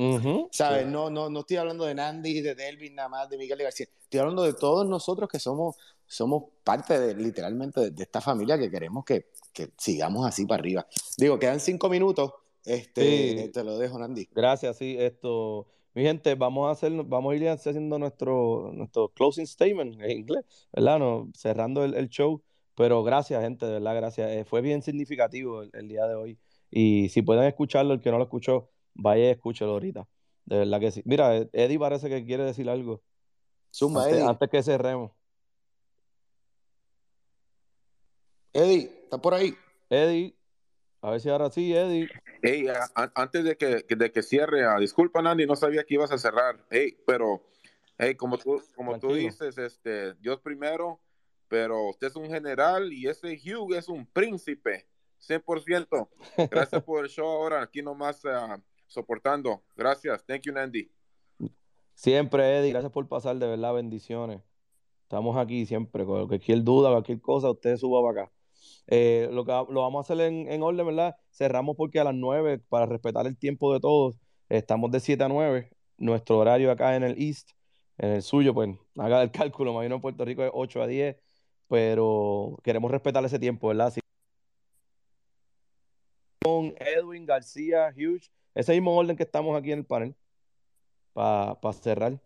¿Sabes? No, no, no estoy hablando de Nandy, de Delvin, nada más, de Miguel y García. Estoy hablando de todos nosotros que somos, somos parte de, literalmente, de, esta familia que queremos que, que, sigamos así para arriba. Digo, quedan cinco minutos. Este, te lo dejo, Nandy. Gracias, sí, esto mi gente, vamos a hacer, vamos a ir haciendo nuestro, nuestro closing statement en inglés, ¿verdad? No, cerrando el, show. Pero gracias, gente, de verdad, gracias. Eh, fue bien significativo el, día de hoy. Y si pueden escucharlo, el que no lo escuchó, vaya y escúchelo ahorita. De verdad que sí. Mira, Eddie parece que quiere decir algo. Zumba, antes, Eddie. Antes que cerremos. Eddie, ¿está por ahí? Eddie. A ver si ahora sí, Eddie. Hey, antes de que, de que cierre, uh, disculpa, Nandi, no sabía que ibas a cerrar. Hey, pero, hey, como tú, como tú dices, este, Dios primero, pero usted es un general y ese Hugh es un príncipe, 100%. Gracias [LAUGHS] por el show ahora, aquí nomás uh, soportando. Gracias. Thank you, Nandi. Siempre, Eddie, gracias por pasar, de verdad, bendiciones. Estamos aquí siempre, cualquier duda, cualquier cosa, usted suba para acá. Eh, lo, que, lo vamos a hacer en, en, orden, ¿verdad? Cerramos porque a las 9, para respetar el tiempo de todos, estamos de 7 a 9. Nuestro horario acá en el East, en el suyo, pues haga el cálculo, imagino en Puerto Rico es 8 a 10, pero queremos respetar ese tiempo, ¿verdad? Con Edwin García Hughes, ese mismo orden que estamos aquí en el panel, para cerrar.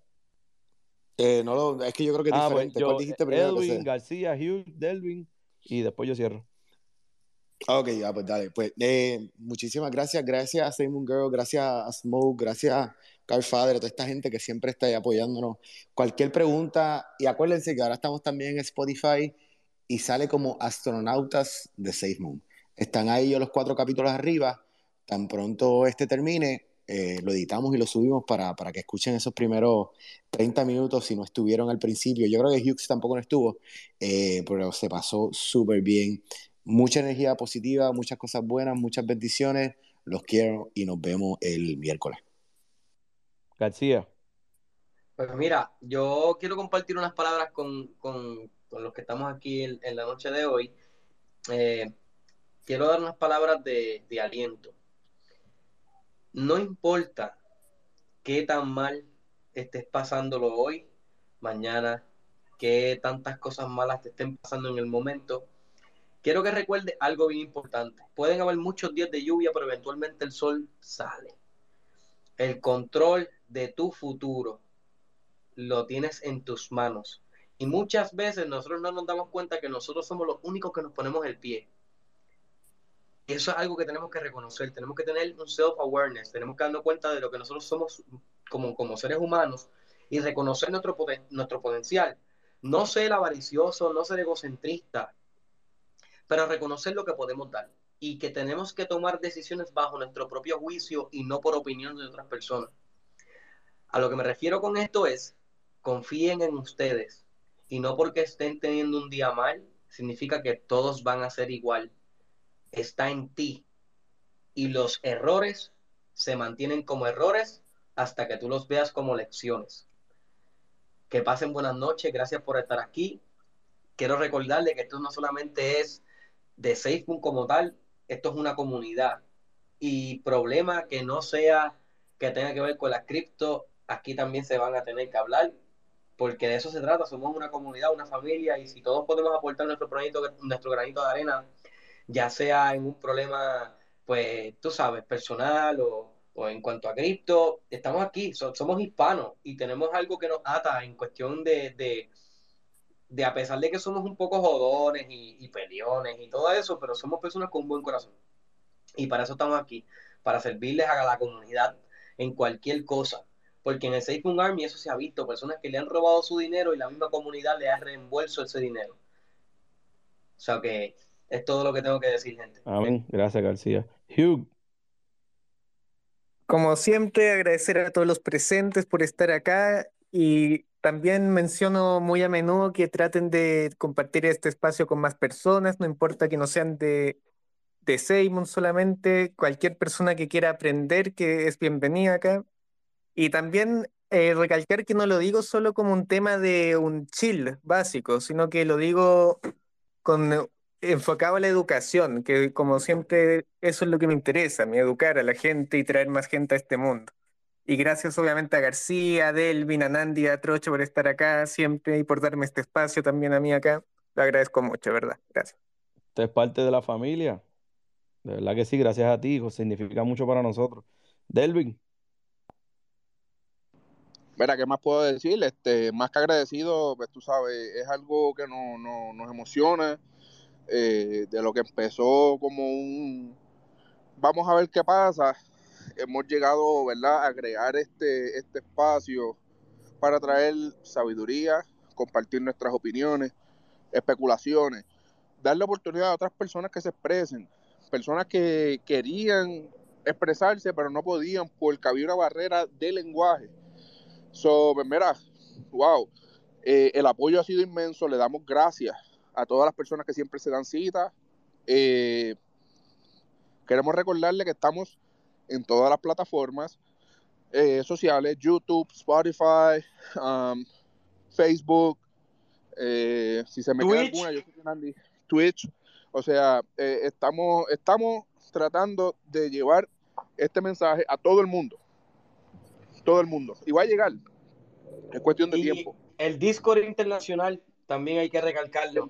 Eh, no, es que yo creo que es ah, pues, dijiste primero? Edwin, García, Hughes, Delvin, y después yo cierro. Ok, ya, pues dale. Pues eh, muchísimas gracias. Gracias a Simon Girl, gracias a Smoke, gracias a Carl Father, a toda esta gente que siempre está ahí apoyándonos. Cualquier pregunta, y acuérdense que ahora estamos también en Spotify y sale como astronautas de Safe Moon. Están ahí los cuatro capítulos arriba. Tan pronto este termine, eh, lo editamos y lo subimos para, para, que escuchen esos primeros 30 minutos si no estuvieron al principio. Yo creo que Hughes tampoco no estuvo, eh, pero se pasó súper bien. Mucha energía positiva, muchas cosas buenas, muchas bendiciones. Los quiero y nos vemos el miércoles. García. Pues mira, yo quiero compartir unas palabras con, con, con los que estamos aquí en, en, la noche de hoy. Eh, quiero dar unas palabras de, de aliento. No importa qué tan mal estés pasándolo hoy, mañana, qué tantas cosas malas te estén pasando en el momento, quiero que recuerde algo bien importante. Pueden haber muchos días de lluvia, pero eventualmente el sol sale. El control de tu futuro lo tienes en tus manos. Y muchas veces nosotros no nos damos cuenta que nosotros somos los únicos que nos ponemos el pie. Eso es algo que tenemos que reconocer. Tenemos que tener un self-awareness. Tenemos que darnos cuenta de lo que nosotros somos como, como seres humanos y reconocer nuestro, nuestro potencial. No ser avaricioso, no ser egocentrista, pero reconocer lo que podemos dar y que tenemos que tomar decisiones bajo nuestro propio juicio y no por opinión de otras personas. A lo que me refiero con esto es, confíen en ustedes y no porque estén teniendo un día mal, significa que todos van a ser igual. Está en ti. Y los errores se mantienen como errores hasta que tú los veas como lecciones. Que pasen buenas noches, gracias por estar aquí. Quiero recordarle que esto no solamente es de Facebook como tal, esto es una comunidad. Y problema que no sea que tenga que ver con la cripto, aquí también se van a tener que hablar, porque de eso se trata, somos una comunidad, una familia, y si todos podemos aportar nuestro granito, nuestro granito de arena, ya sea en un problema, pues tú sabes, personal o, o en cuanto a cripto, estamos aquí, somos hispanos y tenemos algo que nos ata en cuestión de, de, de a pesar de que somos un poco jodones y, y peleones y todo eso, pero somos personas con un buen corazón. Y para eso estamos aquí, para servirles a la comunidad en cualquier cosa porque en el Safe Army eso se ha visto, personas que le han robado su dinero y la misma comunidad le ha reembolso ese dinero. O sea que es todo lo que tengo que decir, gente. Amén. Gracias, García. Hugh. Como siempre, agradecer a todos los presentes por estar acá y también menciono muy a menudo que traten de compartir este espacio con más personas, no importa que no sean de, de Seymour solamente, cualquier persona que quiera aprender que es bienvenida acá. Y también eh, recalcar que no lo digo solo como un tema de un chill básico, sino que lo digo con enfocado a la educación, que como siempre eso es lo que me interesa, me educar a la gente y traer más gente a este mundo. Y gracias obviamente a García, a Delvin, a Nandi, a Trocho por estar acá siempre y por darme este espacio también a mí acá. Lo agradezco mucho, ¿verdad? Gracias. Usted es parte de la familia. De verdad que sí, gracias a ti, hijo. Significa mucho para nosotros. Delvin. Mira, ¿qué más puedo decir? Este, más que agradecido, pues tú sabes, es algo que no, no, nos emociona, eh, de lo que empezó como un, vamos a ver qué pasa, hemos llegado, ¿verdad?, a crear este, este espacio para traer sabiduría, compartir nuestras opiniones, especulaciones, darle oportunidad a otras personas que se expresen, personas que querían expresarse pero no podían porque había una barrera de lenguaje So, pues mira, wow, eh, el apoyo ha sido inmenso, le damos gracias a todas las personas que siempre se dan cita. Eh, queremos recordarle que estamos en todas las plataformas eh, sociales, YouTube, Spotify, um, Facebook, si se me queda alguna, yo soy Andy, Twitch. O sea, estamos, estamos tratando de llevar este mensaje a todo el mundo todo el mundo. Y va a llegar. Es cuestión de tiempo. El Discord internacional también hay que recalcarlo.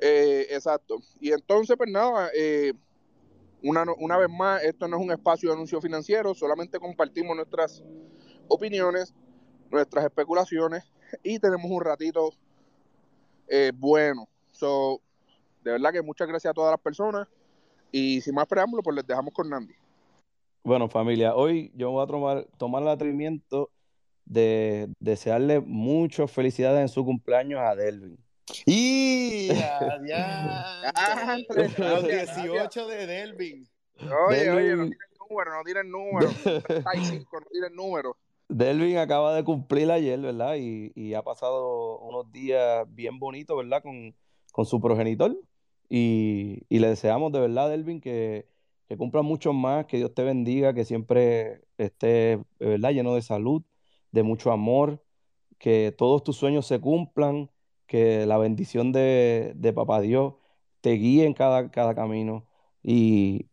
Eh, exacto. Y entonces, pues nada, eh, una, una vez más, esto no es un espacio de anuncio financiero, solamente compartimos nuestras opiniones, nuestras especulaciones y tenemos un ratito eh, bueno. So, de verdad que muchas gracias a todas las personas. Y sin más preámbulo, pues les dejamos con Nandi. Bueno, familia, hoy yo voy a tomar, tomar el atrevimiento de desearle muchas felicidades en su cumpleaños a Delvin. Y ya, 18 [LAUGHS] de Delvin. Oye, oye, no tienen número, no tienen número. [LAUGHS] 35, no tienen número. Delvin acaba de cumplir ayer, ¿verdad? Y, ha pasado unos días bien bonitos, ¿verdad? Con, su progenitor. Y, le deseamos de verdad, Delvin, que, que cumpla mucho más, que Dios te bendiga, que siempre esté, ¿verdad? Lleno de salud, de mucho amor, que todos tus sueños se cumplan, que la bendición de, de Papá Dios te guíe en cada, cada camino. Y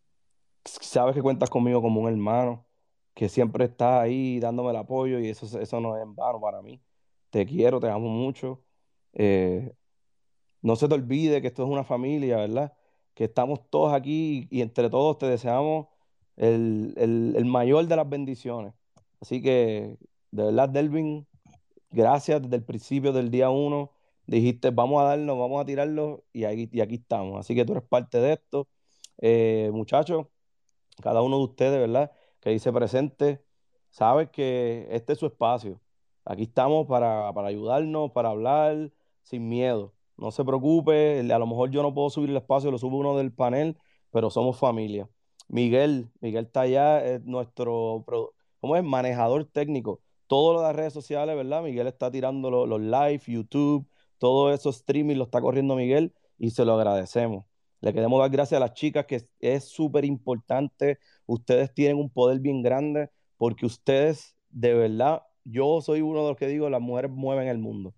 sabes que cuentas conmigo como un hermano que siempre está ahí dándome el apoyo y eso, eso no es en vano para mí. Te quiero, te amo mucho. Eh, no se te olvide que esto es una familia, ¿verdad? Que estamos todos aquí y, entre todos te deseamos el, el, mayor de las bendiciones. Así que, de verdad, Delvin, gracias desde el principio del día uno. Dijiste, vamos a darnos, vamos a tirarlo y, aquí, y aquí estamos. Así que tú eres parte de esto. Eh, muchachos, cada uno de ustedes, ¿verdad? que dice presente, sabe que este es su espacio. Aquí estamos para, ayudarnos, para hablar sin miedo. No se preocupe, a lo mejor yo no puedo subir el espacio, lo subo uno del panel, pero somos familia. Miguel, Miguel está allá, es nuestro, ¿cómo es? Manejador técnico. Todas las redes sociales, ¿verdad? Miguel está tirando los, los live, YouTube, todo eso streaming lo está corriendo Miguel y se lo agradecemos. Le queremos dar gracias a las chicas, que es súper importante. Ustedes tienen un poder bien grande porque ustedes, de verdad, yo soy uno de los que digo, las mujeres mueven el mundo.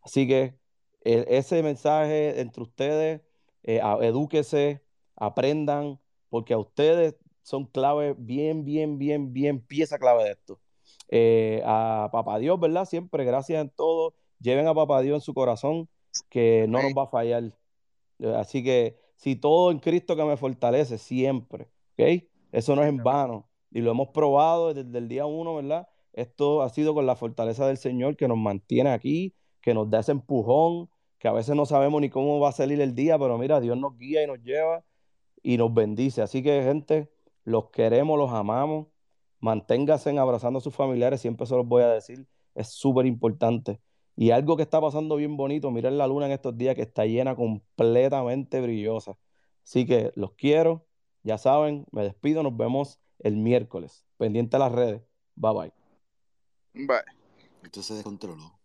Así que e, ese mensaje entre ustedes, eh, edúquese, aprendan, porque a ustedes son clave, bien, bien, bien, bien, pieza clave de esto. Eh, a Papá Dios, ¿verdad? Siempre, gracias en todo. Lleven a Papá Dios en su corazón, que no nos va a fallar. Así que si todo en Cristo que me fortalece siempre, ¿ok? Eso no es en vano. Y lo hemos probado desde el día uno, ¿verdad? Esto ha sido con la fortaleza del Señor que nos mantiene aquí, que nos da ese empujón, que a veces no sabemos ni cómo va a salir el día, pero mira, Dios nos guía y nos lleva y nos bendice. Así que, gente, los queremos, los amamos. Manténganse abrazando a sus familiares, siempre se los voy a decir. Es súper importante. Y algo que está pasando bien bonito, miren la luna en estos días que está llena completamente brillosa. Así que los quiero, ya saben, me despido, nos vemos el miércoles. Pendiente a las redes. Bye bye. Bye. Esto se descontroló.